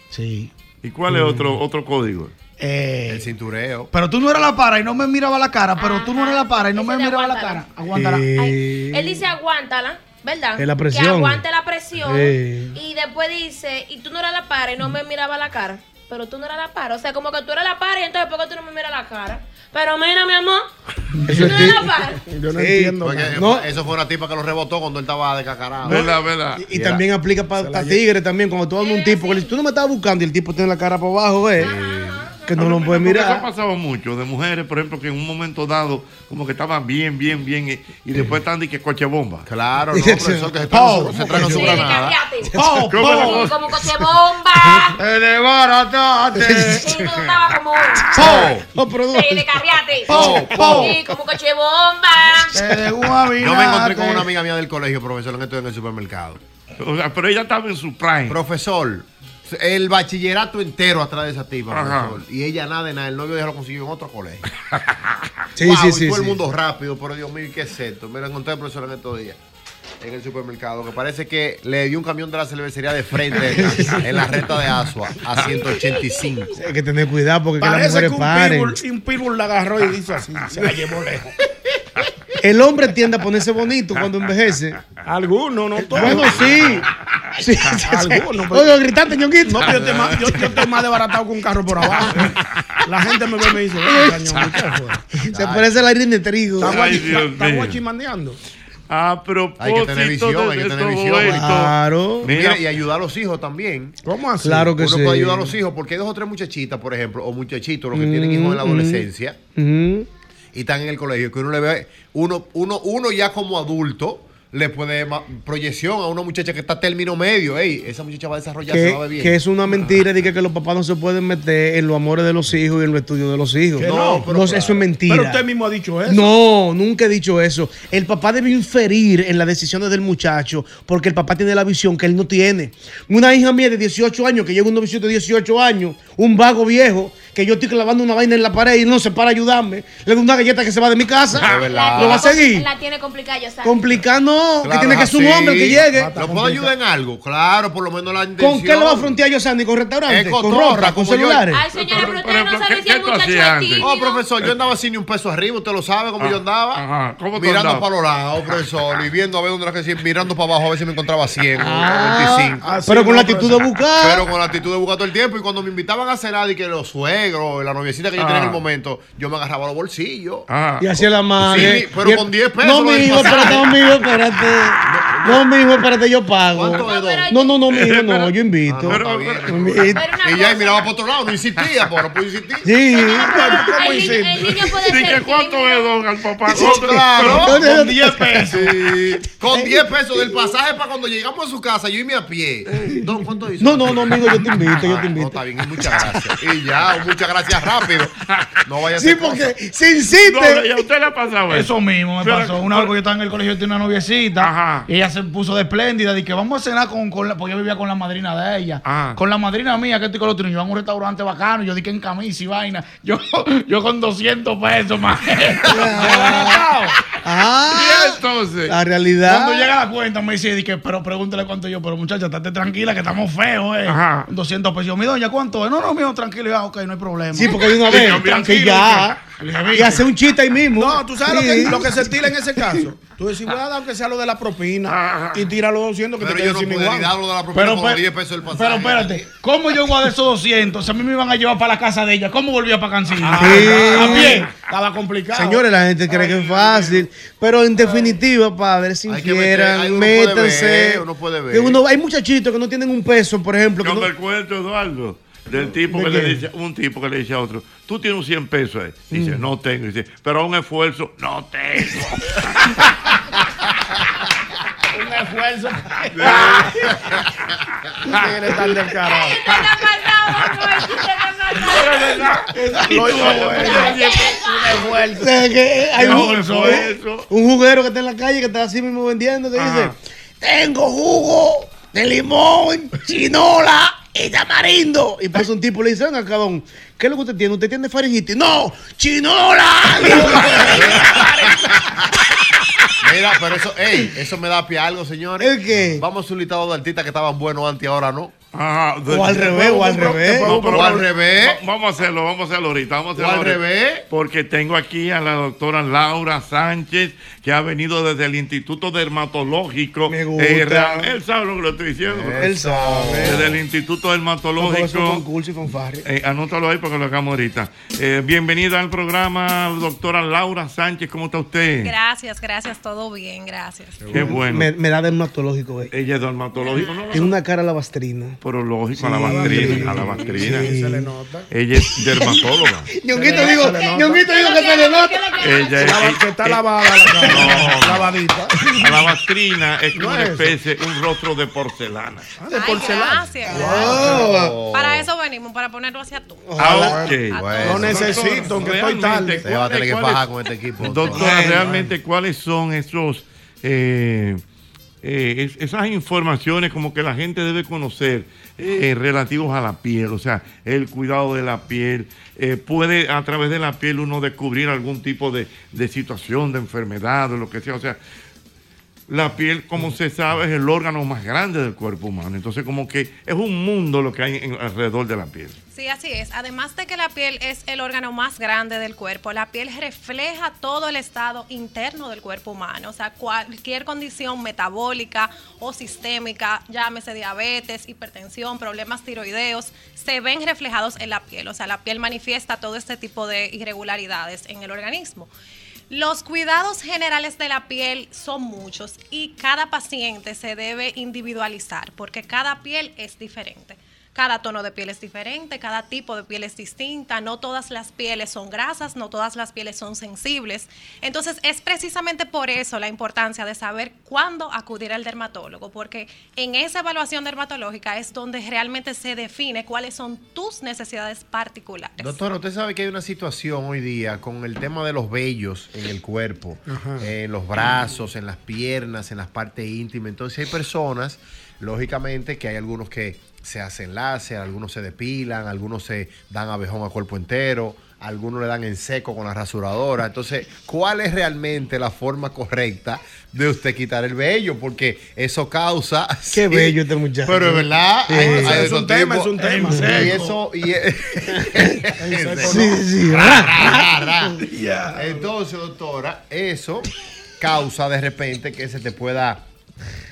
Sí. ¿Y cuál es otro, otro código? Eh, El cintureo. pero tú no eras la para y no me miraba la cara, pero tú no eras la para y no me miraba la cara. Aguántala. Eh, él dice aguántala, ¿verdad? Es la Que presión. aguante la presión. Eh. Y después dice, y tú no eras la para y no me miraba la cara. Pero tú no eras la para. O sea, como que tú eras la para y entonces, ¿por qué tú no me miras la cara? Pero mira, mi amor, [LAUGHS] Eso no la para. [LAUGHS] Yo no Sí. entiendo. Porque, nada. No. Eso fue una tipa que lo rebotó cuando él estaba descacarado. ¿Verdad, verdad? Y, y también aplica para tigres también, cuando tú hablas un tipo que le dices, tú no me estás buscando y el tipo tiene la cara para abajo, ¿ves? Que no lo puede Porque Eso ha mirar. pasado mucho, de mujeres, por ejemplo, que en un momento dado, como que estaban bien, bien, bien, y, y después están de que coche bomba. Claro, no, profesor, que se tragan su, se tragan su granada. descarriate. ¡Pau, ¿Cómo la pau! cosa? Como coche bomba. [LAUGHS] ¡Te desbarataste! Sí, tú estabas como... ¡Pau! Oh, pero Sí, como coche bomba. ¡Te desguabinaste! Yo me encontré con una amiga mía del colegio, profesor, en esto en el supermercado. O sea, pero ella estaba en su prime. Profesor, el bachillerato entero atrás de esa tipa, profesor. Y ella nada de nada, el novio ya lo consiguió en otro colegio. [LAUGHS] Sí, Wow, sí, y sí. todo el sí. mundo rápido, pero Dios mío, ¿qué es esto? Me lo encontré al profesor en estos días. En el supermercado, que parece que le dio un camión de la cervecería de frente [LAUGHS] en la recta de Asua a 185. Hay que tener cuidado porque que las Parece que mujeres un paren. pitbull, un pitbull la agarró y hizo así. Se la llevó lejos. [LAUGHS] El hombre tiende a ponerse bonito cuando envejece. Algunos, no todos. Bueno, sí. Sí, sí, sí. Algunos, pero- Oye, gritaste, ñonguito. No, pero yo estoy, más, yo, yo estoy más desbaratado que un carro por abajo. La gente me ve y me dice, "Venga, ñongo, ¿qué fue? Se parece la harina de trigo. Está guachimandeando. A propósito Hay que tener visión, hay que tener visión. Claro. Mira, Mira, y ayudar a los hijos también. ¿Cómo así? Claro que Uno sí. puede ayudar a los hijos porque hay dos o tres muchachitas, por ejemplo, o muchachitos, los que tienen hijos en la Mm, adolescencia Ujú. Y están en el colegio, que uno le ve, uno, uno, uno ya como adulto, le puede proyección a una muchacha que está a término medio. Ey, esa muchacha va a desarrollar, se va a ver Que, bien. que es una mentira de que, que los papás no se pueden meter en los amores de los hijos y en los estudios de los hijos. Que No, no, pero eso es mentira. Pero usted mismo ha dicho eso. No, nunca he dicho eso. El papá debe inferir en las decisiones del muchacho porque el papá tiene la visión que él no tiene. Una hija mía de 18 años, que lleva un novio de 18 años, un vago viejo, que yo estoy clavando una vaina en la pared y no se para ayudarme, le doy una galleta que se va de mi casa. ¿Lo va a seguir? La tiene complicada, yo sé. Complicando, que tiene que ser un hombre el que llegue. ¿Lo puedo ayudar en algo? Claro, por lo menos la intención. ¿Con qué le va a frontear yo, Sandy? ¿Con restaurantes? Es ¿Con ropa? ¿Con celulares? Ay, señora, pero usted no sabe si el muchacho es tímido. Oh, profesor, yo andaba sin ni un peso arriba, usted lo sabe cómo yo andaba. Ajá, ¿cómo tú mirando para los lados, profesor, y viendo a ver dónde era que sí, mirando para abajo a ver si me encontraba 100 Ah, o 25. así pero con la actitud de buscar. Pero con la actitud de buscar todo el tiempo. Y cuando me invitaban a cenar y que los suegros, la noviecita que yo tenía en Ah. el momento, yo me agarraba los bolsillos. Y hacía la madre. Sí, pero Y- con 10 pesos. No, mijo, pasaje. espérate, no, mijo, espérate. No, mijo, espérate, yo pago. ¿Cuánto es, don? No, no, no, mijo, no, yo invito. Ah, no, invito. Y ya y miraba para otro lado, no insistía, pero no puedo insistir. Sí. [LAUGHS] ¿Cómo puede Dije, ¿cuánto es, don, al papá? Claro, Pero- con 10 [LAUGHS] pesos. Con 10 pesos del pasaje para cuando llegamos a su casa, yo irme a pie. Don, ¿cuánto hizo? No, no, no, amigo, yo te invito, yo te No, invito. está bien, y muchas gracias. Y ya, muchas gracias rápido. No vaya a Sí, porque se insiste. No, ¿y a usted le ha pasado eso? Eso mismo me Pero- pasó. Una vez que yo estaba en el colegio, yo tenía una noviecita. Y ella se puso de espléndida. Y que vamos a cenar con, con la. Porque yo vivía con la madrina de ella. Con la madrina mía, que estoy con los. Yo iba a un restaurante bacano. Yo dije en camisa y vaina. Yo, [LAUGHS] yo con 200 pesos más. [LAUGHS] Ah, Y entonces, la realidad. Cuando llega la cuenta, me dice, que, pero pregúntele cuánto yo. Pero muchacha, estate tranquila, que estamos feos, eh. Ajá. 200 pesos. Yo, mi doña, ¿cuánto es? No, no, mío, tranquilo. Ya, ok, no hay problema. Sí, porque de una [LAUGHS] vez, que ya. Y hace un chiste ahí mismo. No, tú sabes Sí. lo, que, lo que se estila en ese caso. Tú decís, voy a dar aunque sea lo de la propina y tira los 200 que Pero te yo no sin igual. dar lo de la propina Pero, pero- 10 pesos el pasaje. Pero espérate, ¿cómo yo voy a dar esos 200? A mí me iban a llevar para la casa de ella. ¿Cómo volvía para Cancino? Sí. También. Estaba complicado. Señores, la gente cree que es fácil, pero en definitiva, padres, si que uno puede métanse. ver, uno puede ver. Que uno- hay muchachitos que no tienen un peso, por ejemplo. que no- el cuento, Eduardo, del tipo ¿De que le dice, un tipo que le dice a otro, tú tienes un 100 pesos ahí. Dice, Mm. no tengo. Dice, pero a un esfuerzo, no tengo. Un esfuerzo. Hizo bueno. Un eh, juguero que está en la calle que está así mismo vendiendo que dice, tengo jugo de limón, chinola y tamarindo. Y pasa un tipo y le dice, venga, cabrón, ¿qué es lo que usted tiene? ¿Usted tiene faringitis? No, chinola. [LAUGHS] Mira, pero eso, ey, eso me da pie a algo, señores. ¿El qué? Vamos a un listado de artistas que estaban buenos antes y ahora no. Ajá, O al revés, o al revés. No, pero O al vamos- revés. va- Vamos a hacerlo, vamos a hacerlo ahorita. Vamos a O hacerlo al ahorita. revés. Porque tengo aquí a la doctora Laura Sánchez, que ha venido desde el Instituto Dermatológico. Me gusta. él sabe lo que le estoy diciendo. Él sabe. Desde el Instituto Dermatológico. concurso y. Eh, anótalo ahí porque lo hagamos ahorita. Eh, bienvenida al programa, doctora Laura Sánchez. ¿Cómo está usted? Gracias, gracias, todo bien, gracias. Qué bueno. Me, me da dermatológico, eh. Ella es dermatológico, ¿no? Tiene una cara alabastrina. Pero lógico, Sí. alabastrina, alabastrina. Sí. Se le nota. Ella es dermatóloga. [LAUGHS] Ñonguito digo, Ñonguito digo que se le nota. Ella es, que está lavada la cara. No. Lavadita. Es como No una es eso. especie, un rostro de porcelana. de Ay, porcelana. gracias. Oh. Para eso venimos, para ponerlo hacia tú. Ah, ok. Lo necesito, aunque estoy tarde. Se va a tener que ¿cuáles- fajar con este equipo. Doctora, realmente, ¿cuáles son esos, eh, eh, es- esas informaciones como que la gente debe conocer eh, relativos a la piel? O sea, el cuidado de la piel. eh, puede a través de la piel uno descubrir algún tipo de, de situación, de enfermedad o lo que sea. O sea, la piel, como se sabe, es el órgano más grande del cuerpo humano. Entonces, como que es un mundo lo que hay en- alrededor de la piel. Sí, así es. Además de que la piel es el órgano más grande del cuerpo, la piel refleja todo el estado interno del cuerpo humano. O sea, cualquier condición metabólica o sistémica, llámese diabetes, hipertensión, problemas tiroideos, se ven reflejados en la piel. O sea, la piel manifiesta todo este tipo de irregularidades en el organismo. Los cuidados generales de la piel son muchos y cada paciente se debe individualizar porque cada piel es diferente. Cada tono de piel es diferente, cada tipo de piel es distinta, no todas las pieles son grasas, no todas las pieles son sensibles. Entonces es precisamente por eso la importancia de saber cuándo acudir al dermatólogo, porque en esa evaluación dermatológica es donde realmente se define cuáles son tus necesidades particulares. Doctora, usted sabe que hay una situación hoy día con el tema de los vellos en el cuerpo, en los brazos, en las piernas, en las partes íntimas. Entonces hay personas, lógicamente, que hay algunos que se hacen láser, algunos se depilan, algunos se dan abejón a cuerpo entero, algunos le dan en seco con la rasuradora. Entonces, ¿cuál es realmente la forma correcta de usted quitar el vello? Porque eso causa... Qué sí, bello este muchacho. Pero es verdad. Sí. hay- Es un tema, es un tema. Y Seco. eso... Y [LAUGHS] Sí, sí. [LAUGHS] Ra, ra, ra. Ya. Entonces, doctora, eso causa de repente que se te pueda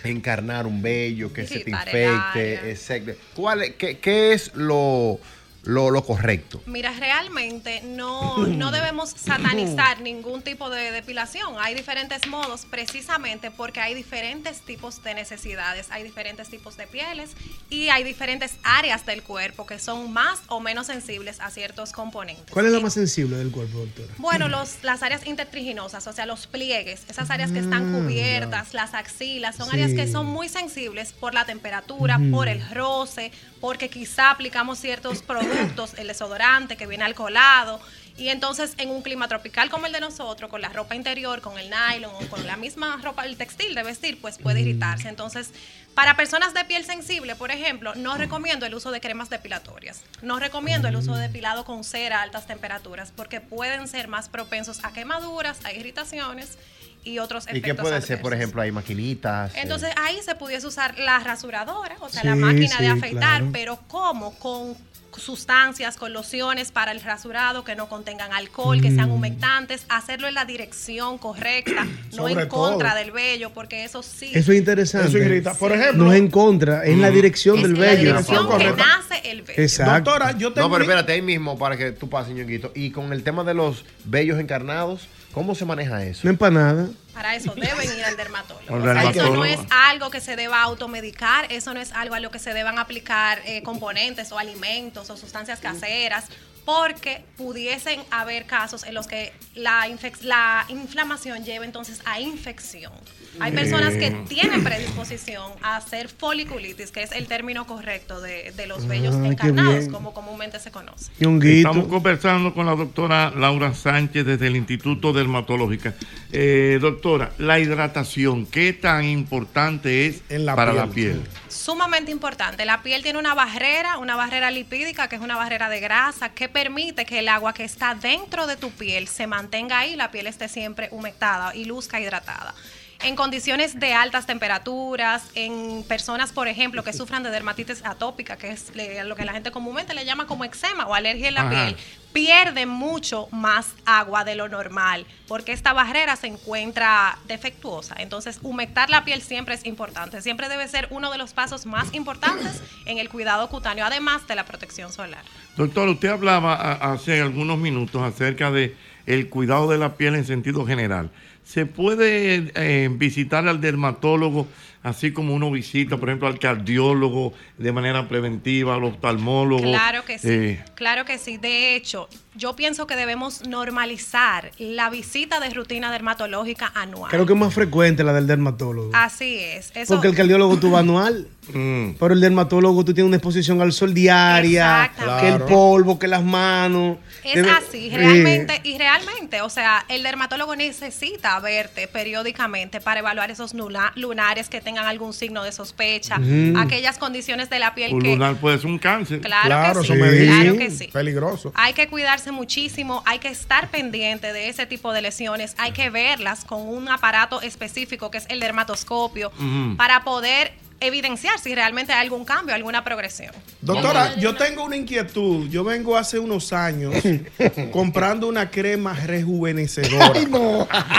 encarnar un vello, que se te infecte, etc. ¿Cuál qué, qué es lo, lo, lo correcto? Mira, realmente no, no debemos satanizar [CLEARS THROAT] ningún tipo de depilación. Hay diferentes modos precisamente porque hay diferentes tipos de necesidades, hay diferentes tipos de pieles y hay diferentes áreas del cuerpo que son más o menos sensibles a ciertos componentes. ¿Cuál es la más sensible del cuerpo, doctora? Bueno, los, las áreas intertriginosas, o sea, los pliegues, esas áreas que están Ah, cubiertas, las axilas, son Sí. áreas que son muy sensibles por la temperatura, por el roce, porque quizá aplicamos ciertos productos, el desodorante que viene alcoholado. Y entonces en un clima tropical como el de nosotros, con la ropa interior, con el nylon o con la misma ropa, el textil de vestir, pues puede irritarse. Entonces, para personas de piel sensible, por ejemplo, no recomiendo el uso de cremas depilatorias. No recomiendo el uso de depilado con cera a altas temperaturas porque pueden ser más propensos a quemaduras, a irritaciones y otros ¿Y efectos. qué puede ser, por ejemplo? Hay maquinitas. eh, Entonces ahí se pudiese usar la rasuradora, o sea, Sí, la máquina de afeitar, claro. pero ¿cómo? Con sustancias, con lociones para el rasurado que no contengan alcohol, que sean Mm. humectantes, hacerlo en la dirección correcta, [CLEARS THROAT] no en contra todo. del vello, porque eso sí. Eso es interesante. Eso irrita. Por ejemplo- No es en contra, es en la dirección del en la vello. dirección que nace el vello. Exacto. Doctora, yo No, tengo pero mi- espérate ahí mismo para que tú pases, ñonguito. Y con el tema de los vellos encarnados, ¿cómo se maneja eso? Una empanada. Para eso [LAUGHS] deben ir al dermatólogo. Al O sea, eso no es algo que se deba automedicar, eso no es algo a lo que se deban aplicar eh, componentes o alimentos o sustancias caseras, porque pudiesen haber casos en los que la, infec- la inflamación lleva entonces a infección. Hay personas que tienen predisposición a hacer foliculitis, que es el término correcto de, de los vellos Ah, encarnados, como comúnmente se conoce. Estamos conversando con la doctora Laura Sánchez desde el Instituto Dermatológica. Eh, doctora, la hidratación, ¿qué tan importante es para piel. la piel? Sumamente importante. La piel tiene una barrera, una barrera lipídica, que es una barrera de grasa, que permite que el agua que está dentro de tu piel se mantenga ahí, la piel esté siempre humectada y luzca hidratada. En condiciones de altas temperaturas, en personas, por ejemplo, que sufran de dermatitis atópica, que es lo que la gente comúnmente le llama como eczema o alergia en la Ajá. piel, pierde mucho más agua de lo normal, porque esta barrera se encuentra defectuosa. Entonces, humectar la piel siempre es importante. Siempre debe ser uno de los pasos más importantes en el cuidado cutáneo, además de la protección solar. Doctor, usted hablaba hace algunos minutos acerca de el cuidado de la piel en sentido general. ¿Se puede eh, visitar al dermatólogo así como uno visita, por ejemplo, al cardiólogo de manera preventiva, al oftalmólogo? Claro que sí. Eh, Claro que sí. De hecho, yo pienso que debemos normalizar la visita de rutina dermatológica anual. Creo que es más frecuente la del dermatólogo. Así es. Eso, Porque el cardiólogo tú vas anual. Mm. Pero el dermatólogo tú tienes una exposición al sol diaria, Exactamente. que el polvo, que las manos. Es Debe- así, eh, realmente, y realmente, o sea, el dermatólogo necesita verte periódicamente para evaluar esos lunares que tengan algún signo de sospecha, aquellas condiciones de la piel un que lunar puede ser un cáncer. Claro que sí, eso me dice. claro que sí. Peligroso. hay que cuidarse muchísimo, hay que estar pendiente de ese tipo de lesiones, hay que verlas con un aparato específico que es el dermatoscopio para poder evidenciar si realmente hay algún cambio, alguna progresión. Doctora, yo tengo una inquietud. Yo vengo hace unos años [LAUGHS] comprando una crema rejuvenecedora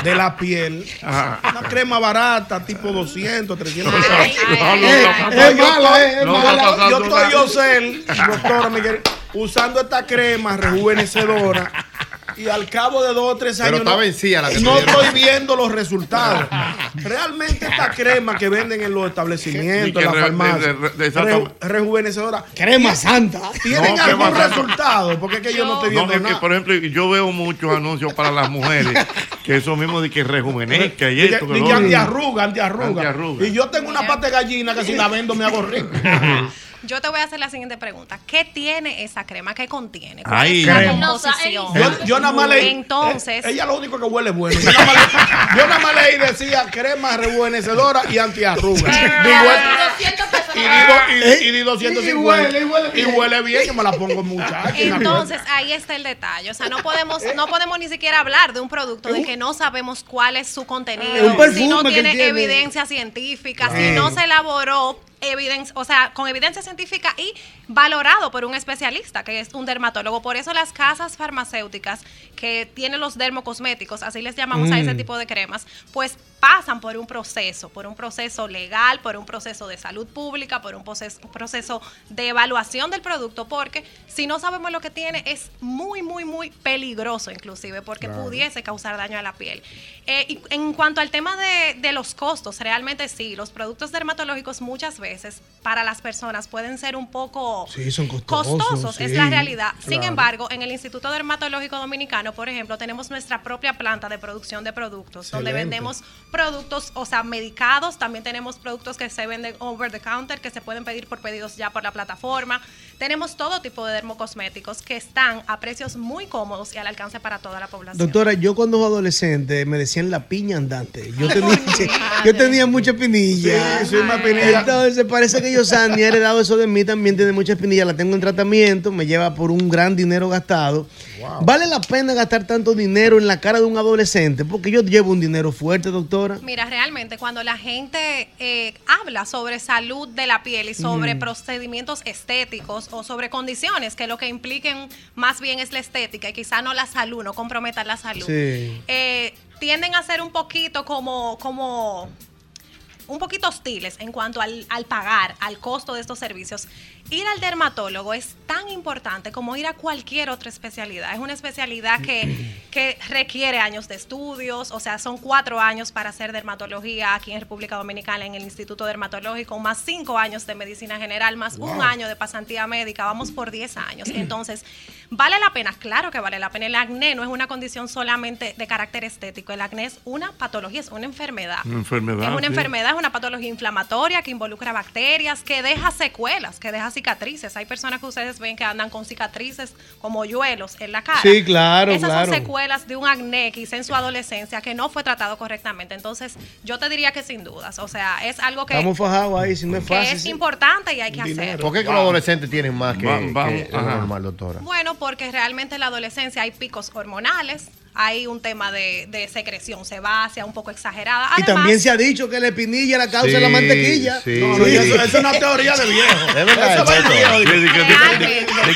de la piel. Una crema barata, tipo 200, 300 pesos. ay. Es Yo mala, es. Yo estoy yo cel, doctora Miguel, usando esta crema rejuvenecedora. Y al cabo de dos o tres Pero años está no, vencida la que no te dieron. estoy viendo los resultados. Realmente esta crema que venden en los establecimientos, en que la re- farmacia, de- de- de- exacto. reju- rejuvenecedora. Crema santa. ¿Tienen No, algún resultado? Porque es que yo no estoy No, viendo es que, nada. por ejemplo, yo veo muchos anuncios para las mujeres [LAUGHS] que eso mismo de que rejuvenezca y esto. que antiarruga, antiarruga. Antiarruga. Y yo tengo una pata de gallina que si la vendo me hago rico. [LAUGHS] Yo te voy a hacer la siguiente pregunta. ¿Qué tiene esa crema? ¿Qué contiene? ¿Cuál Ay. es la Crema. composición? Yo, yo nada más leí. Entonces, eh, ella lo único que huele bueno. Yo nada más, le- yo nada más leí decía crema rejuvenecedora y antiarruga. Digo, y digo, y, y di 250. Y huele, y huele Y huele bien, que me la pongo muchacha. [LAUGHS] entonces ahí está el detalle. O sea, no podemos, no podemos ni siquiera hablar de un producto de que no sabemos cuál es su contenido, perfume si no tiene evidencia científica, si no se elaboró evidencia, o sea, con evidencia científica y valorado por un especialista, que es un dermatólogo. Por eso las casas farmacéuticas que tienen los dermocosméticos, así les llamamos a ese Mm. tipo de cremas, pues pasan por un proceso, por un proceso legal, por un proceso de salud pública, por un proceso, un proceso de evaluación del producto, porque si no sabemos lo que tiene es muy, muy, muy peligroso inclusive, porque Claro. pudiese causar daño a la piel. Eh, y en cuanto al tema de, de los costos, realmente sí, los productos dermatológicos muchas veces para las personas pueden ser un poco Sí, son costosos. costosos, es la realidad. Sin embargo, en el Instituto Dermatológico Dominicano, por ejemplo, tenemos nuestra propia planta de producción de productos, donde vendemos productos, o sea, medicados, también tenemos productos que se venden over the counter, que se pueden pedir por pedidos ya por la plataforma. Tenemos todo tipo de dermocosméticos que están a precios muy cómodos y al alcance para toda la población. Doctora, yo cuando era adolescente me decían la piña andante. Yo tenía, [LAUGHS] yo tenía mucha pinilla. Sí, sí, una pinilla. Entonces parece que yo, Sandy, ha heredado eso de mí también. Tiene mucha pinilla. La tengo en tratamiento. Me lleva por un gran dinero gastado. ¿Vale la pena gastar tanto dinero en la cara de un adolescente? Porque yo llevo un dinero fuerte, doctora. Mira, realmente cuando la gente eh, habla sobre salud de la piel y sobre Mm. procedimientos estéticos o sobre condiciones que lo que impliquen más bien es la estética y quizá no la salud, no comprometan la salud, Sí. eh, tienden a ser un poquito como, como un poquito hostiles en cuanto al, al pagar, al costo de estos servicios. Ir al dermatólogo es tan importante como ir a cualquier otra especialidad. Es una especialidad que, [CLEARS THROAT] que requiere años de estudios, o sea, son cuatro años para hacer dermatología aquí en República Dominicana en el Instituto Dermatológico, más cinco años de medicina general, más un año de pasantía médica, vamos por 10 años. [CLEARS THROAT] Entonces, ¿vale la pena? Claro que vale la pena. El acné no es una condición solamente de carácter estético, el acné es una patología, es una enfermedad. Una enfermedad, Es una sí. enfermedad, es una patología inflamatoria que involucra bacterias, que deja secuelas, que deja cicatrices. Hay personas que ustedes ven que andan con cicatrices como hoyuelos en la cara. Sí, claro, Esas claro. son secuelas de un acné que hice en su adolescencia que no fue tratado correctamente. Entonces, yo te diría que sin dudas. O sea, es algo que, Estamos fajados ahí, si no es que fácil. es sí. importante y hay que hacer. ¿Por qué que los adolescentes tienen más que, Va- que vamos, lo ajá. normal, doctora? Bueno, porque realmente en la adolescencia hay picos hormonales, hay un tema de, de secreción sebácea un poco exagerada. Y Además, también se ha dicho que la espinilla la causa Sí, la mantequilla. sí. No, no, y eso, eso es una teoría de viejo. Es verdad,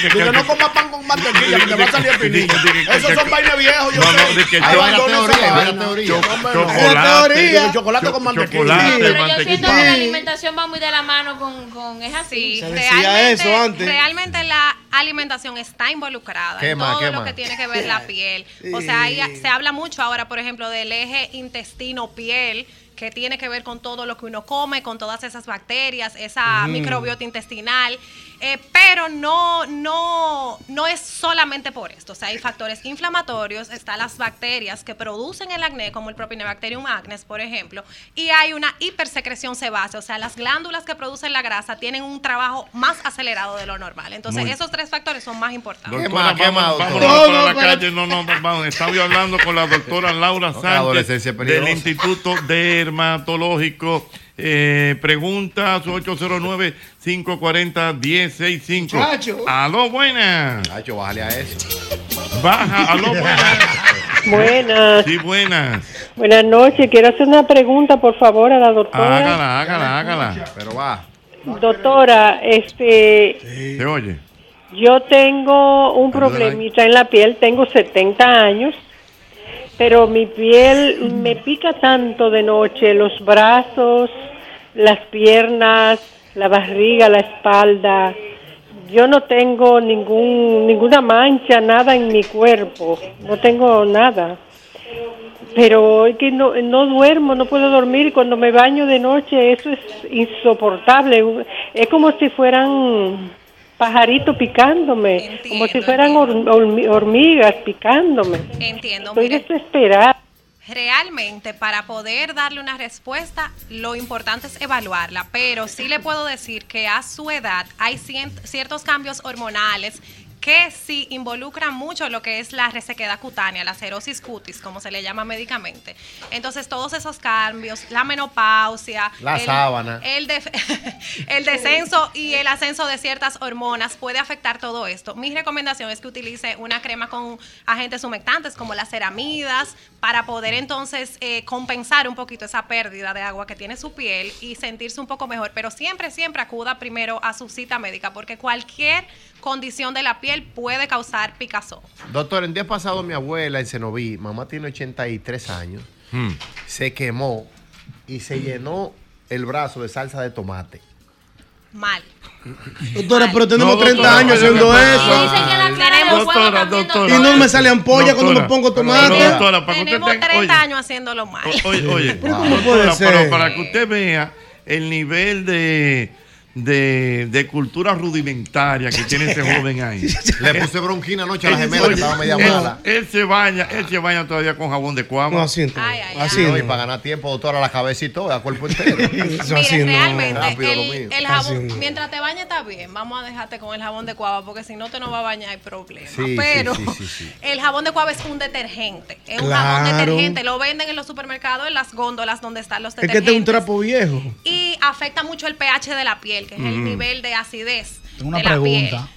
Sí, que no comas pan con mantequilla, que te va a salir espinilla. Esos son vainas viejos, yo No, no, sé. de que Ay, yo- abandona esa teoría. Chocolate. Con mantequilla. Pero yo siento que la alimentación va muy de la mano con, con es así. Sí, Se decía realmente, eso antes. realmente la alimentación está involucrada ¿Qué en todo lo que tiene que ver la piel. O sea, ahí se habla mucho ahora, por ejemplo, del eje intestino-piel que tiene que ver con todo lo que uno come, con todas esas bacterias, esa Mm. microbiota intestinal, eh, pero no, no, no es solamente por esto. O sea, hay factores inflamatorios, están las bacterias que producen el acné, como el Propinebacterium acnes, por ejemplo, y hay una hipersecreción sebácea, o sea, las glándulas que producen la grasa tienen un trabajo más acelerado de lo normal. Entonces, Muy- esos tres factores son más importantes. ¿Qué Doctora, más, qué más, vamos, No, no, la para- calle. No, no, vamos. Estaba yo hablando con la doctora Laura la Sánchez del. Instituto Dermatológico. Eh, preguntas 809-540-1065. Muchacho. Aló, buenas. Nacho, bájale a eso. Baja, aló, buenas. [LAUGHS] Buenas, Sí, buenas. buenas noches. Quiero hacer una pregunta, por favor, a la doctora. Hágala, hágala, hágala. Pero va. Doctora, este, ¿Se oye? yo tengo un problemita en la piel, tengo 70 años, pero mi piel me pica tanto de noche, los brazos, las piernas, la barriga, la espalda. Yo no tengo ningún ninguna mancha, nada en mi cuerpo, no tengo nada. pero hoy que no, no duermo, no puedo dormir cuando me baño de noche eso es insoportable. Es como si fueran pajaritos picándome, como si fueran hor- hormi- hormigas picándome. Entiendo, Estoy mire. desesperada. Realmente, para poder darle una respuesta, lo importante es evaluarla, pero sí le puedo decir que a su edad hay ciertos cambios hormonales que sí involucran mucho lo que es la resequedad cutánea, la cerosis cutis, como se le llama médicamente. Entonces, todos esos cambios, la menopausia, La el, sábana. [LAUGHS] el descenso y el ascenso de ciertas hormonas puede afectar todo esto. Mi recomendación es que utilice una crema con agentes humectantes como las ceramidas para poder entonces eh, compensar un poquito esa pérdida de agua que tiene su piel y sentirse un poco mejor. Pero siempre, siempre acuda primero a su cita médica porque cualquier condición de la piel puede causar picazón. Doctor, el día pasado mi abuela en Cenoví, mamá tiene 83 años, Hmm. se quemó y se llenó el brazo de salsa de tomate. Mal. Doctora, pero tenemos No, 30 doctora, años pero haciendo ¿qué eso. Doctora, doctora. Y no me sale ampolla cuando me pongo pero, tomate. Doctora, para que usted Tenemos tenga- 30 oye, años haciéndolo mal. Oye, oye, ¿cómo doctora, puede ser? pero para que usted vea el nivel de, de, de cultura rudimentaria que tiene ese joven ahí. [LAUGHS] Le puse bronquina anoche a la gemela que estaba media mala. Él se baña, él se baña todavía con jabón de cuava. No, así no. Así no, y para ganar tiempo, doctora, la cabeza y todo, a cuerpo entero. [LAUGHS] Mire, realmente, Rápido el, el jabón, mientras te bañes está bien. Vamos a dejarte con el jabón de cuava porque si no te no va a bañar hay problema. Sí, Pero sí, sí, sí. el jabón de cuava es un detergente. Es un jabón detergente. Lo venden en los supermercados, en las góndolas donde están los Es que detergentes. este es un trapo viejo. Y afecta mucho el pH de la piel, que es el Ujú. nivel de acidez Tengo una de la piel. pregunta.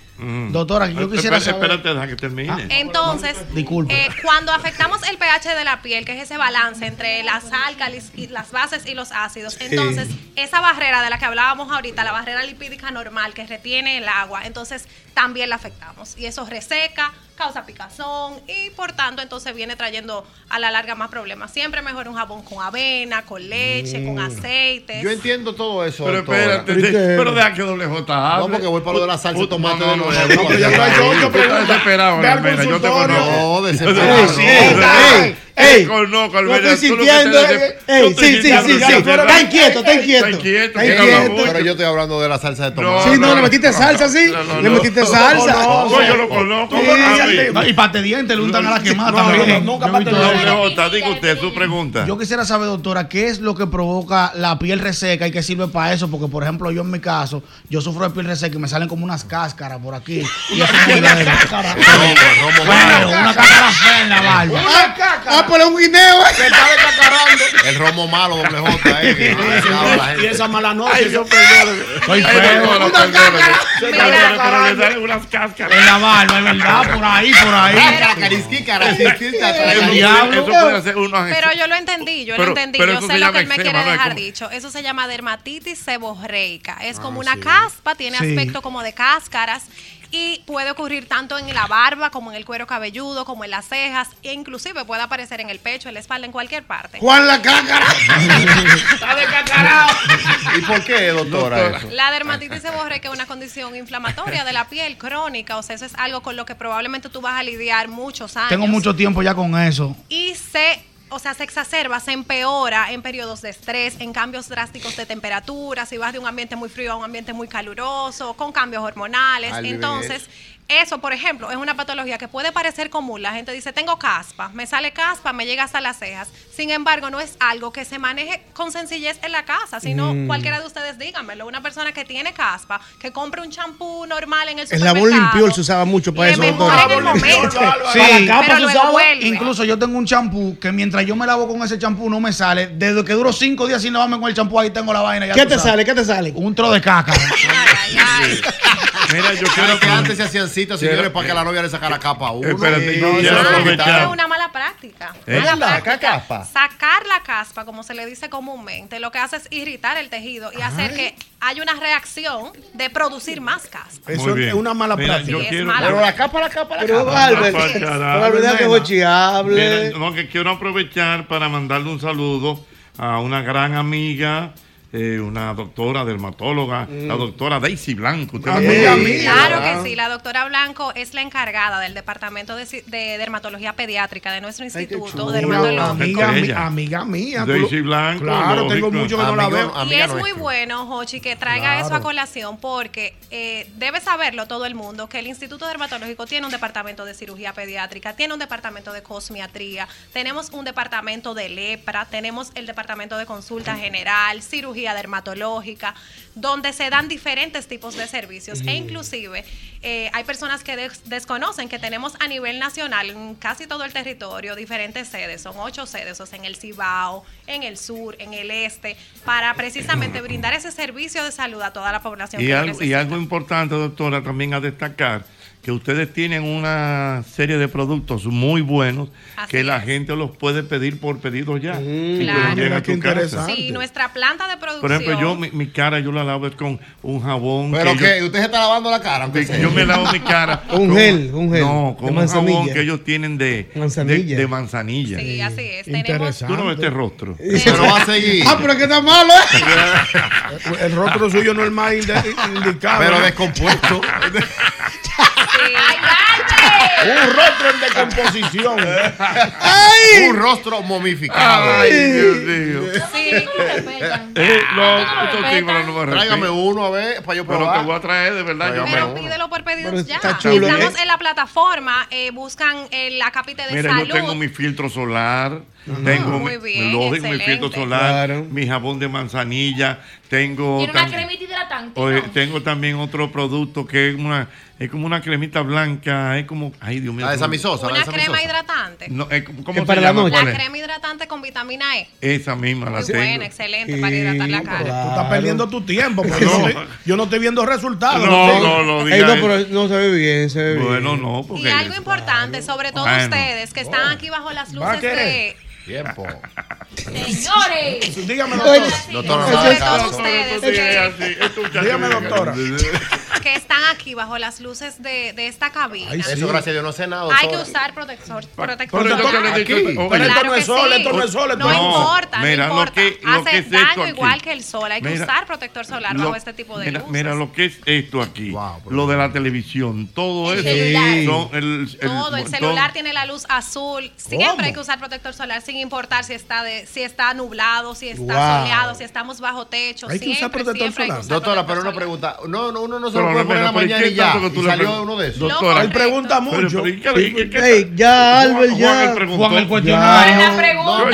Doctora, yo quisiera saber. Espérate, deja que termine. Entonces, Disculpe. eh, cuando afectamos el pH de la piel, que es ese balance entre las álcalis y las bases y los ácidos, entonces esa barrera de la que hablábamos ahorita, la barrera lipídica normal que retiene el agua, entonces también la afectamos y eso reseca, causa picazón y por tanto entonces viene trayendo a la larga más problemas. Siempre mejor un jabón con avena, con leche, con aceite. Yo entiendo todo eso. Pero doctora. espérate, de- pero deja que doble J. No, porque voy para lo de la salsa Ut- tomate no, de nuevo. no, no, pero ya está, yo- desesperado, yo te conozco. No, desesperado. Sí, Ey, Almena, estoy sintiendo. Ey, sí, sí, sí, Está inquieto, está inquieto. Está inquieto. Pero yo estoy hablando de la salsa de tomate. Sí, no, le metiste salsa, sí. Le metiste salsa. No, yo lo conozco. No, y pate dientes le untan a la quemada No, también. no, nunca eso. J, diga usted su pregunta. Yo quisiera saber, doctora, qué es lo que provoca la piel reseca y qué sirve para eso, porque por ejemplo yo en mi caso, yo sufro de piel reseca y me salen como unas cáscaras por aquí. Y eso es muy. Bueno, una cáscara fea en la barba. Pero un guineo. [LAUGHS] Se está descacarando. El romo malo, doble J. eh. [LAUGHS] Y esa mala noche. Yo. Soy feo. Una unas cáscaras. En la barba, es verdad, por ahí, por ahí. Eso- El diablo. Eso puede hacer uno Pero yo lo entendí, yo lo entendí. Yo sé lo que él me quiere dejar como- dicho. Eso se llama dermatitis seborreica. Es como Ah, una sí. caspa, tiene aspecto como de cáscaras. Y puede ocurrir tanto en la barba como en el cuero cabelludo, como en las cejas, e inclusive puede aparecer en el pecho, en la espalda, en cualquier parte. Juan la cácara. [LAUGHS] Está descacarado. ¿Y por qué, doctora, eso? La dermatitis seborreica es una condición inflamatoria de la piel crónica, o sea, eso es algo con lo que probablemente tú vas a lidiar muchos años. Tengo mucho tiempo ya con eso. y se, o sea, se exacerba, se empeora en periodos de estrés, en cambios drásticos de temperatura, si vas de un ambiente muy frío a un ambiente muy caluroso, con cambios hormonales. Al Entonces, eso, por ejemplo, es una patología que puede parecer común. La gente dice, tengo caspa, me sale caspa, me llega hasta las cejas. Sin embargo, no es algo que se maneje con sencillez en la casa, sino Mm. cualquiera de ustedes díganmelo. Una persona que tiene caspa, que compre un champú normal en el El supermercado. jabón limpiol se usaba mucho para eso, doctora. en el momento. Sí, Para la capa se usaba. vuelve. Incluso yo tengo un champú que mientras yo me lavo con ese champú no me sale. Desde que duro cinco días sin lavarme con el champú, ahí tengo la vaina. ya ¿Qué te sabes. sale? ¿Qué te sale? Un tro de caca. Mira, yo Quiero que antes se hacían citas, señores, Quiero- para que la novia le sacara capa a uno. Espérate, no, quitaron. Es una mala práctica. ¿Eh? Mala práctica. ¿Qué caspa? Sacar la caspa, como se le dice comúnmente, lo que hace es irritar el tejido y hacer que haya una reacción de producir más caspa. Eso es una mala Mira, práctica. yo Sí, es quiero- mala Pero la capa, la capa, la Pero, capa. Albert, Albert, pero Albert, deja que no, que quiero aprovechar para mandarle un saludo a una gran amiga eh, una doctora dermatóloga, la doctora Daisy Blanco. Usted Amiga mía. Claro Ah. que sí, la doctora Blanco es la encargada del Departamento de, Dermatología Pediátrica de nuestro instituto dermatológico. Amiga, amiga mía. Daisy Blanco. Claro, lógico. tengo mucho que no la veo. Y es muy bueno, Jochi, que traiga eso a colación porque eh, debe saberlo todo el mundo que el Instituto Dermatológico tiene un departamento de cirugía pediátrica, tiene un departamento de cosmiatría, tenemos un departamento de lepra, tenemos el departamento de consulta general, cirugía dermatológica, donde se dan diferentes tipos de servicios. E inclusive eh, hay personas que des- desconocen que tenemos a nivel nacional en casi todo el territorio diferentes sedes, son ocho sedes, o sea, en el Cibao, en el sur, en el este, para precisamente brindar ese servicio de salud a toda la población. Y que algo, y algo importante, doctora, también a destacar, que ustedes tienen una serie de productos muy buenos Así que la es. gente los puede pedir por pedido ya. Mm, lo Claro. llega a qué tu casa. Sí, nuestra planta de producción. Por ejemplo, yo mi, mi cara yo la lavo con un jabón. Pero que que yo- usted se está lavando la cara, aunque de- sea. yo me lavo mi cara. [LAUGHS] Un con- gel, un gel No, con un jabón que ellos tienen de Manzanilla. De, de manzanilla. Sí, así es. Tenemos Interesante. Tú no ves este rostro. Pero va a [LAUGHS] seguir. Ah, pero es que está malo, ¿eh? [LAUGHS] El rostro suyo no es el más indicado. Pero ¿no? descompuesto. Un rostro en decomposición. Un rostro momificado. Ay, Dios mío. Sí. Eh, no, estos tigres no me Tráigame uno a ver para yo Pero te probar. voy a traer de verdad. Yo Tráigame Pero uno. pídelo por pedidos Pero ya. está chulo, Estamos ¿eh? en la plataforma, eh, buscan el la capite de Mira, salud. yo tengo mi filtro solar, tengo Muy mi, bien, lógico, mi filtro solar, Claro. mi jabón de manzanilla, tengo Tiene una cremita hidratante. oye, ¿no? tengo también otro producto que es una es como una cremita blanca, es como ay Dios mío. La de ¿cómo- samisosa, la Una de crema hidratante. No, es- ¿cómo se para la llama? noche. ¿Cuál La es? crema hidratante con vitamina E. Esa misma la tengo. buena, excelente para hidratar la cara. Tú estás perdiendo tu tiempo. porque [LAUGHS] No. yo, no estoy, yo no estoy viendo resultados. No, no, no diga Ey, no, eso. pero no se ve bien, se ve bien. Bueno, no, Y porque algo importante, sobre todo Bueno. ustedes que están aquí bajo las ¿Va a luces de... Tiempo. Señores. Dígame, doctora. Doctora, no haga caso. Dígame, doctora. [LAUGHS] que están aquí bajo las luces de, de esta cabina. Ay, sí. Eso, gracias a Dios, no sé nada. Hay que usar protector, protector Pero esto no es sol, sí. esto no es sol. No importa, mira, no lo importa. que- lo Hace que es esto daño aquí. igual que el sol. Hay que usar protector solar Lo- bajo este tipo de mira, luces. mira lo que es esto aquí, lo de la televisión, todo eso. celular. son el, el- todo, el todo- celular tiene la luz azul. Siempre ¿Cómo? hay que usar protector solar sin importar si está de, si está nublado, si está Wow. soleado, si estamos bajo techo. Hay que usar siempre, protector siempre hay que solar. usar Doctora, pero una pregunta. No, no, uno no se Pero, lo puede poner en la pero, ¿y mañana y ya. Y salió uno de esos. Doctora, Él pregunta mucho. pero, ¿y qué- y qué- qué- Ey, ya, Albert, ya. Juan el cuestionario. no,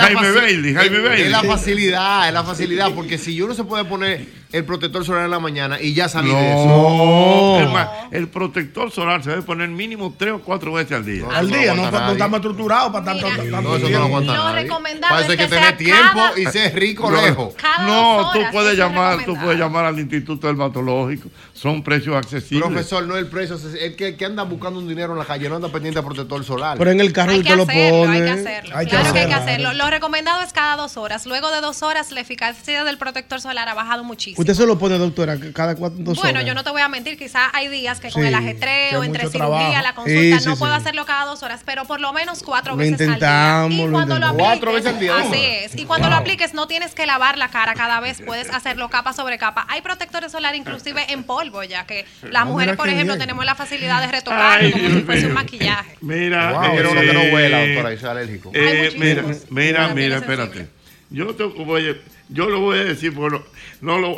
Jaime Bailey, Jaime Bailey. Es la facilidad, es la facilidad, porque si uno se puede poner el protector solar en la mañana y ya salí de eso. No, es más, el protector solar se debe poner mínimo tres o cuatro veces al día. Al día, no estamos estructurados para tanto, Mira. tanto No, eso no lo tiempo. aguanta Lo nadie. recomendable Para eso hay es que que tener tiempo cada- y ser rico No, lejos. No, tú puedes llamar, tú puedes llamar al Instituto Dermatológico. Son precios accesibles. Profesor, no el precio, es el que, que anda buscando un dinero en la calle, no anda pendiente de protector solar. Pero en el carro Hay que lo hacerlo, pone. hay que hacerlo. Hay que claro que hay que hacerlo. Lo recomendado es cada dos horas. Luego de dos horas, la eficacia del protector solar ha bajado muchísimo. Usted se lo pone, doctora, cada cuatro dos Bueno, horas. yo no te voy a mentir, quizás hay días que con Sí, el que ajetreo, entre cirugía, la consulta, Sí, sí, no puedo hacerlo cada dos horas, pero por lo menos cuatro Lo veces intentamos, al día. lo Y cuando lo apliques, Cuatro veces al día, así ¿no? es. Y cuando lo apliques, no tienes que lavar la cara cada vez, puedes hacerlo capa sobre capa. Hay protectores solares inclusive en polvo, ya que las Ah, mujeres, por ejemplo, bien. tenemos la facilidad de retocarlo como si fuese un maquillaje. Mira, Wow, quiero uno que no eh, huela, doctora, y sea alérgico. eh, Hay mira, mira, mira, espérate. Yo te voy a, yo lo voy a decir porque no, no lo,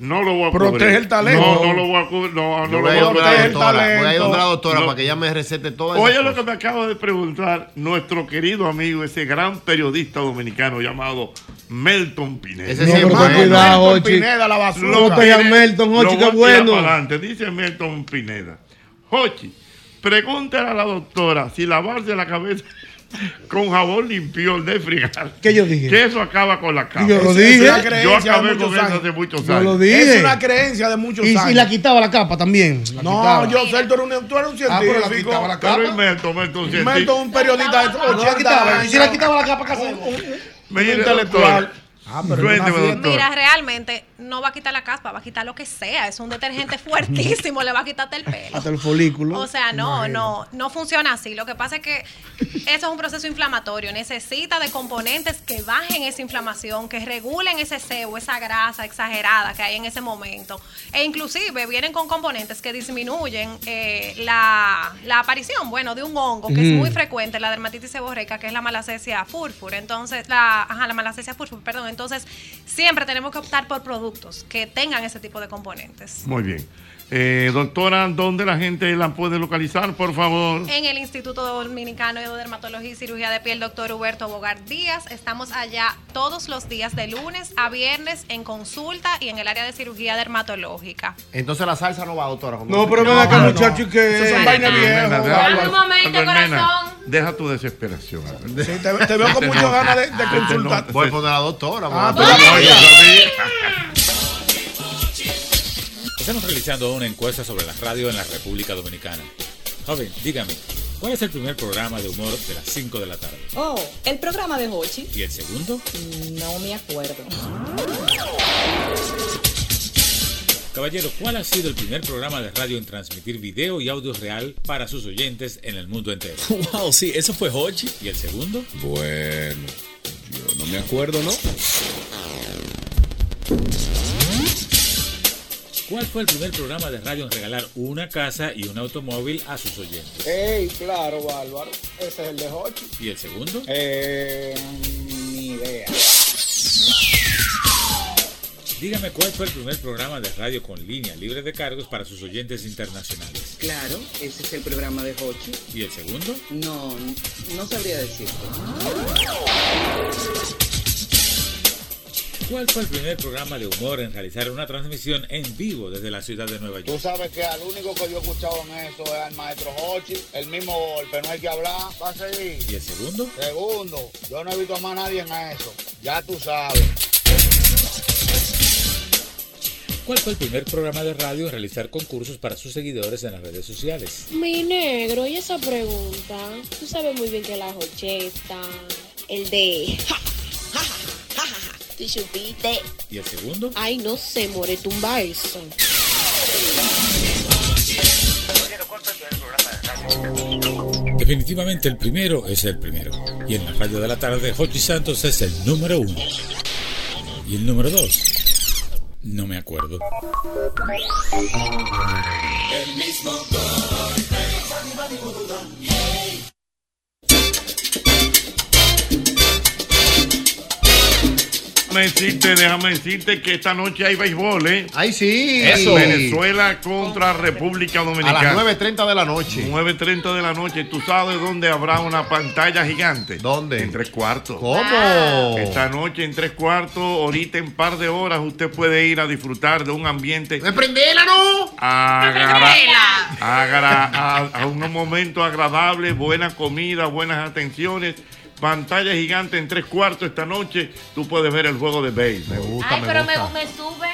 no lo voy a Protege cubrir. el talento. No, no lo voy a cubrir. No, no lo voy a a protege cubrir. doctora, voy a ir donde la doctora No. para que ella me recete todo Oye lo que me acaba de preguntar nuestro querido amigo, ese gran periodista dominicano llamado Melton Pineda. Ese No, sí es pero bueno. ten cuidado, Melton Ochi. Pineda, la basura. No te llames Melton, Ochi, qué a bueno. adelante. Dice Melton Pineda. Jochi, pregúntale a la doctora si lavarse la cabeza con jabón limpio de fregar. ¿Qué yo dije? Que eso acaba con la cara. Yo lo dije. Yo acabé con eso hace muchos Yo años. lo dije. Es una creencia de muchos y, años. y la quitaba la capa también. la no, quitaba. yo sé, tú eres un, tú eres un Ah, pero la científico. quitaba la Pero capa. y Melton, Melton, si Meto un periodista de No la 80 quitaba. Y si la quitaba la capa, ¿qué hacemos? Intelectual. doctor, Ah, pero. Mira, realmente no va a quitar la caspa, va a quitar lo que sea. Es un detergente [LAUGHS] fuertísimo, le va a quitarte el pelo. Hasta el folículo. O sea, no, no, no funciona así. Lo que pasa es que eso es un proceso inflamatorio. Necesita de componentes que bajen esa inflamación, que regulen ese sebo, esa grasa exagerada que hay en ese momento. E inclusive vienen con componentes que disminuyen eh, la, la aparición, bueno, de un hongo que es muy frecuente, la dermatitis seborreica, que es la malacesia fúrfura. Entonces, la, ajá, la malacesia fúrfura, perdón. Entonces, siempre tenemos que optar por productos que tengan ese tipo de componentes. Muy bien. Eh, doctora, ¿dónde la gente la puede localizar, por favor? En el Instituto Dominicano de Dermatología y Cirugía de Piel, doctor Huberto Bogar Díaz. Estamos allá todos los días de lunes a viernes en consulta y en el área de cirugía dermatológica. Entonces la salsa no va, doctora. No, pero ven acá, muchacho, y que. Eso son vainas viejas. Dame deja- un momento, corazón. Deja tu desesperación. Albermena. te- te veo con Se muchas ganas de- de Se te consultar. nota. Voy a poner a la doctora. Ah, voy a- pero. Estamos realizando una encuesta sobre la radio en la República Dominicana. Joven, dígame, ¿cuál es el primer programa de humor de las 5 de la tarde? Oh, el programa de Hochi. ¿Y el segundo? No me acuerdo. Caballero, ¿cuál ha sido el primer programa de radio en transmitir video y audio real para sus oyentes en el mundo entero? [LAUGHS] Wow, sí, eso fue Hochi. ¿Y el segundo? Bueno, yo no me acuerdo, ¿no? ¿Cuál fue el primer programa de radio en regalar una casa y un automóvil a sus oyentes? Ey, claro, Bárbaro. Ese es el de Hochi. ¿Y el segundo? Eh, ni idea. Dígame cuál fue el primer programa de radio con línea libre de cargos para sus oyentes internacionales. Claro, ese es el programa de Hochi. ¿Y el segundo? No, no sabría decirte. ¿Cuál fue el primer programa de humor en realizar una transmisión en vivo desde la ciudad de Nueva Tú York? sabes que al único que yo he escuchado en eso es al maestro Hochi. El mismo golpe, no hay que hablar. Va a seguir. ¿Y el segundo? Segundo, yo no he visto más a nadie en eso. Ya tú sabes. ¿Cuál fue el primer programa de radio en realizar concursos para sus seguidores en las redes sociales? Mi negro, y esa pregunta, tú sabes muy bien que la jocheta, el de... ja, ¿Y el segundo? Ay, no sé, more, tumba eso. Definitivamente el primero es el primero. Y en la radio de la tarde, Jochi Santos es el número uno. Y el número dos, no me acuerdo. El mismo golpe, Déjame decirte, déjame decirte que esta noche hay béisbol, ¿eh? Ay, sí. Eso. Venezuela contra República A Dominicana. las 9.30 de la noche. 9.30 de la noche. ¿Tú sabes dónde habrá una pantalla gigante? ¿Dónde? En tres cuartos. ¿Cómo? Esta noche en tres cuartos, ahorita en par de horas, usted puede ir a disfrutar de un ambiente. ¡Me prendela, no! agra- agra- a, a unos momentos agradables, buena comida, buenas atenciones. Pantalla gigante en tres cuartos esta noche. Tú puedes ver el juego de béisbol. Me gusta, Ay, pero me, me sube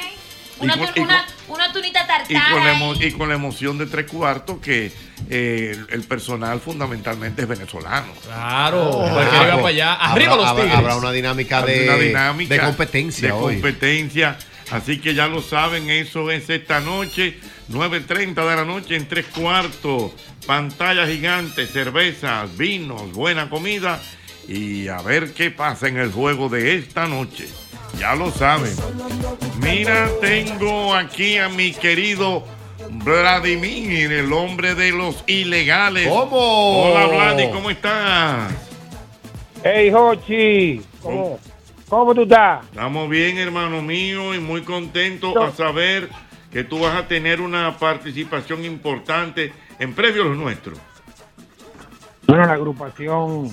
una, Y con- tu- y una, una tunita y con, la tartara. emo- y con la emoción de tres cuartos que eh, el, el personal fundamentalmente es venezolano. Claro, Oh, cualquiera va para allá. Arriba los habrá- tigres. habrá una dinámica de- Una dinámica de competencia de hoy. competencia. Así que ya lo saben, eso es esta noche, 9.30 de la noche en tres cuartos. Pantalla gigante, cervezas, vinos, buena comida. Y a ver qué pasa en el juego de esta noche. Ya lo saben. Mira, tengo aquí a mi querido Vladimir, el hombre de los ilegales. ¿Cómo? Hola, Vladi, ¿cómo estás? Hey, Jochi, ¿cómo, ¿cómo tú estás? Estamos bien, hermano mío, y muy contentos a saber que tú vas a tener una participación importante en Premios Los Nuestros. Bueno, la agrupación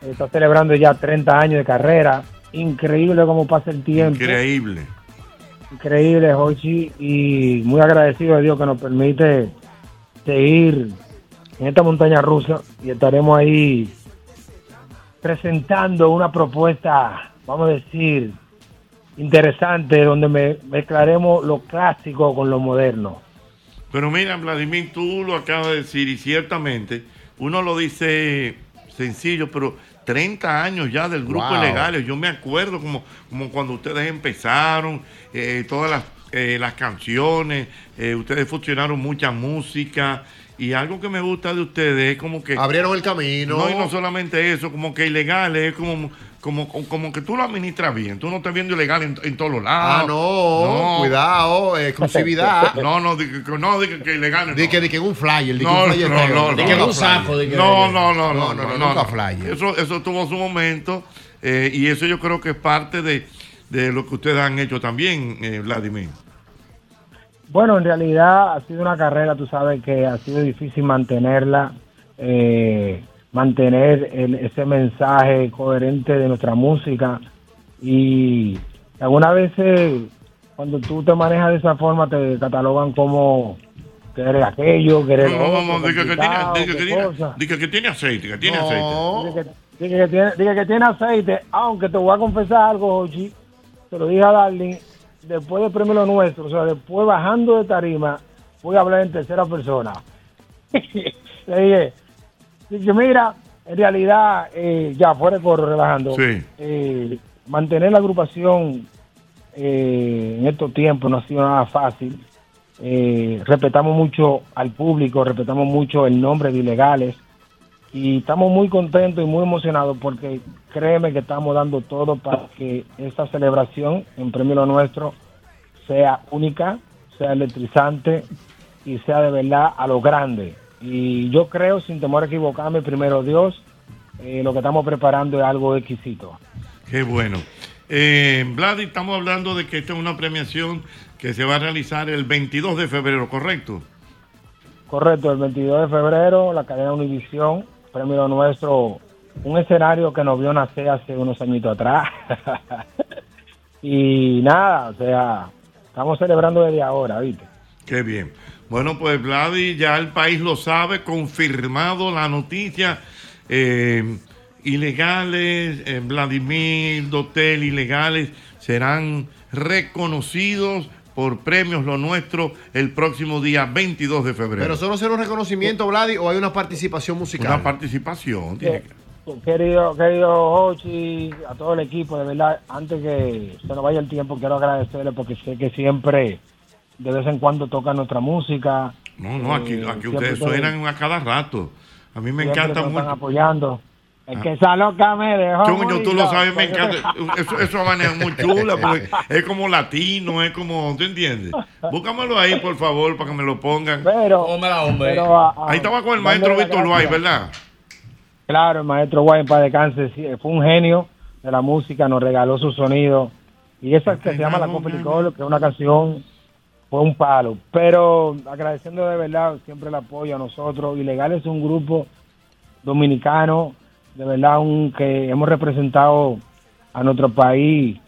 está celebrando ya 30 años de carrera. Increíble cómo pasa el tiempo. Increíble. Increíble, Jochi, y muy agradecido a Dios que nos permite seguir en esta montaña rusa y estaremos ahí presentando una propuesta, vamos a decir, interesante, donde me- mezclaremos lo clásico con lo moderno. Pero mira, Vladimir, tú lo acabas de decir y ciertamente uno lo dice sencillo, pero 30 años ya del grupo Wow. Ilegales. Yo me acuerdo como, como cuando ustedes empezaron, eh, todas las, eh, las canciones, eh, ustedes fusionaron mucha música. Y algo que me gusta de ustedes es como que... Abrieron el camino. No, y no solamente eso, como que Ilegales es como, como, como que tú lo administras bien. Tú no estás viendo ilegal en, en todos los lados. Ah, no, cuidado, eh, exclusividad. [LAUGHS] No, no, di que, no, di que, que ilegales. Di que, di que un flyer, di que No, un flyer no, negro, no, di no, que no. un saco, di que- No, no, no, no, No, no, no, no, nunca no. flyer. Eso, eso tuvo su momento eh, y eso yo creo que es parte de, de lo que ustedes han hecho también, eh, Vladimir. Bueno, en realidad ha sido una carrera, tú sabes que ha sido difícil mantenerla, eh, mantener el- ese mensaje coherente de nuestra música y algunas veces cuando tú te manejas de esa forma te catalogan como que eres aquello, que eres No, no, otro, no, diga que tiene, diga que qué tiene, cosa. diga que tiene aceite, que tiene aceite. que, dice que tiene, dice que tiene aceite, aunque te voy a confesar algo, Jochi, te lo dije a Darling, después del premio Lo Nuestro, o sea, después bajando de tarima, voy a hablar en tercera persona. [LAUGHS] Le dije, dije, mira, en realidad, eh, ya fuera de coro, relajando, Sí. eh, mantener la agrupación eh, en estos tiempos no ha sido nada fácil. Respetamos mucho al público, respetamos mucho el nombre de ilegales y estamos muy contentos y muy emocionados porque créeme que estamos dando todo para que esta celebración en Premio Lo Nuestro sea única, sea electrizante y sea de verdad a lo grande. Y yo creo, sin temor a equivocarme, primero Dios, eh, lo que estamos preparando es algo exquisito. Qué bueno. Eh, Vladi, estamos hablando de que esta es una premiación que se va a realizar el 22 de febrero, ¿correcto? Correcto, el 22 de febrero, la cadena Univisión, premio nuestro, un escenario que nos vio nacer hace unos añitos atrás. [LAUGHS] y nada, o sea, estamos celebrando desde ahora, ¿viste? Qué bien. Bueno, pues Vladi, ya el país lo sabe, confirmado la noticia. eh, ilegales, eh, Vladimir, Dotel, ilegales, serán reconocidos por premios lo nuestro el próximo día 22 de febrero. Pero solo será un reconocimiento, Vladi, o hay una participación musical. Una participación. tiene que- Querido, querido Hochi, a todo el equipo, de verdad, antes que se nos vaya el tiempo, quiero agradecerle porque sé que siempre, de vez en cuando, tocan nuestra música. No, no, aquí, Eh, aquí ustedes suenan a cada rato. A mí me encanta están mucho. apoyando. Es Ah. que esa loca me dejó. Muy tú lo sabes, me encanta. Eso, eso es muy chula, [LAUGHS] porque es como latino, es como, ¿tú entiendes? Búscamelo ahí, por favor, para que me lo pongan. Pero, pero, ah, ah, ahí estaba con el maestro Víctor. Luay, ¿verdad? Claro, el maestro Guay para descanse, sí, fue un genio de la música, nos regaló su sonido. Y esa que se llama La Copa que es una canción, fue un palo. Pero agradeciendo de verdad siempre el apoyo a nosotros. Ilegal es un grupo dominicano, de verdad, un, que hemos representado a nuestro país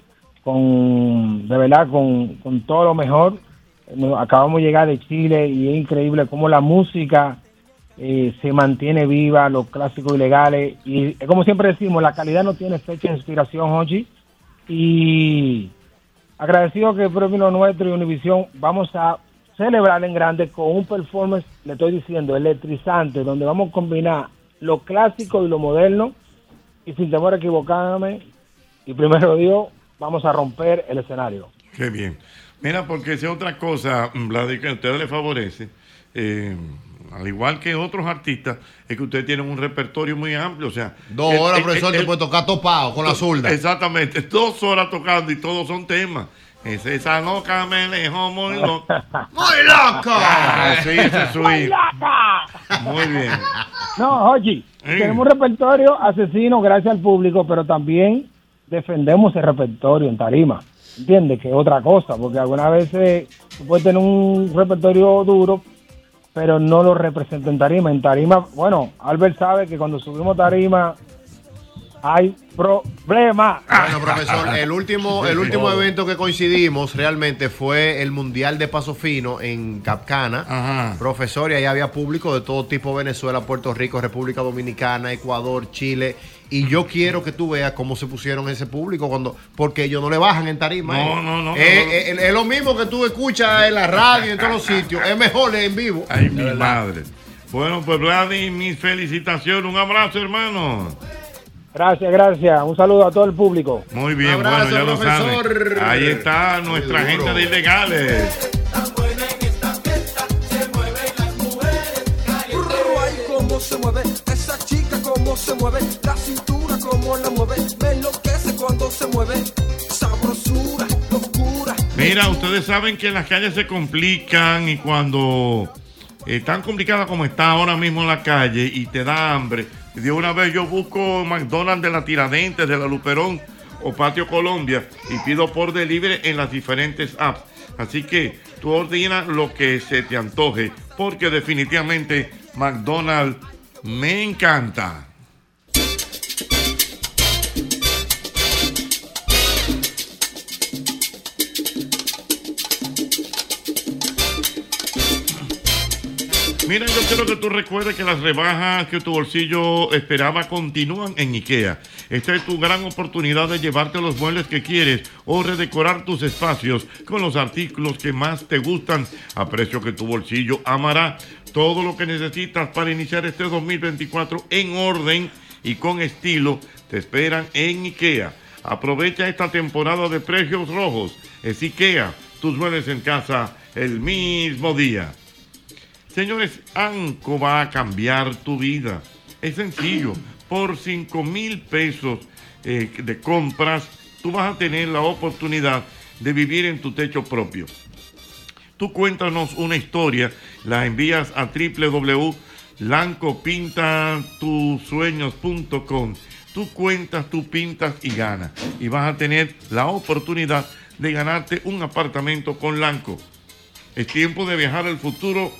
con, de verdad, con, con todo lo mejor. Acabamos de llegar de Chile y es increíble cómo la música eh, se mantiene viva, los clásicos ilegales. Y como siempre decimos, la calidad no tiene fecha de inspiración, Hochi. Y agradecido que el premio nuestro y Univisión vamos a celebrar en grande con un performance, le estoy diciendo, electrizante, donde vamos a combinar lo clásico y lo moderno. Y sin temor a equivocarme, y primero Dios, vamos a romper el escenario. Qué bien. Mira, porque es otra cosa, Vladi, que a ustedes les favorece. eh, al igual que otros artistas, es que ustedes tienen un repertorio muy amplio. O sea, Dos el- horas, el- profesor, el- te puede tocar topado con la zurda. Exactamente, [LAUGHS] dos horas tocando y todos son temas. Es esa loca me dejó muy loca. [LAUGHS] ¡Muy loca! Ah, sí, [LAUGHS] ese es su hijo. Muy bien. No, Ochi, tenemos un repertorio asesino gracias al público, pero también defendemos el repertorio en tarima. ¿Entiendes? Que es otra cosa, porque algunas veces tú puedes tener un repertorio duro, pero no lo representa en tarima. En tarima, bueno, Albert sabe que cuando subimos tarima hay problemas. Bueno, profesor, el último, el último evento que coincidimos realmente fue el Mundial de Paso Fino en Capcana. Profesor, y ahí había público de todo tipo, Venezuela, Puerto Rico, República Dominicana, Ecuador, Chile. Y yo quiero que tú veas cómo se pusieron ese público cuando, porque ellos no le bajan en tarima. No, ¿eh? no, no, Es, no. es- es lo mismo que tú escuchas en la radio y en todos los sitios. Es mejor en vivo. Ay, mi madre. Bueno, pues Vladi, mis felicitaciones. Un abrazo, hermano. Gracias, gracias. Un saludo a todo el público. Muy bien, abrazo, bueno, ya lo profesor. saben. Ahí está nuestra gente de ilegales. Ay, cómo se mueve esa chica, cómo se mueve la cintura, cómo la mueve. Me enloquece cuando se mueve. Sabrosura, locura. Mira, ustedes saben que las calles se complican y cuando eh, tan complicada como está ahora mismo la calle y te da hambre, de una vez yo busco McDonald's de la Tiradentes, de la Luperón o Patio Colombia y pido por delivery en las diferentes apps. Así que tú ordenas lo que se te antoje, porque definitivamente McDonald's me encanta. Mira, yo quiero que tú recuerdes que las rebajas que tu bolsillo esperaba continúan en IKEA. Esta es tu gran oportunidad de llevarte los muebles que quieres o redecorar tus espacios con los artículos que más te gustan a que tu bolsillo amará. Todo lo que necesitas para iniciar este 2024 en orden y con estilo te esperan en IKEA. Aprovecha esta temporada de precios rojos. Es IKEA, tus muebles en casa el mismo día. Señores, Anco va a cambiar tu vida. Es sencillo. [LAUGHS] Por 5 mil pesos eh, de compras, tú vas a tener la oportunidad de vivir en tu techo propio. Tú cuéntanos una historia, la envías a www.lancopintatusueños.com. Tú cuentas, tú pintas y ganas. Y vas a tener la oportunidad de ganarte un apartamento con Lanco. Es tiempo de viajar al futuro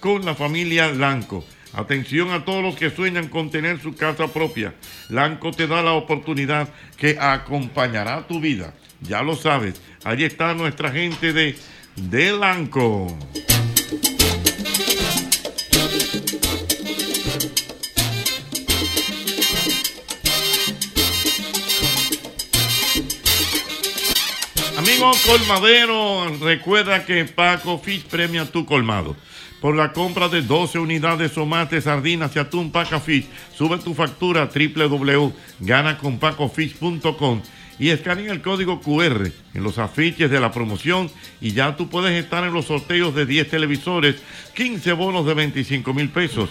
con la familia Lanco. Atención a todos los que sueñan con tener su casa propia. Lanco te da la oportunidad que acompañará tu vida. Ya lo sabes, allí está nuestra gente de, de Lanco. Amigo colmadero, recuerda que Paco Fish premia tu colmado. Por la compra de 12 unidades o más de sardinas y atún Paca Fish, sube tu factura a www.ganaconpacofish.com y escanea el código QR en los afiches de la promoción y ya tú puedes estar en los sorteos de 10 televisores, 15 bonos de 25 mil pesos.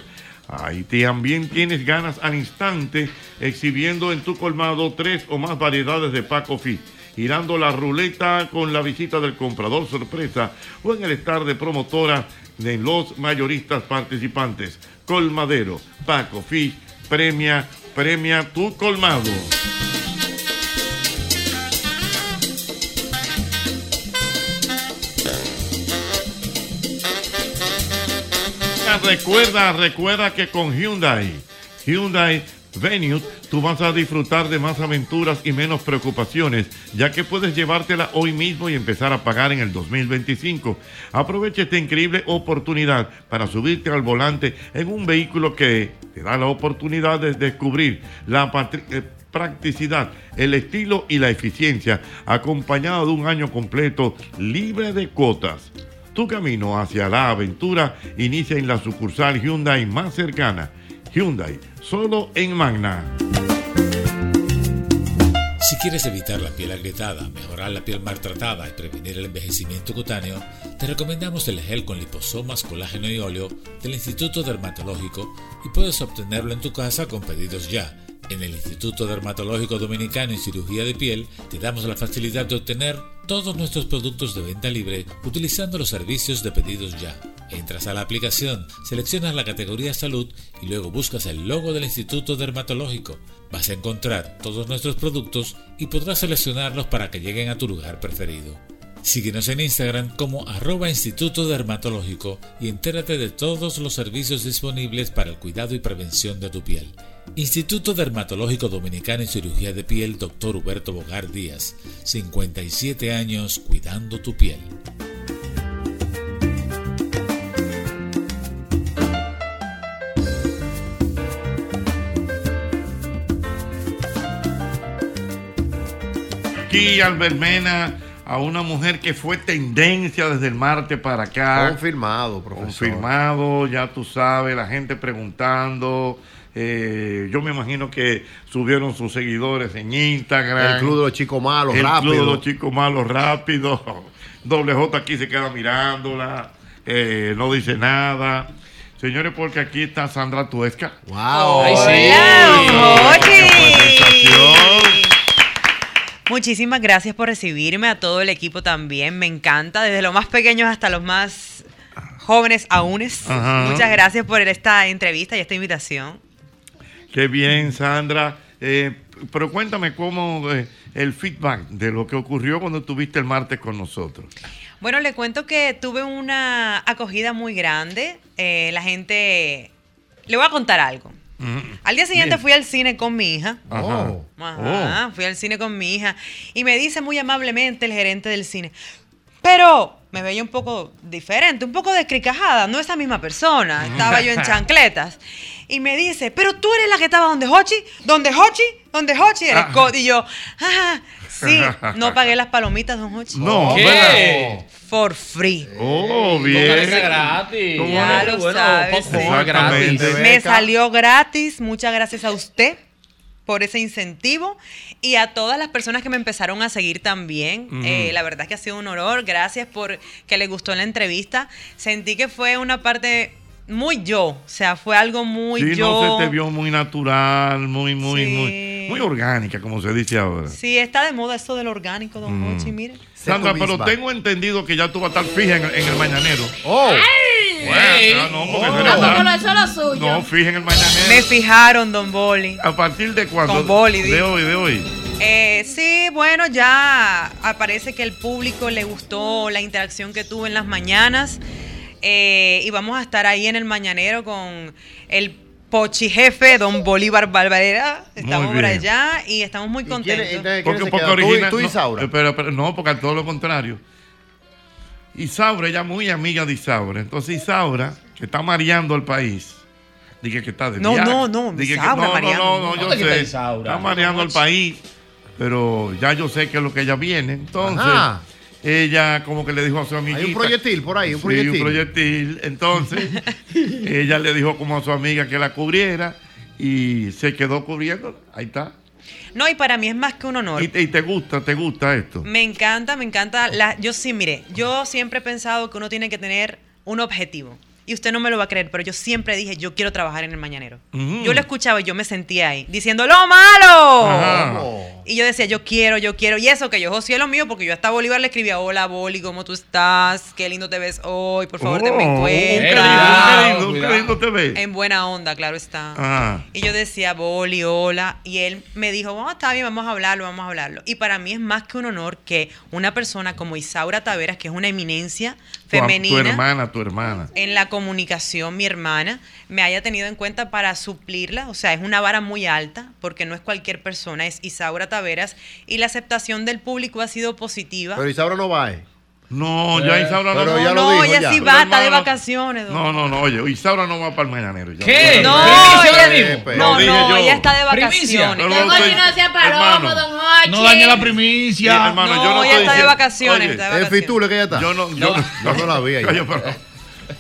Ahí también tienes ganas al instante exhibiendo en tu colmado tres o más variedades de Paco Fish girando la ruleta con la visita del comprador sorpresa o en el estar de promotora de los mayoristas participantes. Colmadero, Paco Fish, premia, premia tu colmado. Recuerda, recuerda que con Hyundai, Hyundai Venue, tú vas a disfrutar de más aventuras y menos preocupaciones, ya que puedes llevártela hoy mismo y empezar a pagar en el 2025. Aprovecha esta increíble oportunidad para subirte al volante en un vehículo que te da la oportunidad de descubrir la eh, practicidad, el estilo y la eficiencia, acompañado de un año completo libre de cuotas. Tu camino hacia la aventura inicia en la sucursal Hyundai más cercana. Hyundai, solo en Magna. Si quieres evitar la piel agrietada, mejorar la piel maltratada y prevenir el envejecimiento cutáneo, te recomendamos el gel con liposomas, colágeno y óleo del Instituto Dermatológico y puedes obtenerlo en tu casa con pedidos ya. En el Instituto Dermatológico Dominicano y Cirugía de Piel te damos la facilidad de obtener todos nuestros productos de venta libre utilizando los servicios de pedidos ya. Entras a la aplicación, seleccionas la categoría salud y luego buscas el logo del Instituto Dermatológico. Vas a encontrar todos nuestros productos y podrás seleccionarlos para que lleguen a tu lugar preferido. Síguenos en Instagram como arroba Instituto Dermatológico y entérate de todos los servicios disponibles para el cuidado y prevención de tu piel. Instituto Dermatológico Dominicano en Cirugía de Piel, Dr. Huberto Bogar Díaz, 57 años cuidando tu piel. Aquí Albert Mena a una mujer que fue tendencia desde el martes para acá. Confirmado, profesor. Confirmado, ya tú sabes, la gente preguntando, Eh, yo me imagino que subieron sus seguidores en Instagram. El Club de los Chicos Malos, El rápido. Club de los Chicos Malos, rápido. [LAUGHS] Doble J aquí se queda mirándola. eh, no dice nada. Señores, porque aquí está Sandra Tuesca. ¡Wow! Ay, Muchísimas gracias por recibirme, a todo el equipo también, me encanta, desde los más pequeños hasta los más jóvenes aúnes. Muchas gracias por esta entrevista y esta invitación. Qué bien, Sandra. Eh, pero cuéntame cómo eh, el feedback de lo que ocurrió cuando estuviste el martes con nosotros. Bueno, le cuento que tuve una acogida muy grande, eh, la gente... Le voy a contar algo. Al día siguiente Bien. fui al cine con mi hija. Ajá. Ajá, fui al cine con mi hija y me dice muy amablemente el gerente del cine, pero me veía un poco diferente, un poco descricajada, no esa misma persona, estaba yo en [LAUGHS] chancletas. Y me dice, pero tú eres la que estaba donde Hochi, donde Hochi, donde Hochi, eres Ah. co-". Y yo, "Ajá, sí, no [LAUGHS] pagué las palomitas, don Hochi. No, ¿Qué? For free. Oh, bien. gratis. ¿Cómo Ya lo Bueno, sabes. gratis. Me salió gratis. Muchas gracias a usted por ese incentivo y a todas las personas que me empezaron a seguir también. Eh, la verdad es que ha sido un honor. Gracias por que le gustó la entrevista. Sentí que fue una parte muy yo. O sea, fue algo muy sí, yo. no se te vio muy natural, muy, muy, Sí. muy, muy orgánica, como se dice ahora. Sí, está de moda eso del orgánico, don Mm. Hochi, mire. Sandra, pero tengo entendido que ya tú vas a estar fija en, el- en el mañanero. ¡Oh! Bueno, no, porque eso Ah, porque lo suyo. No, el mañanero. Me fijaron, don Boli. ¿A partir de cuándo? Con boli, De hoy, de hoy. Eh, sí, bueno, ya parece que el público le gustó la interacción que tuve en las mañanas. Eh, y vamos a estar ahí en el mañanero con el pochi jefe, don Bolívar Barbarera. Estamos por allá y estamos muy contentos. Porque, porque original- no, Espera, espera, no, porque todo lo contrario. Isaura, ella muy amiga de Isaura. Entonces Isaura, que está mareando al país, dije que está de No, viaje. no, no, Dije que- no, mareando. No, no, no, yo ¿Dónde que está sé. Isaura? Está mareando al país, pero ya yo sé que es lo que ella viene. Entonces, Ajá. ella como que le dijo a su amiguita. Hay un proyectil por ahí, un Sí, proyectil. un proyectil. Entonces, [LAUGHS] ella le dijo como a su amiga que la cubriera y se quedó cubriendo. Ahí está. No, y para mí es más que un honor. Y te, y te gusta, te gusta esto. Me encanta, me encanta. La, yo sí, mire, yo siempre he pensado que uno tiene que tener un objetivo. Y usted no me lo va a creer, pero yo siempre dije, yo quiero trabajar en el mañanero. Ujú. Yo lo escuchaba y yo me sentía ahí, diciendo, ¡lo malo! Ajá. Y yo decía, yo quiero, yo quiero. Y eso que yo, José, lo mío, porque yo hasta Bolívar le escribía, hola, Boli, ¿cómo tú estás? Qué lindo te ves hoy, por favor, te me Oh, encuentras. qué lindo, qué lindo te ves. En buena onda, claro está. Ah. Y yo decía, Boli, hola. Y él me dijo, vamos, está bien, vamos a hablarlo, vamos a hablarlo. Y para mí es más que un honor que una persona como Isaura Taveras, que es una eminencia Tu, femenina tu hermana, tu hermana. en la comunicación, mi hermana, me haya tenido en cuenta para suplirla. O sea, es una vara muy alta, porque no es cualquier persona, es Isaura Taveras. Y la aceptación del público ha sido positiva. Pero Isaura no va. eh. No, ya Isaura no va. ya lo no, dijo, ella ya. sí Pero, va, está de vacaciones. No, no, no, oye, Isaura no va para el mañanero. ya. ¿Qué? No, ¿Primicia ella- no, no, yo. ella está de Primicia. vacaciones. No, Don no, no sea palomo, don. No dañe la primicia. Sí, hermano, No, yo no ella estoy está de diciendo- vacaciones, Oye, está de Es vacaciones. Fitule que ya está. Yo no, yo no, Yo no la vi ahí. Oye, pero-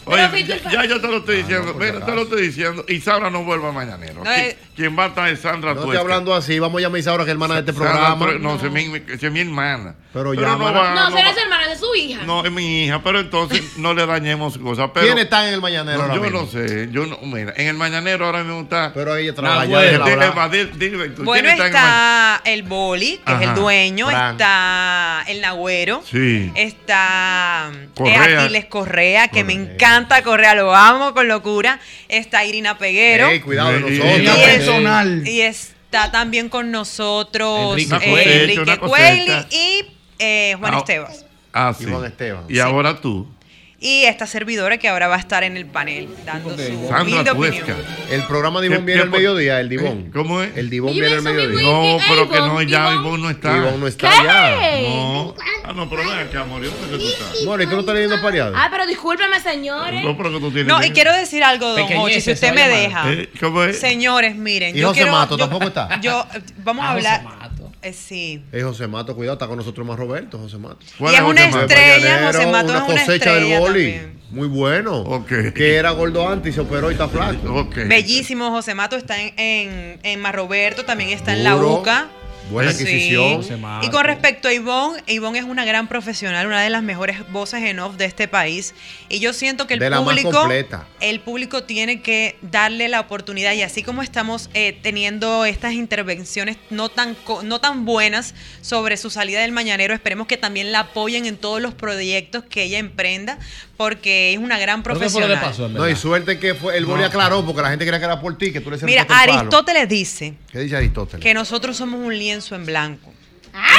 Oye, ya, ya yo te lo estoy diciendo. Mira, te lo estoy diciendo. Isaura no vuelva mañanero. No, eh. Quien va a estar es Sandra No estoy hablando así. Vamos a llamar a Isaura, que es hermana de este Sandra programa. Tue- No, es mi, es mi hermana. Pero no llámala. va. No, no será su hermana, es su hija. No, es mi hija, pero entonces [LAUGHS] no le dañemos cosas. Pero, ¿Quién está en el mañanero No, ahora yo mismo? no sé. Yo no, mira, en el mañanero ahora mismo está. Pero ella trabaja ya desde la Dile, hora. va, dile, dile tú, Bueno, ¿quién está en el mañanero? está el Boli, que es Ajá. el dueño, Fran. está el Nagüero, Sí. está eh, Correa. Aquiles Correa, que me encanta Correa, lo amo con locura, está Irina Peguero Ey, cuidado de Sí. y, nosotros. Personal. y está también con nosotros Enrique eh, Enrique Cueli y eh, Juan Ah, Estebas. Ah, sí. Iván Esteban. Y ahora tú. Y esta servidora que ahora va a estar en el panel dando su Sandra opinión. El programa ¿Qué- Divón viene al mediodía, el Divón. Eh, ¿Cómo es? El Divón viene al mediodía. No, pero que no, ya. Ivonne no está. Divón no está ya. ¿Qué? No. Ah, no, pero ven acá, amor. ¿y ¿Dónde que tú estás? Bueno, ¿y tú no estás leyendo pareado? Ah, pero discúlpeme, señores. No, pero que tú tienes. No, y quiero decir algo, don Hochi, si usted me deja. Eh, ¿Cómo es? Señores, miren, Y yo José quiero, Mato yo- tampoco está. Yo, vamos a hablar. Eh, sí. Eh, José Mato, cuidado, está con nosotros más Roberto, José Mato. Y es una estrella, José Mato una es una cosecha del boli. también. Muy bueno. Que era gordo antes y se operó y está flaco. Bellísimo, José Mato está en, en, en Mar Roberto, también está en la. UCA. Buena Sí. adquisición. Y con respecto a Ivonne, Ivonne es una gran profesional, una de las mejores voces en off de este país. Y yo siento que el De la más público, completa. el público tiene que darle la oportunidad. Y así como estamos eh, teniendo estas intervenciones no tan, no tan buenas sobre su salida del mañanero, esperemos que también la apoyen en todos los proyectos que ella emprenda, porque es una gran profesional. No, y suerte que fue, el boli No. aclaró porque la gente creía que era por ti, que tú le Mira. Aristóteles dice ¿Qué dice Aristóteles? que nosotros somos un lienzo en blanco.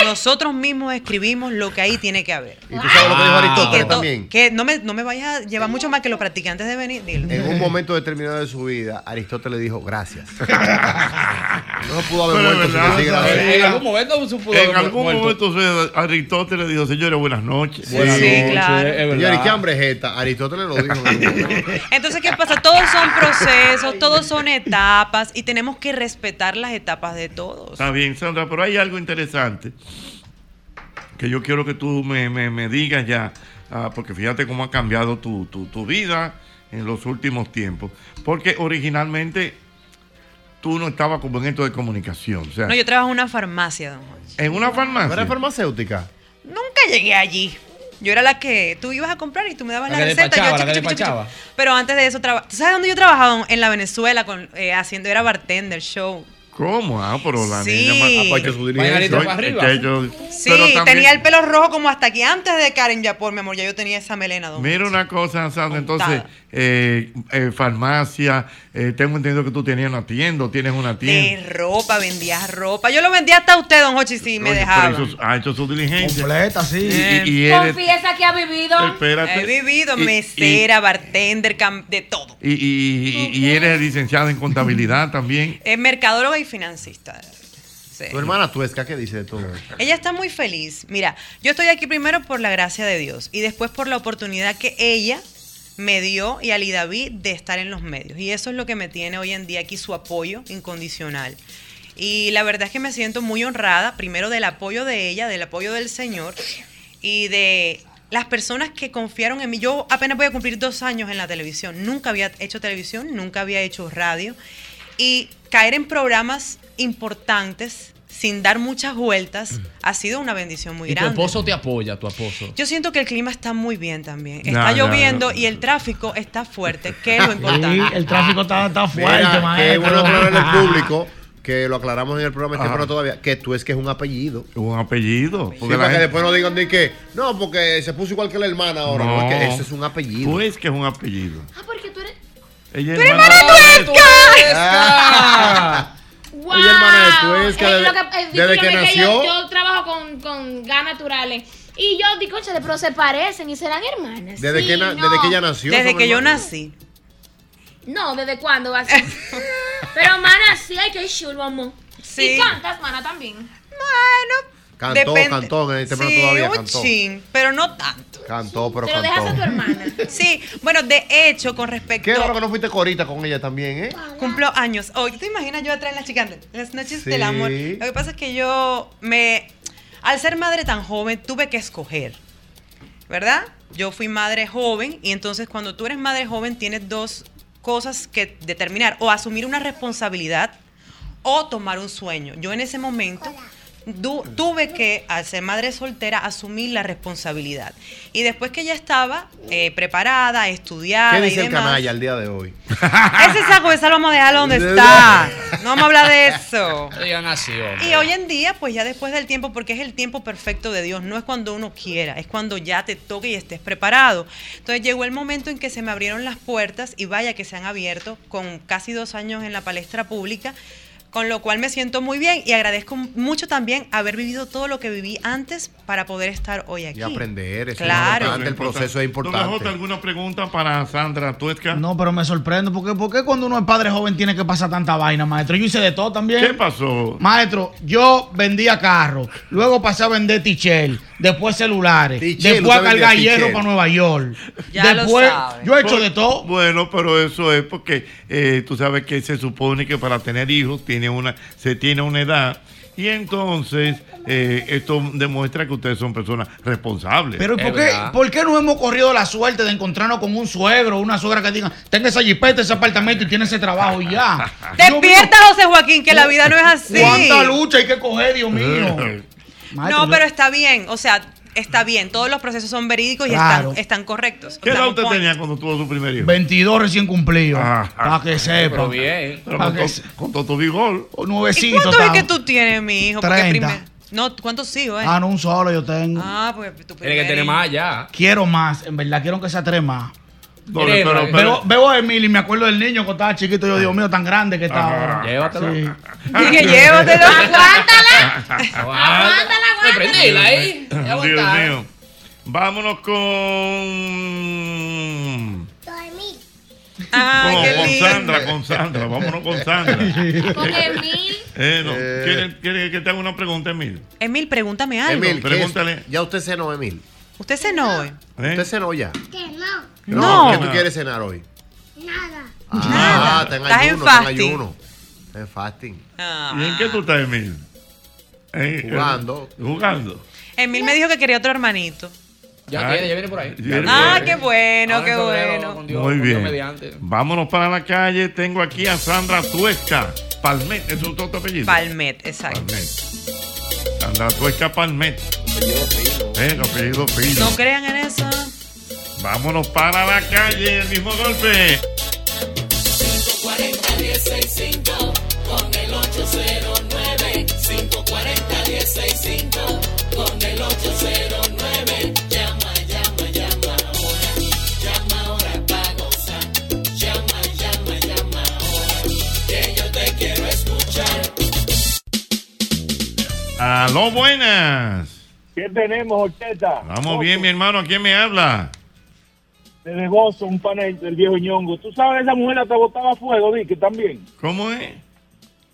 Nosotros mismos escribimos lo que ahí tiene que haber. ¿Y tú sabes lo que dijo Y Aristóteles que también? Que no me, no me vayas a llevar mucho más que lo practiqué antes de venir. Dilo. En un momento determinado de su vida, Aristóteles dijo gracias. [LAUGHS] no pudo haber Pero muerto verdad, gracias. En algún momento se pudo En haber algún muerto. momento Aristóteles dijo, señores, buenas noches. Buenas Sí, noches, claro. Señores, ¿qué hambre es esta? Aristóteles lo dijo. [LAUGHS] Entonces, ¿qué pasa? Todos son procesos, todos son etapas y tenemos que respetar las etapas de todos. Está bien, Sandra, pero hay algo interesante que yo quiero que tú me, me- me digas ya, ah, porque fíjate cómo ha cambiado tu, tu- tu vida en los últimos tiempos. Porque originalmente tú no estabas como en esto de comunicación. O sea, No, yo trabajo en una farmacia, don Jorge. en una farmacia. ¿No eres farmacéutica? Nunca llegué allí. Yo era la que tú ibas a comprar y tú me dabas La la, receta. yo la despachaba. chiqui. Pero antes de eso, traba- ¿tú sabes dónde yo trabajaba? En la Venezuela, con, eh, haciendo, era bartender, show. ¿Cómo? Ah, pero la Sí. niña más. Ah, pues, que su Oye, para arriba. que yo- Sí, pero también- tenía el pelo rojo como hasta aquí. Antes de Karen Yapor, mi amor, ya yo tenía esa melena. don Mira una cosa, Sandra, entonces. Eh, eh, farmacia, eh, tengo entendido que tú tenías una tienda, o tienes una tienda. De ropa, vendías ropa. Yo lo vendía hasta usted, don Hochi, si me dejaba. pero eso- ha hecho su diligencia. Completa, sí. Y, y eres- Confiesa que ha vivido. Espérate. He vivido Y- mesera, bartender, de todo. y, y- y- y eres licenciada en contabilidad [LAUGHS] también. Es mercadóloga y financista. Sí. Tu hermana Tuesca, ¿qué dice de todo esto? Ella está muy feliz. Mira, yo estoy aquí primero por la gracia de Dios y después por la oportunidad que ella me dio y Ali David de estar en los medios. Y eso es lo que me tiene hoy en día aquí su apoyo incondicional. Y la verdad es que me siento muy honrada, primero del apoyo de ella, del apoyo del Señor y de las personas que confiaron en mí. Yo apenas voy a cumplir dos años en la televisión. Nunca había hecho televisión, nunca había hecho radio. Y caer en programas importantes sin dar muchas vueltas ha sido una bendición muy Y tu grande. esposo te apoya, tu esposo. Yo siento que el clima está muy bien también. Está lloviendo y el tráfico está fuerte, que es lo [LAUGHS] importante. Sí, el tráfico está, está fuerte, Mira, maestro. que bueno aclarar al [LAUGHS] público que lo aclaramos en el programa, temprano todavía, que tú es que es un apellido. Un apellido. Sí, Porque la para que después no digan ni que, no, porque se puso igual que la hermana ahora, no, es que ese es un apellido. Tú es que es un apellido. Ah, porque tú eres. Ella ¡Tú eres hermana- hermana Tuesca! [LAUGHS] ¡Wow! Ella es hermana de Tuesca, Eh, desde- lo que- eh, desde que nació. Yo, yo trabajo con, con gas naturales. Y yo digo, conchale, pero se parecen y serán hermanas. Desde, Sí, que no. desde que ella nació. Desde que yo nací. No, ¿desde cuándo va a ser? [LAUGHS] pero, mana, sí, ay, qué chulo, amor. Sí. Y cantas, mana, también. Bueno. Cantó, Depende. cantó, en el temprano sí, todavía un cantó. chin, pero no tanto. Cantó, pero, Pero cantó. dejas a tu hermana. [LAUGHS] Sí, bueno, de hecho, con respecto... Qué raro que no fuiste corita con ella también, ¿eh? Cumplo años. Hoy, ¿te imaginas yo atrás en la chica las noches Sí. del amor? Lo que pasa es que yo me... Al ser madre tan joven, tuve que escoger. ¿Verdad? Yo fui madre joven y entonces cuando tú eres madre joven tienes dos cosas que determinar. O asumir una responsabilidad o tomar un sueño. Yo en ese momento du- tuve que, al ser madre soltera, asumir la responsabilidad. Y después que ya estaba eh, preparada, estudiada ¿Qué y dice el demás, canalla al día de hoy? [LAUGHS] ese saco esa lo vamos a dejarlo donde [LAUGHS] está. No vamos a hablar de eso. Y hoy en día, pues ya después del tiempo, porque es el tiempo perfecto de Dios, no es cuando uno quiera, es cuando ya te toque y estés preparado. Entonces llegó el momento en que se me abrieron las puertas y vaya que se han abierto con casi dos años en la palestra pública. Con lo cual me siento muy bien y agradezco mucho también haber vivido todo lo que viví antes para poder estar hoy aquí. Y aprender, eso Claro. es importante, el proceso es importante. Don J, ¿alguna pregunta para Sandra Tuesca? No, pero me sorprendo. porque ¿Por qué cuando uno es padre joven tiene que pasar tanta vaina, maestro? Yo hice de todo también. ¿Qué pasó? Maestro, yo vendía carros, luego pasé a vender tichel, después celulares, Tichel, después a cargar hierro para Nueva York. Ya lo después, sabe. yo he hecho Por- de todo. Bueno, pero eso es porque eh, tú sabes que se supone que para tener hijos tiene una, se tiene una edad Y entonces, eh, esto demuestra que ustedes son personas responsables. Pero ¿y por qué, por qué no hemos corrido la suerte de encontrarnos con un suegro o una suegra que diga, tenga esa jipeta, ese apartamento y tiene ese trabajo y ya? [LAUGHS] Despierta, José Joaquín, que la vida no es así. ¿Cuánta lucha hay que coger, Dios mío? Maestro, No, pero está bien. O sea, está bien. Todos los procesos son verídicos y Claro. están, están correctos. ¿Qué edad usted point. tenía cuando tuvo su primer hijo? 22 recién cumplidos. Ah, Para que sepa. Pero bien. Pero con, que to- se- con todo tu vigor. O ¿Y nuevecito. cuántos es que tú tienes, mi hijo? Porque 30. primer- No, ¿cuántos hijos, eh? Ah, no, un solo yo tengo. Ah, pues tu Tiene que tener más allá. Quiero más, en verdad, quiero que sea tres más. Doble, pero- Veo- pero- veo a Emily y me acuerdo del niño cuando estaba chiquito. Yo, Dios mío, tan grande que está ahora. Llévatelo. Sí. Dije, llévatelo. [LAUGHS] [LAUGHS] Aguántala, prendila ahí. Dios mío. Vámonos con. Ay, con, qué con lindo. Sandra, con Sandra. Vámonos con Sandra. Con [LAUGHS] Emil. Eh, no. ¿Quiere, quiere que te haga una pregunta, Emil? Emil, pregúntame algo. Emil. Pregúntale. Ya usted cenó, Emil. ¿Usted cenó hoy? ¿Eh? ¿Usted cenó ya? No. ¿Qué tú quieres cenar hoy? Nada. Ah, está en Estás en ayuno, está en fasting. ayuno. Está en fasting. ¿Y en qué tú estás, Emil? Eh, Jugando. Jugando. Emil me dijo que quería otro hermanito. Ya Ay. tiene, ya viene por ahí. Viene Ah, por qué bueno, Ahora qué febrero, bueno. con Dios, Muy con Dios bien. mediante. Vámonos para la calle. Tengo aquí a Sandra Tuesca. Palmet, ¿es tu otro apellido? Palmet, exacto. Palmet. Sandra Tuesca Palmet. Apellido fino. No crean en eso. Vámonos para la calle, el mismo golpe. 540-1065 con el 809 540-1065 con el 809 Llama, llama, llama ahora Llama ahora para gozar Llama, llama, llama ahora Que yo te quiero escuchar Aló, buenas. ¿Qué tenemos, Ocheta? Vamos bien, mi hermano. ¿A quién me habla? Desde Gozo, un panel del viejo ñongo. Tú sabes, esa mujer hasta botaba fuego, que también. ¿Cómo es?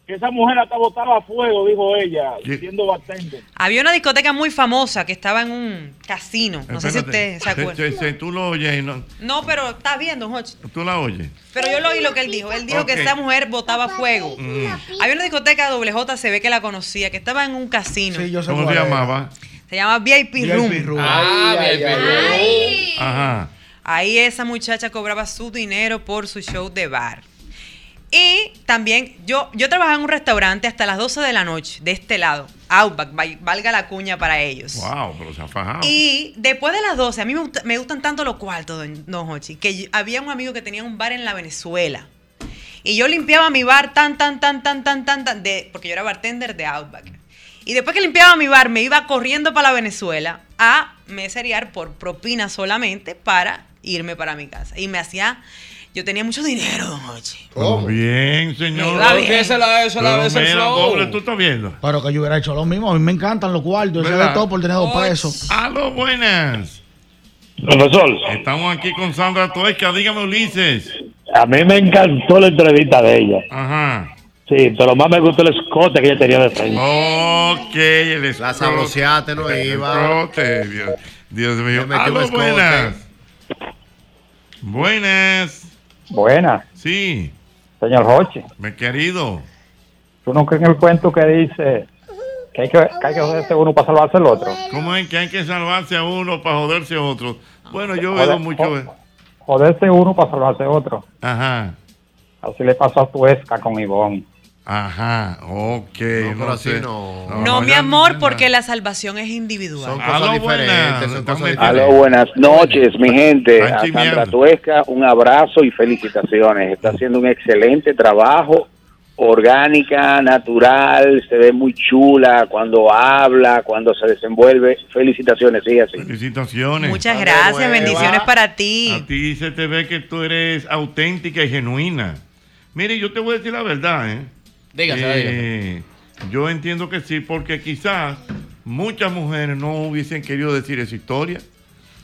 Que esa mujer hasta botaba fuego, dijo ella, ¿Qué? siendo bartender. Había una discoteca muy famosa que estaba en un casino. No sé si usted se acuerda. [LAUGHS] Se- se- tú lo oyes y no. No, pero está bien, don Jorge. Tú la oyes. Pero yo lo oí lo que él dijo. Él dijo que esa mujer botaba fuego. Mm. Había una discoteca ve que la conocía, que estaba en un casino. Sí, yo sé ¿Cómo se es. Se llama VIP, VIP Room. Room. Ah, Ay, ay, bien. Ajá. Ahí esa muchacha cobraba su dinero por su show de bar. Y también yo, yo trabajaba en un restaurante hasta las 12 de la noche, de este lado. Outback, val- valga la cuña para ellos. Wow, pero se ha fajado. Y después de las 12, a mí me, gusta- me gustan tanto los cuartos, don, don Hochi, que yo- había un amigo que tenía un bar en la Venezuela. Y yo limpiaba mi bar tan, tan, tan, tan, tan, tan, tan, de, porque yo era bartender de Outback. Y después que limpiaba mi bar, me iba corriendo para la Venezuela a meserear por propina solamente para irme para mi casa. Y me hacía, yo tenía mucho dinero, don bien, señor. Me iba bien. Es la, la es el flow. doble, tú estás viendo. Pero que yo hubiera hecho lo mismo. A mí me encantan los cuartos. Yo todo por tener dos pesos. Aló, buenas. Profesor, Estamos aquí con Sandra Toesca. Dígame, Ulises. a mí me encantó la entrevista de ella. Ajá. Sí, pero más me gustó el escote que ella tenía de frente. Ok, el escote. La sabroseate no El iba. escote, Dios, Dios mío. Aló, escote. buenas. Buenas. Buena, Sí, señor Hochi. mi querido. ¿Tú no crees en el cuento que dice que hay que, que, hay que joderse uno para salvarse el otro? ¿Cómo es que hay que salvarse a uno para joderse a otro? Bueno, yo Joder, oído mucho. jo- Joderse uno para salvarse otro. Ajá. Así le pasó a tu esca con Ivonne. Ajá, ok. No, No, pero así sé. no. No, mi amor, porque la salvación es individual. Son cosas Aló, diferentes. Son cosas diferentes. Aló, buenas noches, mi gente. A. Sandra Tuesca, un abrazo y felicitaciones. Está haciendo un excelente trabajo, orgánica, natural, se ve muy chula cuando habla, cuando se desenvuelve. Felicitaciones, sigue así. Felicitaciones. Muchas gracias, bendiciones para ti. A ti se te ve que tú eres auténtica y genuina. Mire, yo te voy a decir la verdad, ¿eh? Dígase, Eh, Yo entiendo que sí, porque quizás muchas mujeres no hubiesen querido decir esa historia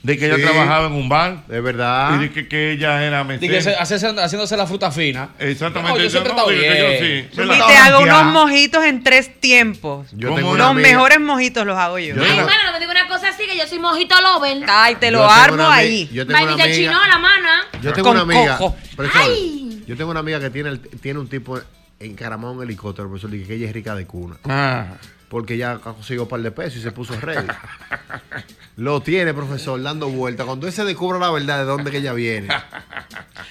de que Sí. ella trabajaba en un bar De verdad. y de que, que ella era que mesera. hacerse- haciéndose la fruta fina. Exactamente. No, yo siempre no, que yo bien. sí. Yo Y te hago unos mojitos en tres tiempos. Los amiga- mejores mojitos los hago yo. Yo- Ay, la- bueno, no me digo una cosa así, que yo soy mojito lover. Ay, te lo yo tengo armo ahí. Yo tengo una amiga. chinola, mana. Yo tengo Con una amiga. coco. profesor, Ay. yo tengo una amiga que tiene, el- tiene un tipo encaramado en un helicóptero, el profesor dice que ella es rica de cuna. Ah. Porque ya consiguió un par de pesos y se puso ready. Lo tiene, profesor, dando vueltas. Cuando él se descubra la verdad de dónde que ella viene.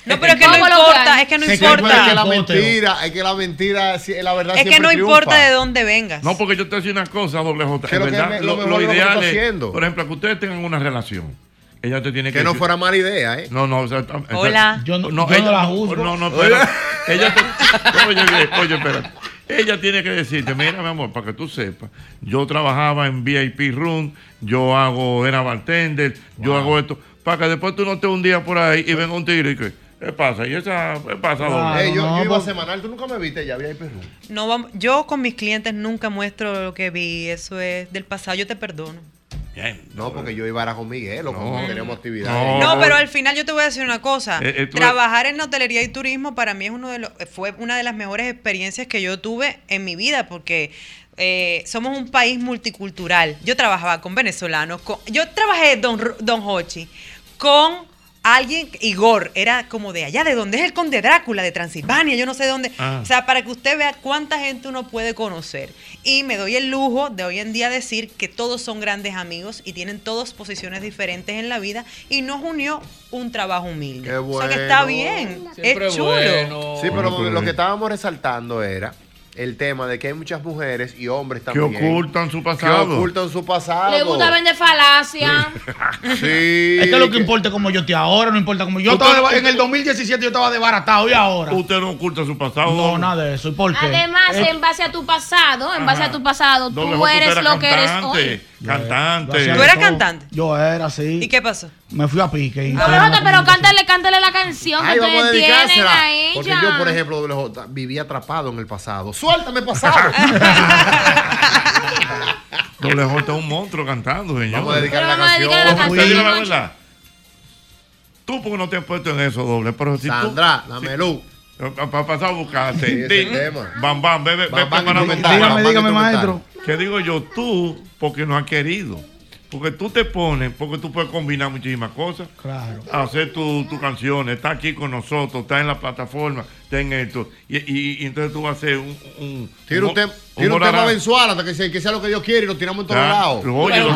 No, pero es que no ¿Cómo lo importa, es que no Es que importa. la mentira, es que la mentira, la verdad Es que no triunfa. importa de dónde vengas. No, porque yo te decía una cosa, doble J. Es lo que verdad, me- lo, ideal es, por ejemplo, que ustedes tengan una relación. Ella te tiene que Que no decir- fuera mala idea, ¿eh? No, no, o sea, Hola. Yo no- yo no la juzgo. No, no, espera. ella te, [LAUGHS] oye, bien, oye, espérate. Ella tiene que decirte, mira, mi amor, para que tú sepas, yo trabajaba en VIP Room, yo hago, era bartender, yo hago esto, para que después tú no estés un día por ahí y venga un tigre y que, ¿qué pasa? ¿Y esa, qué pasa? doble? Ey, yo, no, yo iba a pues- semanal, tú nunca me viste, ya había perro. No vamos, yo con mis clientes nunca muestro lo que vi, eso es del pasado, yo te perdono. Bien. No, porque yo iba a con Miguel, o No. como teníamos actividades. No. No, pero al final yo te voy a decir una cosa. Eh, eh, Trabajar en hotelería y turismo para mí es uno de los, fue una de las mejores experiencias que yo tuve en mi vida porque eh, somos un país multicultural. Yo trabajaba con venezolanos, con, yo trabajé Don, Don Hochi con alguien, Igor, era como de allá, de donde es el conde Drácula, de Transilvania, yo no sé de dónde. Ah. O sea, para que usted vea cuánta gente uno puede conocer. Y me doy el lujo de hoy en día decir que todos son grandes amigos y tienen todos posiciones diferentes en la vida y nos unió un trabajo humilde. Qué O sea que está bueno. bien, Siempre es chulo. bueno. Sí, pero Bueno, lo que estábamos resaltando era el tema de que hay muchas mujeres y hombres Que también. ocultan su que pasado. ocultan su pasado. Le gusta vender falacia. Sí. [LAUGHS] Es que lo que importa es como yo te ahora, no importa como yo estaba de- en el 2017 yo estaba desbaratado y ahora. Usted no oculta su pasado. No, nada de eso. ¿Y por qué? Además, Eh, en base a tu pasado, en base Ajá. a tu pasado, tú eres era lo que eres hoy. Cantante. yo hacía ¿Tú eras cantante? Yo era, sí. ¿Y qué pasó? Me fui a pique. y J, pero cántale, cántale la canción que Ay, ustedes tienen a ella. Porque yo, por ejemplo, viví atrapado en el pasado. ¡Suéltame pasado! [LAUGHS] [LAUGHS] Doble J es un monstruo cantando, señor. Vamos a la canción. dedicar la Usted canción. diga la verdad. Tú porque no te has puesto en eso, doble. Pero si Sandra, tú, dame luz. Para pasar a buscarte. Sí, ese Di- es el tema. Bam, bam, bebe, Bam, ve bam, bam, Dígame, bam, dígame, instrumental. maestro. ¿Qué digo yo? Tú, porque no has querido. Porque tú te pones, porque tú puedes combinar muchísimas cosas. Claro. Hacer tu, tu canción, está aquí con nosotros, está en la plataforma, está en esto. Y, y- y entonces tú vas a hacer un. un Tira un, un- tem- tira un tema mensual hasta que sea, que sea lo que Dios quiere y lo tiramos en todos Ya, lados. Me voy- a llevar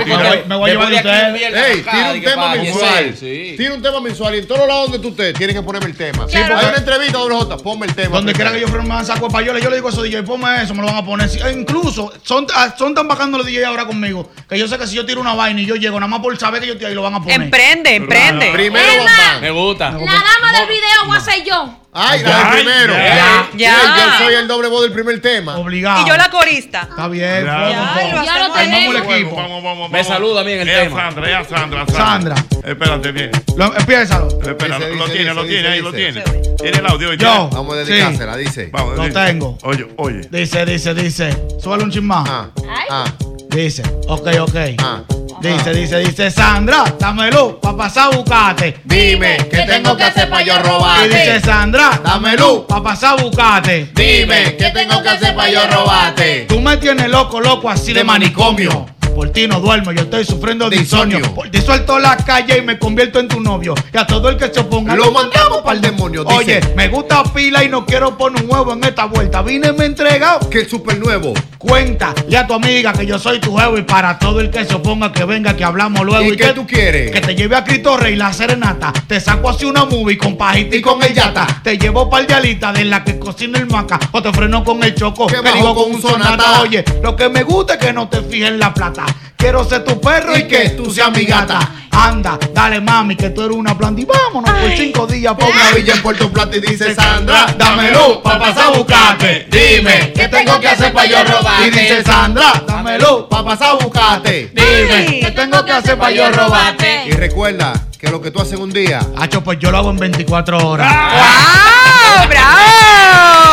de aquí ustedes. un Ey, tira un tema para mensual. sí. Tira un tema mensual y en todos lados donde tú estés tienes que ponerme el tema. Si Claro. hay una entrevista, doble J, ponme el tema. Donde quiera que yo fuera me saco de payola, yo le digo a esos DJ, ponme eso, me lo van a poner. Si- e incluso son, ah, son tan bacanos los DJ ahora conmigo que yo sé que si yo tiro una vaina y yo llego, nada más por saber que yo estoy ahí, lo van a poner. Emprende, emprende. Primero. Me gusta. La dama del video voy a ser yo. Ay, la Ya, del primero. ya, ya. Sí, Yo soy el doble voz del primer tema. Obligado. Y yo la corista. Está bien, Ya. fuego, Ya, lo Ya tenemos. El Vamos, equipo. vamos, vamos, Me vamos. saluda a mí en el Es tema. Sandra, es Sandra, Sandra. Espérate bien. Lo- empiézalo. Espera, Dice, lo dice, tiene, dice, lo tiene, dice, ahí lo tiene. Tiene el audio. Yo. Vamos a Sí. dedicársela, dice. Vamos, Lo dice. tengo. Oye, oye. Dice, dice, dice. Súbale un chismán. Ah, Ay. ah, Dice, ok, ok. ah. Dice, dice, dice, Sandra, dámelo pa' pasar a buscarte. Dime, ¿qué tengo que hacer para yo Y dice, robarte? Sandra, Dame luz. pa' pasar a buscarte. Dime, ¿qué tengo que hacer para yo robarte? Tú me tienes loco, loco, así de manicomio. Por ti no duermo, yo estoy sufriendo de insomnio. Por ti suelto la calle y me convierto en tu novio. Y a todo el que se oponga Lo mandamos para el demonio. Dice, Oye, me gusta pila y no quiero poner un huevo en esta vuelta. Vine me he entregado. que el super nuevo. Cuenta, y a tu amiga que yo soy tu jevo y para todo el que se oponga que venga que hablamos luego. ¿Y qué tú quieres? Que te lleve a Cristo Rey la serenata. Te saco así una movie con pajita y con el yata. Te llevo par de alitas de la que cocina el maca. O te freno con el choco. Que digo con un un sonata. sonata. Oye, lo que me gusta es que no te fijes en la plata. Quiero ser tu perro y, Y que que tú seas mi gata. Anda, dale mami, que tú eres una planta y vámonos por cinco días pa' Una villa en Puerto Plata y dice Sandra, Dame luz pa' pasar a buscarte. Dime, ¿qué tengo que hacer para yo robarte? Y dice Sandra, dame luz Pa' pasar a buscarte. Dime, ¿qué tengo que hacer para yo robarte? Y recuerda que lo que tú haces un día, Hacho, pues yo lo hago en 24 horas. ¡Wow! [LAUGHS] ¡Bravo!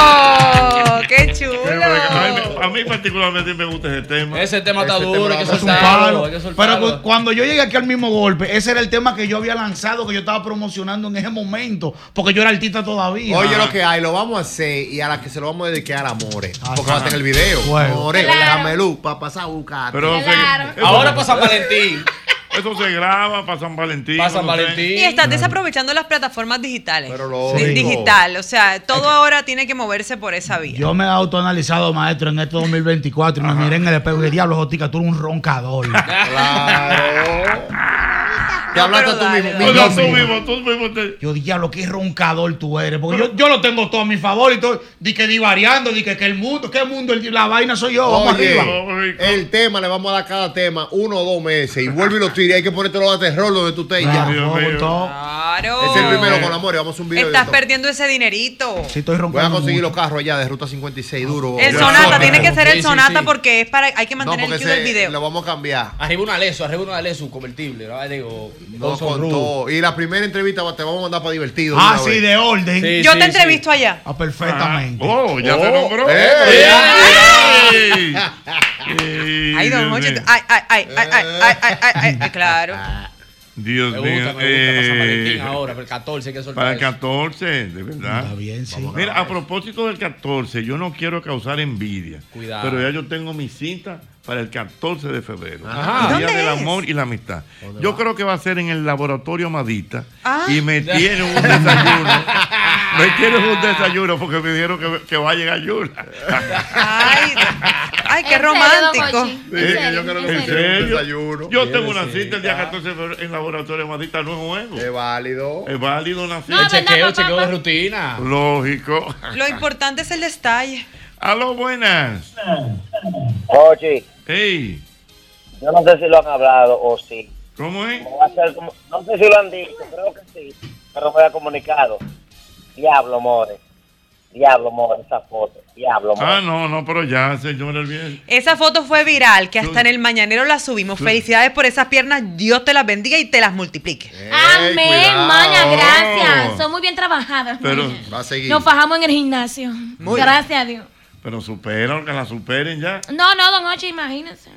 ¡Qué chulo! A mí, particularmente me gusta ese tema. Ese tema está Ese duro, tema hay que está Es un soltarlo, palo. hay que Pero cuando yo llegué aquí al mismo golpe, ese era el tema que yo había lanzado, que yo estaba promocionando en ese momento, porque yo era artista todavía. oye lo que hay, lo vamos a hacer y a la que se lo vamos a dedicar a More. Ah, Porque va a estar en el video. More, Claro. dame luz pa' pasar a buscarte. Pero, Claro. eso- Ahora pasa Valentín. Eso se graba para San Valentín. Pa' San no sé. Valentín. Y estás desaprovechando las plataformas digitales. lo Di- digo. digital, o sea, todo ahora tiene que moverse por esa vía. Yo me he autoanalizado, maestro, en este 2024 y me miré en el espejo y dije, diablo, Jotica, tú eres un roncador. [LAUGHS] Te hablaste tú mismo. Tú mismo. tú mismo te- Yo dije, diablo, qué roncador tú eres. Porque yo, yo lo tengo todo a mi favor y todo. Di que divariando, di que, que el mundo, ¿qué mundo? El- la vaina soy yo. Vamos Oye, arriba. el tema le vamos a dar cada tema uno o dos meses y vuelve y lo tira hay que ponértelo a terror donde tú estés. ya. Todo. Claro. Es el primero con amor y vamos a un video. Estás perdiendo ese dinerito. Sí, estoy Voy a conseguir mucho. los carros allá de Ruta 56 duro. El sonata, tiene que ser el sonata porque es para, hay que No, mantener el cue del video. lo vamos a cambiar. Arriba una Leso, arriba una Leso, un convertible. ¿no? Digo, no, contó. Y la primera entrevista te vamos a mandar para divertido. Ah, sí, de orden. Yo te entrevisto allá. Ah, perfectamente. Oh, ya oh, te nombró. Eh. Ay, don Mochi. Ay, ay, ay, ay, ay, ay, ay, ay, claro. [LAUGHS] Dios Me mío. gusta, me gusta para San Valentín eh, ahora, pero el 14 hay que soltar Para el eso. 14, de verdad. Está bien, sí. Mira, a propósito del 14, yo no quiero causar envidia. Cuidado. Pero ya yo tengo mi cita para el 14 de febrero. Ajá. El Día ¿Dónde del es? amor y la amistad. Yo creo que va a ser en el laboratorio Madita. Ah. Y me [LAUGHS] tienen un desayuno. me tienen un desayuno porque me dijeron que, que va a llegar Yura. Ay, ay, qué ¿En serio, don romántico. Sí, ¿En serio? yo creo ¿En que. Yo tengo una cita el día cita. 14 de febrero en laboratorio Madita, no es juego. Es válido. Es válido una cita. No, El chequeo, ¿verdad, chequeo papá? de rutina. Lógico. Lo importante es el detalle. Aló, buenas. Oye, Hey, yo no sé si lo han hablado o sí. ¿cómo es? Hacer no sé si lo han dicho, creo que sí, pero me ha comunicado. Diablo, more. Diablo, more, esa foto. Diablo, more. Ah, no, no, pero ya, señor el bien. Esa foto fue viral, que hasta en el mañanero la subimos. Felicidades por esas piernas. Dios te las bendiga y te las multiplique. Amén, cuidado. maña, gracias. Son muy bien trabajadas. Pero, maña. Va a seguir. Nos fajamos en el gimnasio. Muy- gracias a Dios. pero superan, que la superen ya. No, no, don Ochi, imagínense.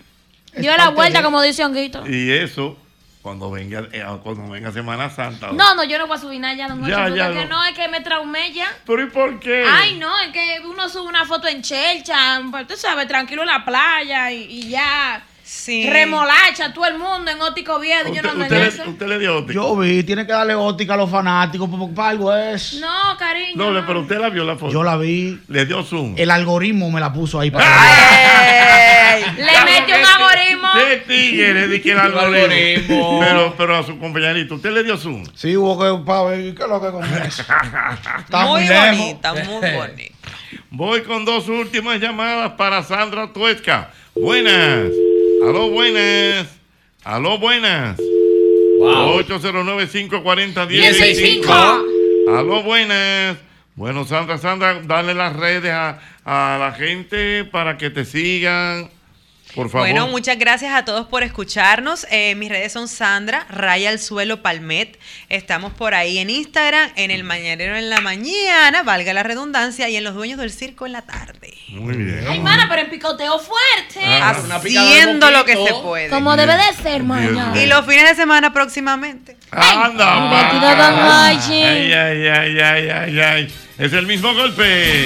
Dio la vuelta, de- como dice Honguito. Y eso, cuando venga, eh, cuando venga Semana Santa. No, no, yo no voy a subir nada ya, don. Ya, ya, no. no, es que me traumé ya. ¿Pero y por qué? Ay, no, es que uno sube una foto en chelcha, tú sabes, tranquilo en la playa y, y ya. Sí. Remolacha, todo el mundo en ótico viejo. Yo ¿Usted, no usted le, usted le dio óptica? Yo vi, tiene que darle óptica a los fanáticos, porque para algo es. No, cariño. No, pero usted la vio la foto. Yo la vi. Le dio zoom. El algoritmo me la puso ahí para. Ey. Le mete un algoritmo. ¿Qué tigre de que el algoritmo? Pero, pero a su compañerito, ¿usted le dio zoom? Sí, hubo que para ver qué es lo que con eso. [LAUGHS] Está Muy lejos. bonita, muy [LAUGHS] bonita. Voy con dos últimas llamadas para Sandra Tuesca. Buenas. Aló, buenas. Aló, buenas. Wow. 809-540-1065. Aló, buenas. Bueno, Sandra, Sandra, dale las redes a, a la gente para que te sigan. Por favor. Bueno, muchas gracias a todos por escucharnos. Eh, mis redes son Sandra, Raya al Suelo Palmet. Estamos por ahí en Instagram, en el Mañanero en la mañana, valga la redundancia, y en Los Dueños del Circo en la tarde. Muy bien. Ay, mana, pero en picoteo fuerte. Ah, Haciendo lo que se puede. Como debe de ser, maña. Dios Y los fines de semana próximamente. Anda, Hochi. Ay, ay, ay, ay, ay, ay. Es el mismo golpe.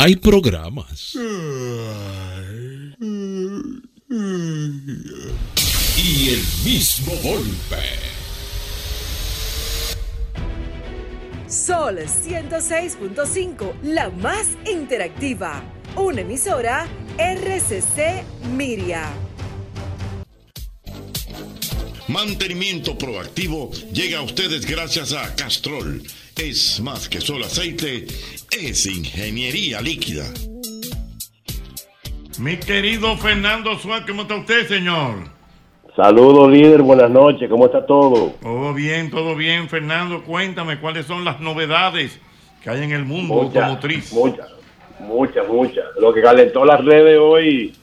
Hay programas. Y el mismo golpe. Sol 106.5, la más interactiva. Una emisora RCC Miria. Mantenimiento proactivo llega a ustedes gracias a Castrol. Es más que solo aceite, es ingeniería líquida. Mi querido Fernando Suárez, ¿cómo está usted, señor? Saludos, líder. Buenas noches. ¿Cómo está todo? Todo bien, todo bien, Fernando. Cuéntame cuáles son las novedades que hay en el mundo Muchas, automotriz. muchas, muchas, muchas. Lo que calentó las redes hoy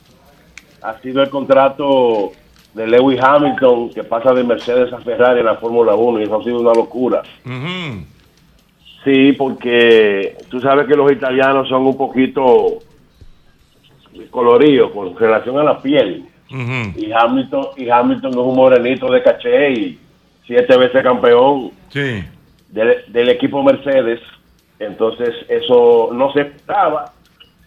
ha sido el contrato de Lewis Hamilton que pasa de Mercedes a Ferrari en la Fórmula 1 y eso ha sido una locura. Ujú. Sí, porque tú sabes que los italianos son un poquito coloridos con relación a la piel. Y Hamilton, y Hamilton es un morenito de caché y siete veces campeón Sí. del, del equipo Mercedes. Entonces eso no se esperaba.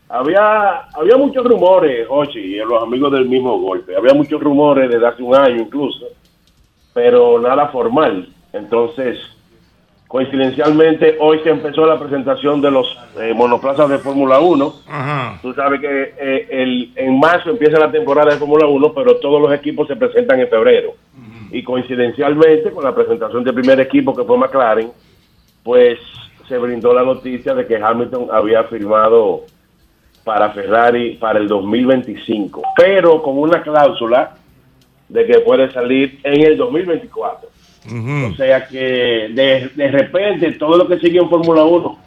había había muchos rumores, Ochi, y los amigos del mismo golpe. Había muchos rumores desde hace un año incluso, pero nada formal. Entonces, coincidencialmente, hoy se empezó la presentación de los eh, monoplazas de Fórmula 1. Tú sabes que eh, el, en marzo empieza la temporada de Fórmula 1, pero todos los equipos se presentan en febrero. Y coincidencialmente, con la presentación del primer equipo, que fue McLaren, pues se brindó la noticia de que Hamilton había firmado para Ferrari para el 2025, pero con una cláusula de que puede salir en el 2024. O sea que de, de repente todo lo que sigue en Fórmula 1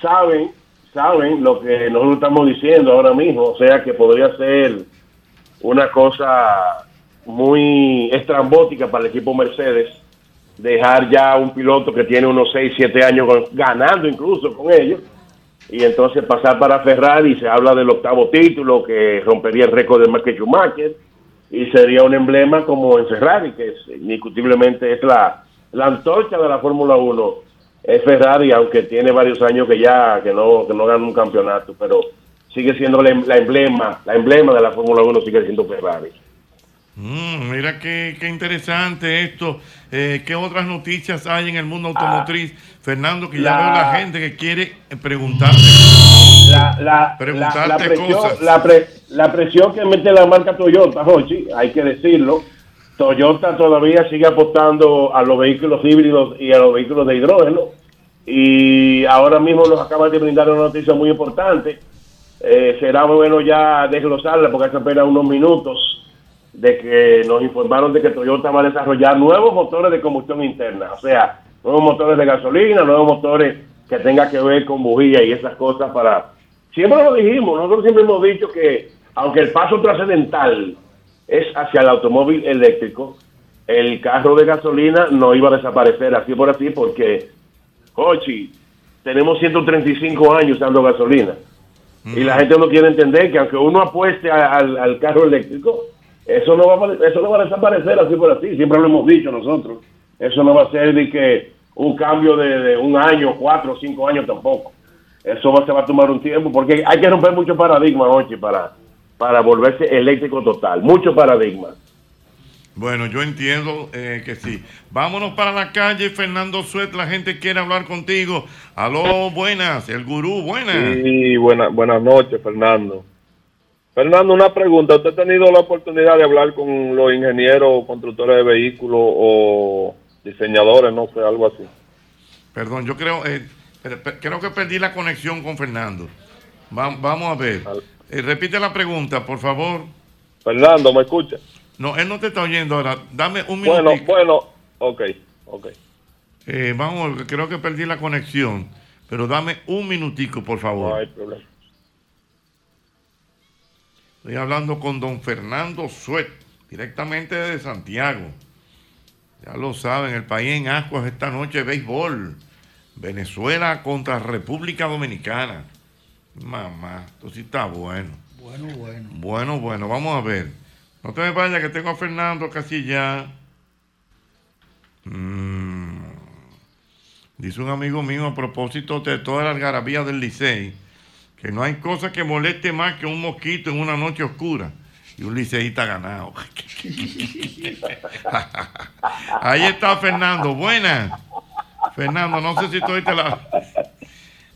saben, saben lo que nosotros estamos diciendo ahora mismo. O sea que podría ser una cosa muy estrambótica para el equipo Mercedes dejar ya un piloto que tiene unos 6, 7 años ganando incluso con ellos y entonces pasar para Ferrari se habla del octavo título que rompería el récord de Michael Schumacher y sería un emblema como en Ferrari que es, indiscutiblemente es la, la antorcha de la Fórmula 1 es Ferrari aunque tiene varios años que ya que no que no gana un campeonato pero sigue siendo la, em- la emblema la emblema de la Fórmula 1 sigue siendo Ferrari Mm, mira qué, qué interesante esto. Eh, ¿Qué otras noticias hay en el mundo automotriz? Fernando, que ya la- veo la gente que quiere preguntarte. la, la, Preguntarte la, la presión, cosas. la, pre- la presión que mete la marca Toyota, Jochi, hay que decirlo. Toyota todavía sigue apostando a los vehículos híbridos y a los vehículos de hidrógeno. Y ahora mismo nos acaba de brindar una noticia muy importante. Eh, será bueno ya desglosarla porque hace apenas unos minutos de que nos informaron de que Toyota va a desarrollar nuevos motores de combustión interna, o sea, nuevos motores de gasolina, nuevos motores que tengan que ver con bujía y esas cosas para... Siempre lo dijimos, nosotros siempre hemos dicho que aunque el paso trascendental es hacia el automóvil eléctrico, el carro de gasolina no iba a desaparecer así por así porque, Jochi, tenemos 135 años usando gasolina. Y la gente no quiere entender que aunque uno apueste a- al, al carro eléctrico, eso no, va a, eso no va a desaparecer así por así. Siempre lo hemos dicho nosotros. Eso no va a ser de que un cambio de, de un año, cuatro o cinco años tampoco. Eso va, se va a tomar un tiempo porque hay que romper muchos paradigmas, Ochi, para, para volverse eléctrico total. Muchos paradigmas. Bueno, yo entiendo eh, que sí. Vámonos para la calle, Fernando Suet. La gente quiere hablar contigo. Aló, buenas. El gurú, buenas. Sí, buena, buenas noches, Fernando. Fernando, una pregunta. ¿Usted ha tenido la oportunidad de hablar con los ingenieros o constructores de vehículos o diseñadores, no sé, algo así? Perdón, yo creo, eh, creo que perdí la conexión con Fernando. Va- vamos a ver. Eh, repite la pregunta, por favor. Fernando, ¿me escucha? No, él no te está oyendo ahora. Dame un minuto. Bueno, bueno, ok, ok. Eh, vamos, creo que perdí la conexión. Pero dame un minutico, por favor. No hay problema. Estoy hablando con don Fernando Suet, directamente de Santiago. Ya lo saben, el país en ascuas esta noche béisbol. Venezuela contra República Dominicana. Mamá, esto sí está bueno. Bueno, bueno. Bueno, bueno, vamos a ver. No te me vayas, que tengo a Fernando casi ya. Mm. Dice un amigo mío a propósito de toda la algarabía del Licey, que no hay cosa que moleste más que un mosquito en una noche oscura. Y un liceísta ganado. [LAUGHS] Ahí está Fernando. Buenas. Fernando, no sé si tú oíste la...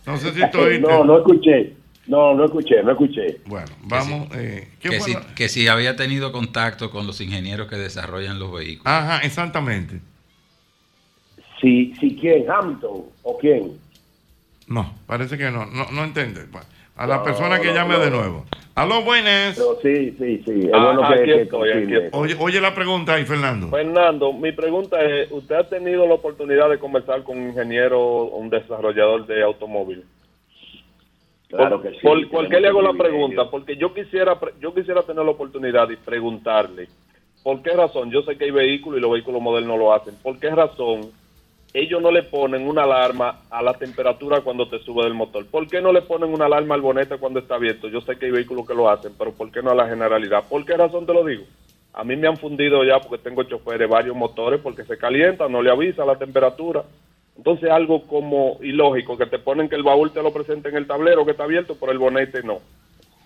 No sé si [LAUGHS] tú oíste. No, no escuché. No, no escuché, no escuché. Bueno, vamos. eh, ¿qué Que si, la- que si había tenido contacto con los ingenieros que desarrollan los vehículos. Ajá, exactamente. Si, si quién, Hamilton o quién. No, parece que no. No, no entiende. A la No, persona que no, llame no. de nuevo. Aló, buenas. No, sí, sí, sí. Es Ah, bueno que, aquí que estoy, aquí concilie. estoy. Oye, oye la pregunta ahí, Fernando. Fernando, mi pregunta es, ¿usted ha tenido la oportunidad de conversar con un ingeniero o un desarrollador de automóvil? Claro por, que sí, por- ¿Por qué le hago la pregunta? Porque yo quisiera yo quisiera tener la oportunidad de preguntarle, ¿por qué razón? Yo sé que hay vehículos y los vehículos modernos lo hacen. ¿Por qué razón ellos no le ponen una alarma a la temperatura cuando te sube del motor? ¿Por qué no le ponen una alarma al bonete cuando está abierto? Yo sé que hay vehículos que lo hacen, pero ¿por qué no a la generalidad? ¿Por qué razón te lo digo? A mí me han fundido ya porque tengo choferes varios motores porque se calientan, no le avisa la temperatura. Entonces algo como ilógico, que te ponen que el baúl te lo presente en el tablero que está abierto, por el bonete no.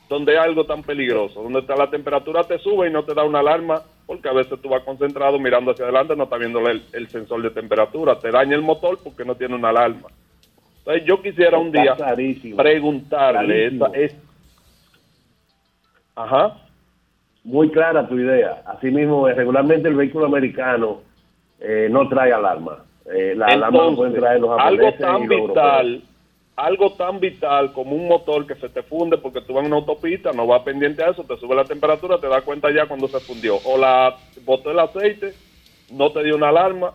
donde hay algo tan peligroso, donde está la temperatura te sube y no te da una alarma, porque a veces tú vas concentrado mirando hacia adelante, no estás viendo el, el sensor de temperatura, te daña el motor porque no tiene una alarma. Entonces yo quisiera un día clarísimo. preguntarle, esa, es, ajá, Muy clara tu idea. Asimismo, regularmente el vehículo americano eh, no trae alarma. Eh, la alarma la pueden Entonces, traer los algo tan y los vital, algo tan vital como un motor que se te funde porque tú vas en una autopista, no vas pendiente a eso, te sube la temperatura, te das cuenta ya cuando se fundió. O la botó el aceite, no te dio una alarma.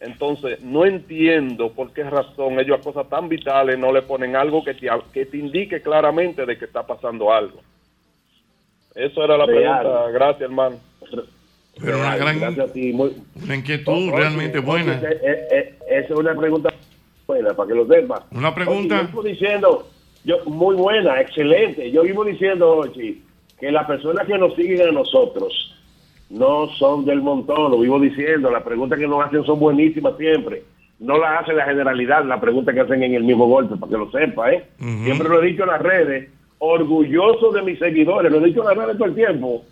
Entonces, no entiendo por qué razón ellos a cosas tan vitales no le ponen algo que te, que te indique claramente de que está pasando algo. Eso era la Real. pregunta. Gracias, hermano. Pero una gran Gracias a ti. Muy, una inquietud Oye, realmente oye, buena. eh, eh, eh, esa es una pregunta buena, para que lo sepa. Una pregunta. Yo vivo diciendo, yo, muy buena, excelente. Yo vivo diciendo, Ochi, que las personas que nos siguen a nosotros no son del montón, lo vivo diciendo. Las preguntas que nos hacen son buenísimas siempre. No las hace la generalidad, las preguntas que hacen en el mismo golpe, para que lo sepa, ¿eh? Siempre lo he dicho en las redes, orgulloso de mis seguidores, lo he dicho en las redes todo el tiempo,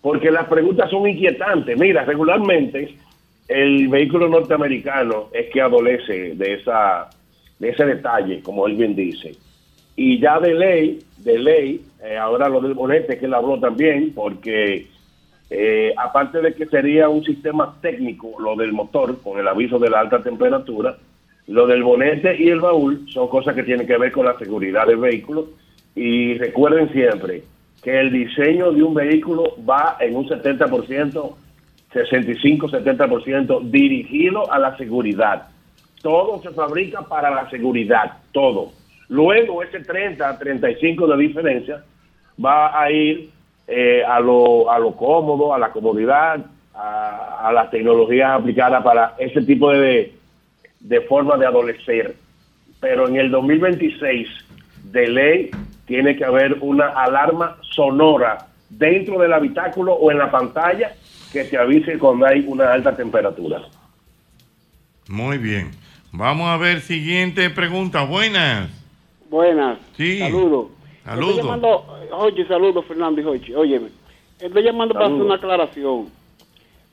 porque las preguntas son inquietantes. Mira, regularmente el vehículo norteamericano es que adolece de esa de ese detalle, como él bien dice. Y ya de ley, de ley, eh, ahora lo del bonete que él habló también, porque eh, aparte de que sería un sistema técnico, lo del motor, con el aviso de la alta temperatura, lo del bonete y el baúl son cosas que tienen que ver con la seguridad del vehículo. Y recuerden siempre que el diseño de un vehículo va en un 70%, 65-70% dirigido a la seguridad. Todo se fabrica para la seguridad, todo. Luego ese 30, 35 de diferencia va a ir eh, a, lo, a lo cómodo, a la comodidad, a, a las tecnologías aplicadas para ese tipo de, de forma de adolecer. Pero en el 2026, de ley, tiene que haber una alarma sonora dentro del habitáculo o en la pantalla que te avise cuando hay una alta temperatura. Muy bien. Vamos a ver siguiente pregunta. Buenas. Buenas. Sí. Saludos. Saludos. Estoy llamando, oye, saludos Fernando y Jochi. Óyeme, estoy llamando para hacer una aclaración.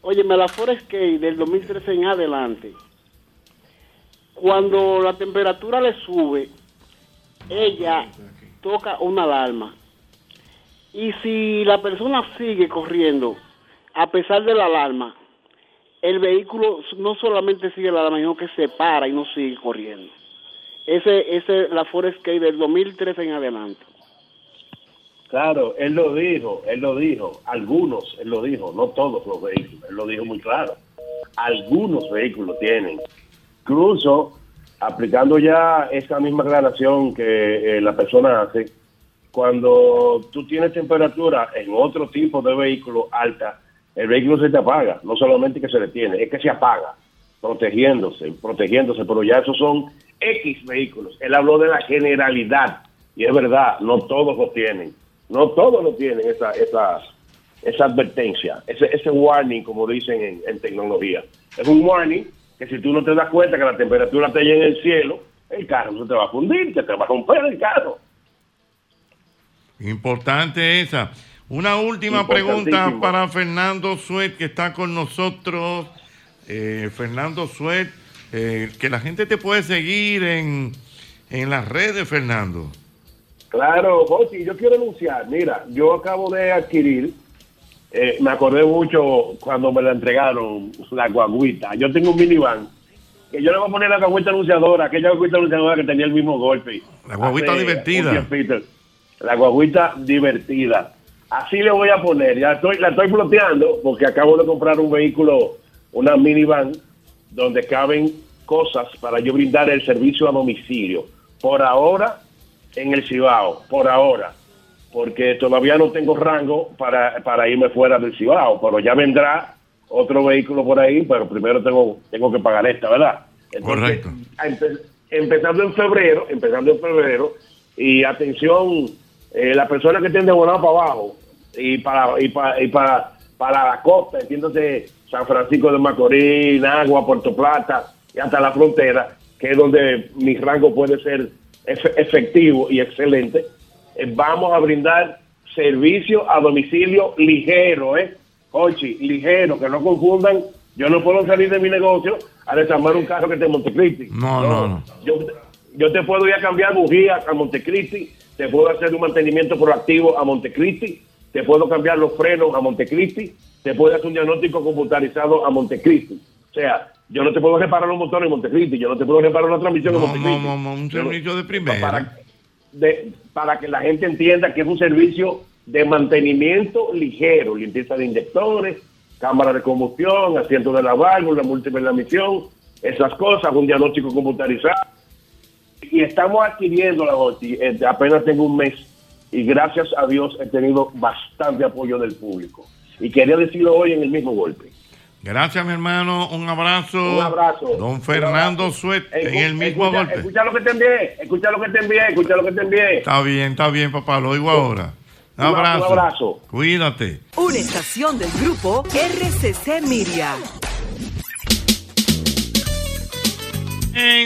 Óyeme, la Forest K del 2013 en adelante, cuando la temperatura le sube, ella toca una alarma. Y si la persona sigue corriendo, a pesar de la alarma, el vehículo no solamente sigue la alarma, sino que se para y no sigue corriendo. Ese ese es la Forest del 2013 en adelante. Claro, él lo dijo, él lo dijo, algunos, él lo dijo, no todos los vehículos, él lo dijo muy claro. Algunos vehículos tienen. Incluso, aplicando ya esa misma aclaración que eh, la persona hace, cuando tú tienes temperatura en otro tipo de vehículo alta, el vehículo se te apaga, no solamente que se detiene, es que se apaga, protegiéndose, protegiéndose, pero ya esos son X vehículos. Él habló de la generalidad, y es verdad, no todos lo tienen, no todos lo tienen esa, esa, esa advertencia, ese, ese warning, como dicen en, en tecnología. Es un warning que si tú no te das cuenta que la temperatura está allá en el cielo, el carro se te va a fundir, se te va a romper el carro. Importante esa. Una última pregunta para Fernando Suet, que está con nosotros. Eh, Fernando Suet, eh, que la gente te puede seguir en, en las redes, Fernando. Claro, José, yo quiero anunciar, mira, yo acabo de adquirir, eh, me acordé mucho cuando me la entregaron, la guaguita. Yo tengo un minivan, que yo le voy a poner la guaguita anunciadora, aquella guaguita anunciadora que tenía el mismo golpe. La guaguita divertida. La guaguita divertida. Así le voy a poner, ya estoy, la estoy floteando porque acabo de comprar un vehículo, una minivan, donde caben cosas para yo brindar el servicio a domicilio. Por ahora, en el Cibao, por ahora, porque todavía no tengo rango para, para irme fuera del Cibao, pero ya vendrá otro vehículo por ahí, pero primero tengo, tengo que pagar esta, ¿verdad? Entonces, Correcto. empe- empezando en febrero, empezando en febrero, y atención, eh, las personas que tienen de volado para abajo y para y para, y para, para la costa, entiéndase San Francisco de Macorís, Nagua, Puerto Plata y hasta la frontera, que es donde mi rango puede ser efe- efectivo y excelente, eh, vamos a brindar servicio a domicilio ligero, ¿eh? Ochi, ligero, que no confundan. Yo no puedo salir de mi negocio a desarmar un carro que esté en Montecristi. No, no, no. Yo, yo te puedo ir a cambiar bujías a Montecristi, te puedo hacer un mantenimiento proactivo a Montecristi, te puedo cambiar los frenos a Montecristi, te puedo hacer un diagnóstico computarizado a Montecristi. O sea, yo no te puedo reparar un motor en Montecristi, yo no te puedo reparar una transmisión en Montecristi. no, no, un servicio de primera. Para, de- para que la gente entienda que es un servicio de mantenimiento ligero, limpieza de inyectores, cámara de combustión, asiento de la válvula, múltiple la misión, esas cosas, un diagnóstico computarizado. Y estamos adquiriendo la OTI, eh, apenas tengo un mes y gracias a Dios he tenido bastante apoyo del público. Y quería decirlo hoy en el mismo golpe. Gracias, mi hermano. Un abrazo. Un abrazo. Don Fernando Suet, en el mismo escucha, golpe. Escucha lo que te envié, escucha lo que te envié, escucha lo que te envié. Está bien, está bien, papá. Lo oigo ahora. Un Un abrazo. abrazo. Cuídate. Una estación del grupo RCC Miria.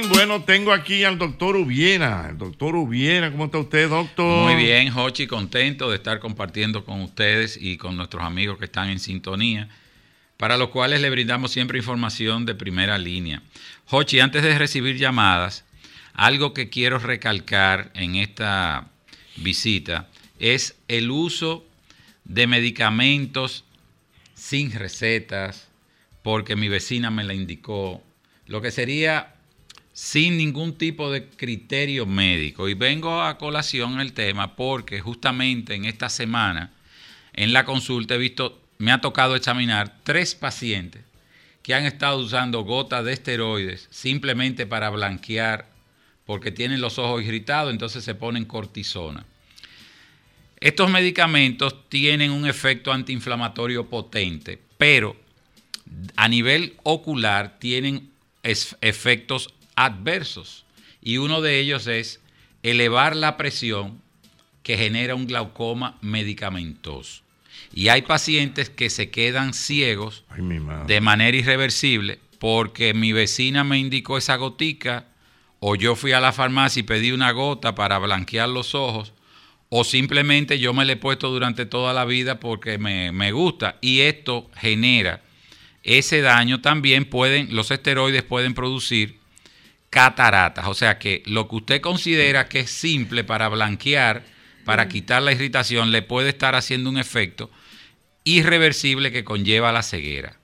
Bueno, tengo aquí al doctor Ubiera. El doctor Ubiera, ¿cómo está usted, doctor? Muy bien, Jochi, contento de estar compartiendo con ustedes y con nuestros amigos que están en sintonía, para los cuales le brindamos siempre información de primera línea. Jochi, antes de recibir llamadas, algo que quiero recalcar en esta visita es el uso de medicamentos sin recetas, porque mi vecina me la indicó, lo que sería sin ningún tipo de criterio médico. Y vengo a colación el tema porque justamente en esta semana, en la consulta, he visto, me ha tocado examinar tres pacientes que han estado usando gotas de esteroides simplemente para blanquear porque tienen los ojos irritados, entonces se ponen cortisona. Estos medicamentos tienen un efecto antiinflamatorio potente, pero a nivel ocular tienen efectos adversos. Y uno de ellos es elevar la presión que genera un glaucoma medicamentoso. Y hay pacientes que se quedan ciegos Ay, de manera irreversible porque mi vecina me indicó esa gotica o yo fui a la farmacia y pedí una gota para blanquear los ojos o simplemente yo me la he puesto durante toda la vida porque me, me gusta y esto genera ese daño también pueden los esteroides pueden producir cataratas, o sea que lo que usted considera que es simple para blanquear, para quitar la irritación, le puede estar haciendo un efecto irreversible que conlleva la ceguera.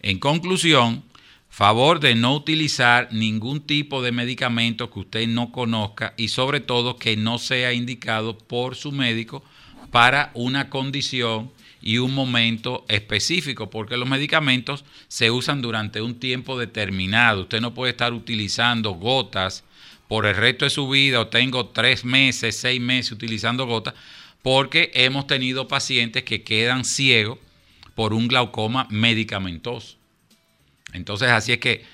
En conclusión, favor de no utilizar ningún tipo de medicamento que usted no conozca y sobre todo que no sea indicado por su médico para una condición y un momento específico, porque los medicamentos se usan durante un tiempo determinado. Usted no puede estar utilizando gotas por el resto de su vida o tengo tres meses, seis meses utilizando gotas, porque hemos tenido pacientes que quedan ciegos por un glaucoma medicamentoso. Entonces, así es que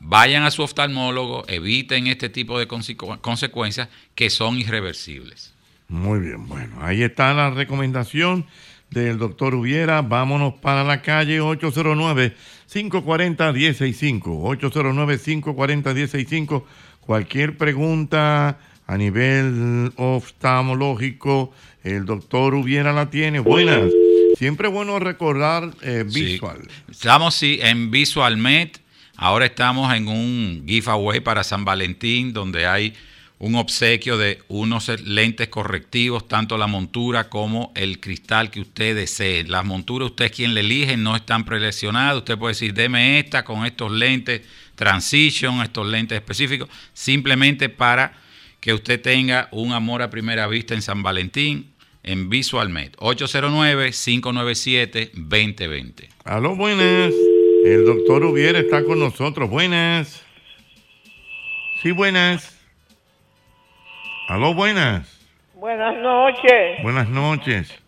vayan a su oftalmólogo, eviten este tipo de consecu- consecuencias que son irreversibles. Muy bien, bueno, ahí está la recomendación del doctor Ubiera. Vámonos para la calle 809-540-165. 809-540-165. Cualquier pregunta a nivel oftalmológico, el doctor Ubiera la tiene. Buenas. Siempre es bueno recordar eh, Sí. visual. Estamos sí, en VisualMed. Ahora estamos en un giveaway para San Valentín, donde hay un obsequio de unos lentes correctivos, tanto la montura como el cristal que usted desee. Las monturas, usted es quien le elige, no están preleccionadas. Usted puede decir, deme esta con estos lentes Transition, estos lentes específicos, simplemente para que usted tenga un amor a primera vista en San Valentín, en VisualMed. 809-597-2020. Aló, buenas. El doctor Ubiera está con nosotros. Buenas. Sí, buenas. Aló, buenas. Buenas noches. Buenas noches.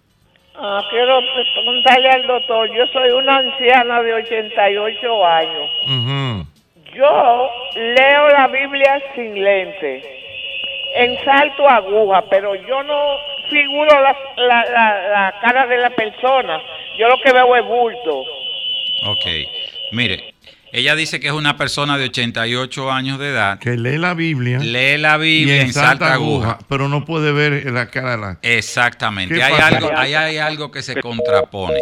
Ah, quiero preguntarle al doctor, yo soy una anciana de 88 años. Ujú. Yo leo la Biblia sin lente, en salto aguja, pero yo no figuro la, la, la, la cara de la persona. Yo lo que veo es bulto. Ok. Mire, Ella dice que es una persona de 88 años de edad. Que lee la Biblia. Lee la Biblia en salta aguja. Pero no puede ver la cara la. Exactamente. ¿Qué Hay pasa? algo, hay, hay algo que se contrapone.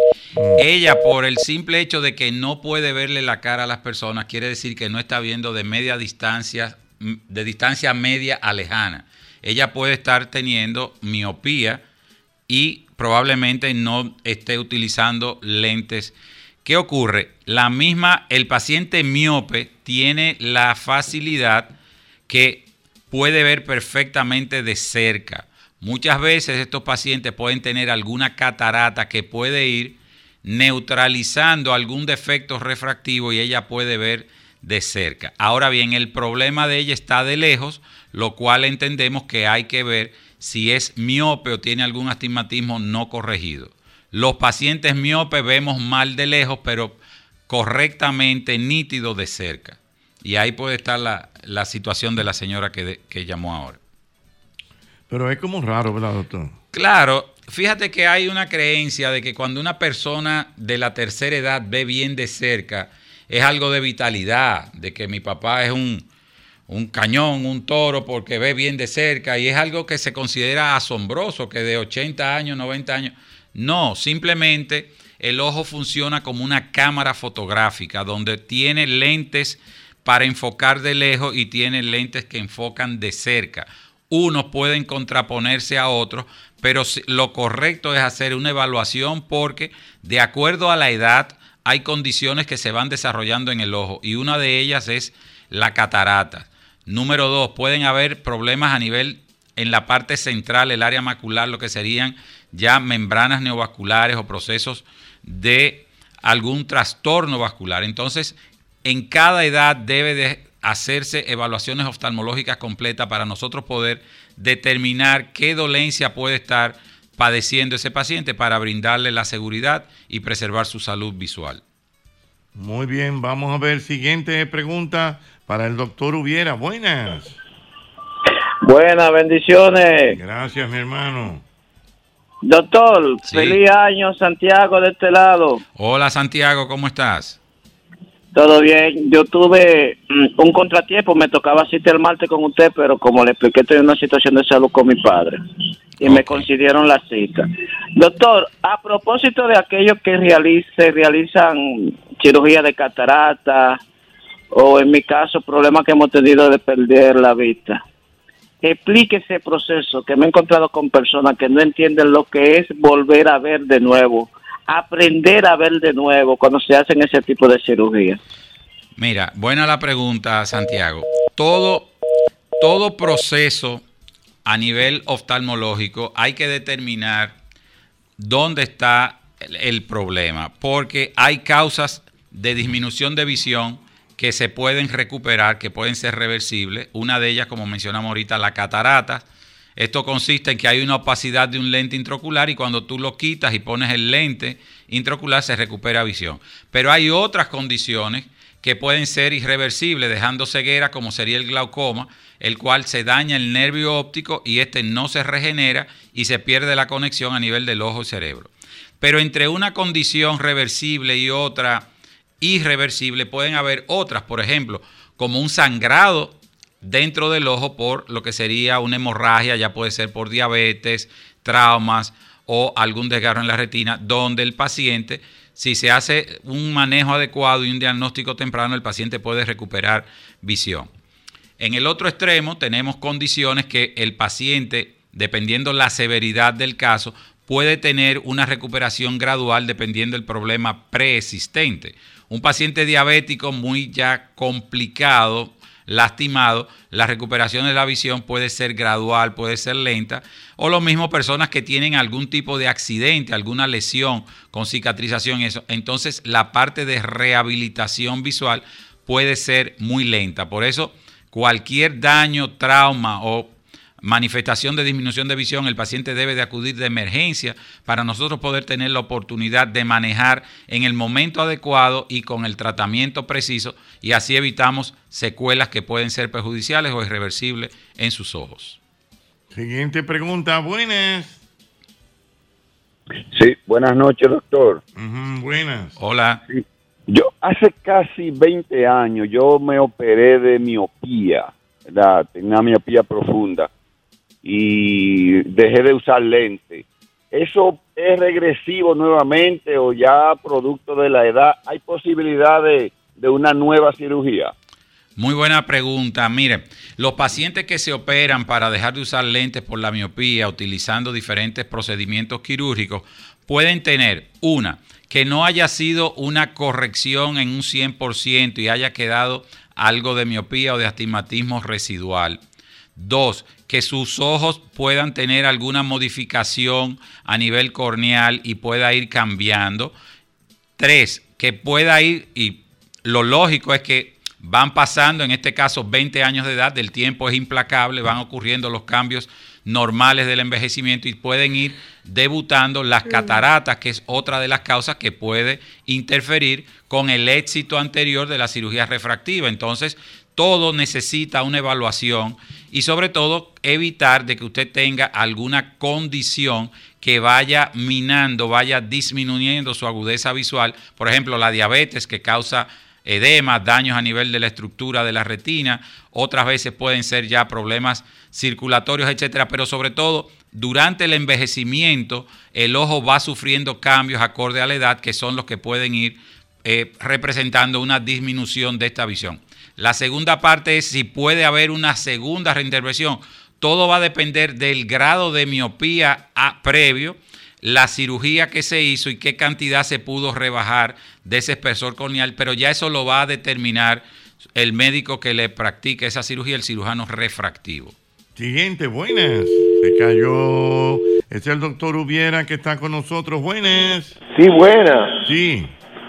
Ella, por el simple hecho de que no puede verle la cara a las personas, quiere decir que no está viendo de media distancia, m- de distancia media a lejana. Ella puede estar teniendo miopía y probablemente no esté utilizando lentes. ¿Qué ocurre? La misma, el paciente miope tiene la facilidad que puede ver perfectamente de cerca. Muchas veces estos pacientes pueden tener alguna catarata que puede ir neutralizando algún defecto refractivo y ella puede ver de cerca. Ahora bien, el problema de ella está de lejos, lo cual entendemos que hay que ver si es miope o tiene algún astigmatismo no corregido. Los pacientes miopes vemos mal de lejos, pero correctamente nítido de cerca. Y ahí puede estar la, la situación de la señora que, de- que llamó ahora. Pero es como raro, ¿verdad, doctor? Claro, fíjate que hay una creencia de que cuando una persona de la tercera edad ve bien de cerca, es algo de vitalidad, de que mi papá es un, un cañón, un toro, porque ve bien de cerca, y es algo que se considera asombroso, que de 80 años, 90 años. No, simplemente el ojo funciona como una cámara fotográfica, donde tiene lentes para enfocar de lejos y tiene lentes que enfocan de cerca unos pueden contraponerse a otros, pero lo correcto es hacer una evaluación porque de acuerdo a la edad hay condiciones que se van desarrollando en el ojo y una de ellas es la catarata. Número dos, pueden haber problemas a nivel en la parte central, el área macular, lo que serían ya membranas neovasculares o procesos de algún trastorno vascular. Entonces, en cada edad debe de hacerse evaluaciones oftalmológicas completas para nosotros poder determinar qué dolencia puede estar padeciendo ese paciente para brindarle la seguridad y preservar su salud visual. Muy bien, vamos a ver. Siguiente pregunta para el doctor Hubiera. Buenas. Buenas, bendiciones. Gracias, mi hermano. Doctor, feliz año, Santiago, de este lado. Hola Santiago, ¿cómo estás? Todo bien. Yo tuve mm, un contratiempo, me tocaba asistir el martes con usted, pero como le expliqué, estoy en una situación de salud con mi padre. Y me concedieron la cita. Doctor, a propósito de aquellos que realice, realizan cirugía de catarata, o en mi caso, problemas que hemos tenido de perder la vista. Explique ese proceso, que me he encontrado con personas que no entienden lo que es volver a ver de nuevo, aprender a ver de nuevo cuando se hacen ese tipo de cirugía. Mira, buena la pregunta, Santiago. Todo, todo proceso a nivel oftalmológico hay que determinar dónde está el, el problema, porque hay causas de disminución de visión que se pueden recuperar, que pueden ser reversibles. Una de ellas, como mencionamos ahorita, la catarata. Esto consiste en que hay una opacidad de un lente intraocular y cuando tú lo quitas y pones el lente intraocular se recupera visión. Pero hay otras condiciones que pueden ser irreversibles, dejando ceguera, como sería el glaucoma, el cual se daña el nervio óptico y este no se regenera y se pierde la conexión a nivel del ojo y cerebro. Pero entre una condición reversible y otra irreversible pueden haber otras, por ejemplo, como un sangrado dentro del ojo por lo que sería una hemorragia, ya puede ser por diabetes, traumas o algún desgarro en la retina, donde el paciente, si se hace un manejo adecuado y un diagnóstico temprano, el paciente puede recuperar visión. En el otro extremo tenemos condiciones que el paciente, dependiendo la severidad del caso, puede tener una recuperación gradual dependiendo del problema preexistente. Un paciente diabético muy ya complicado, lastimado, la recuperación de la visión puede ser gradual, puede ser lenta, o lo mismo personas que tienen algún tipo de accidente, alguna lesión con cicatrización, eso. Entonces la parte de rehabilitación visual puede ser muy lenta. Por eso cualquier daño, trauma o manifestación de disminución de visión, el paciente debe de acudir de emergencia para nosotros poder tener la oportunidad de manejar en el momento adecuado y con el tratamiento preciso y así evitamos secuelas que pueden ser perjudiciales o irreversibles en sus ojos. Siguiente pregunta. Buenas. Sí, buenas noches, doctor. Buenas. Hola. Sí, Yo hace casi 20 años yo me operé de miopía, ¿verdad? Tenía miopía profunda y dejé de usar lente. ¿Eso es regresivo nuevamente o ya producto de la edad? ¿Hay posibilidad de, de una nueva cirugía? Muy buena pregunta. Mire, los pacientes que se operan para dejar de usar lentes por la miopía utilizando diferentes procedimientos quirúrgicos pueden tener una, que no haya sido una corrección en un 100% y haya quedado algo de miopía o de astigmatismo residual. Dos, que sus ojos puedan tener alguna modificación a nivel corneal y pueda ir cambiando. Tres, que pueda ir, y lo lógico es que van pasando, en este caso 20 años de edad, el tiempo es implacable, van ocurriendo los cambios normales del envejecimiento y pueden ir debutando las cataratas, que es otra de las causas que puede interferir con el éxito anterior de la cirugía refractiva. Entonces, todo necesita una evaluación y sobre todo evitar de que usted tenga alguna condición que vaya minando, vaya disminuyendo su agudeza visual. Por ejemplo, la diabetes que causa edema, daños a nivel de la estructura de la retina, otras veces pueden ser ya problemas circulatorios, etcétera, pero sobre todo durante el envejecimiento el ojo va sufriendo cambios acorde a la edad que son los que pueden ir eh, representando una disminución de esta visión. La segunda parte es si puede haber una segunda reintervención. Todo va a depender del grado de miopía a- previo, la cirugía que se hizo y qué cantidad se pudo rebajar de ese espesor corneal, pero ya eso lo va a determinar el médico que le practica esa cirugía, el cirujano refractivo. Siguiente, buenas. Se cayó. Es el doctor Ubiera que está con nosotros. Buenas. Sí, buena. Sí.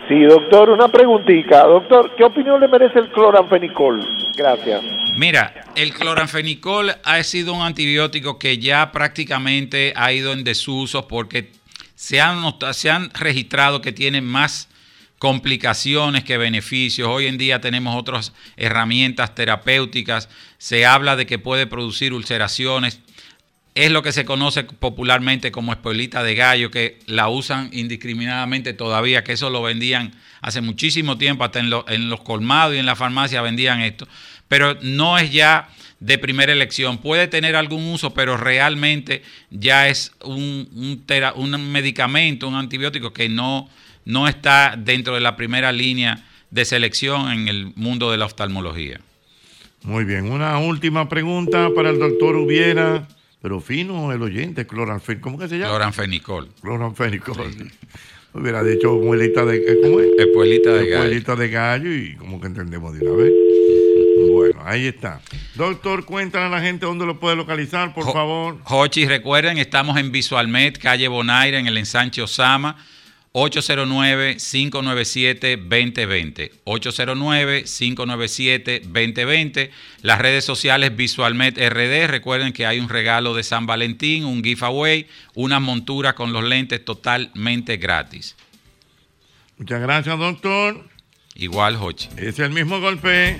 Sí, doctor, una preguntita. Doctor, ¿qué opinión le merece el cloranfenicol? Gracias. Mira, el cloranfenicol ha sido un antibiótico que ya prácticamente ha ido en desuso porque se han, se han registrado que tiene más complicaciones que beneficios. Hoy en día tenemos otras herramientas terapéuticas. Se habla de que puede producir ulceraciones. Es lo que se conoce popularmente como espuelita de gallo, que la usan indiscriminadamente todavía, que eso lo vendían hace muchísimo tiempo, hasta en, lo- en los colmados y en la farmacia vendían esto. Pero no es ya de primera elección. Puede tener algún uso, pero realmente ya es un, medicamento, un antibiótico que no, no está dentro de la primera línea de selección en el mundo de la oftalmología. Muy bien, una última pregunta para el doctor Ubiera. Pero fino el oyente, cloranfenicol. ¿Cómo que se llama? Cloranfenicol. Cloranfenicol. [LAUGHS] Hubiera dicho muelita de... ¿Cómo es? Espuelita de gallo. Espuelita de gallo y como que entendemos de una vez. [LAUGHS] Bueno, ahí está. Doctor, cuéntale a la gente dónde lo puede localizar, por Jo- favor. Jochi, recuerden, estamos en Visualmet, calle Bonaire, en el ensanche Osama, 809-597-2020. 809-597-2020. Las redes sociales Visualmet RD. Recuerden que hay un regalo de San Valentín, un giveaway, una montura con los lentes totalmente gratis. Muchas gracias, doctor. Igual, Jochi. Es el mismo golpe.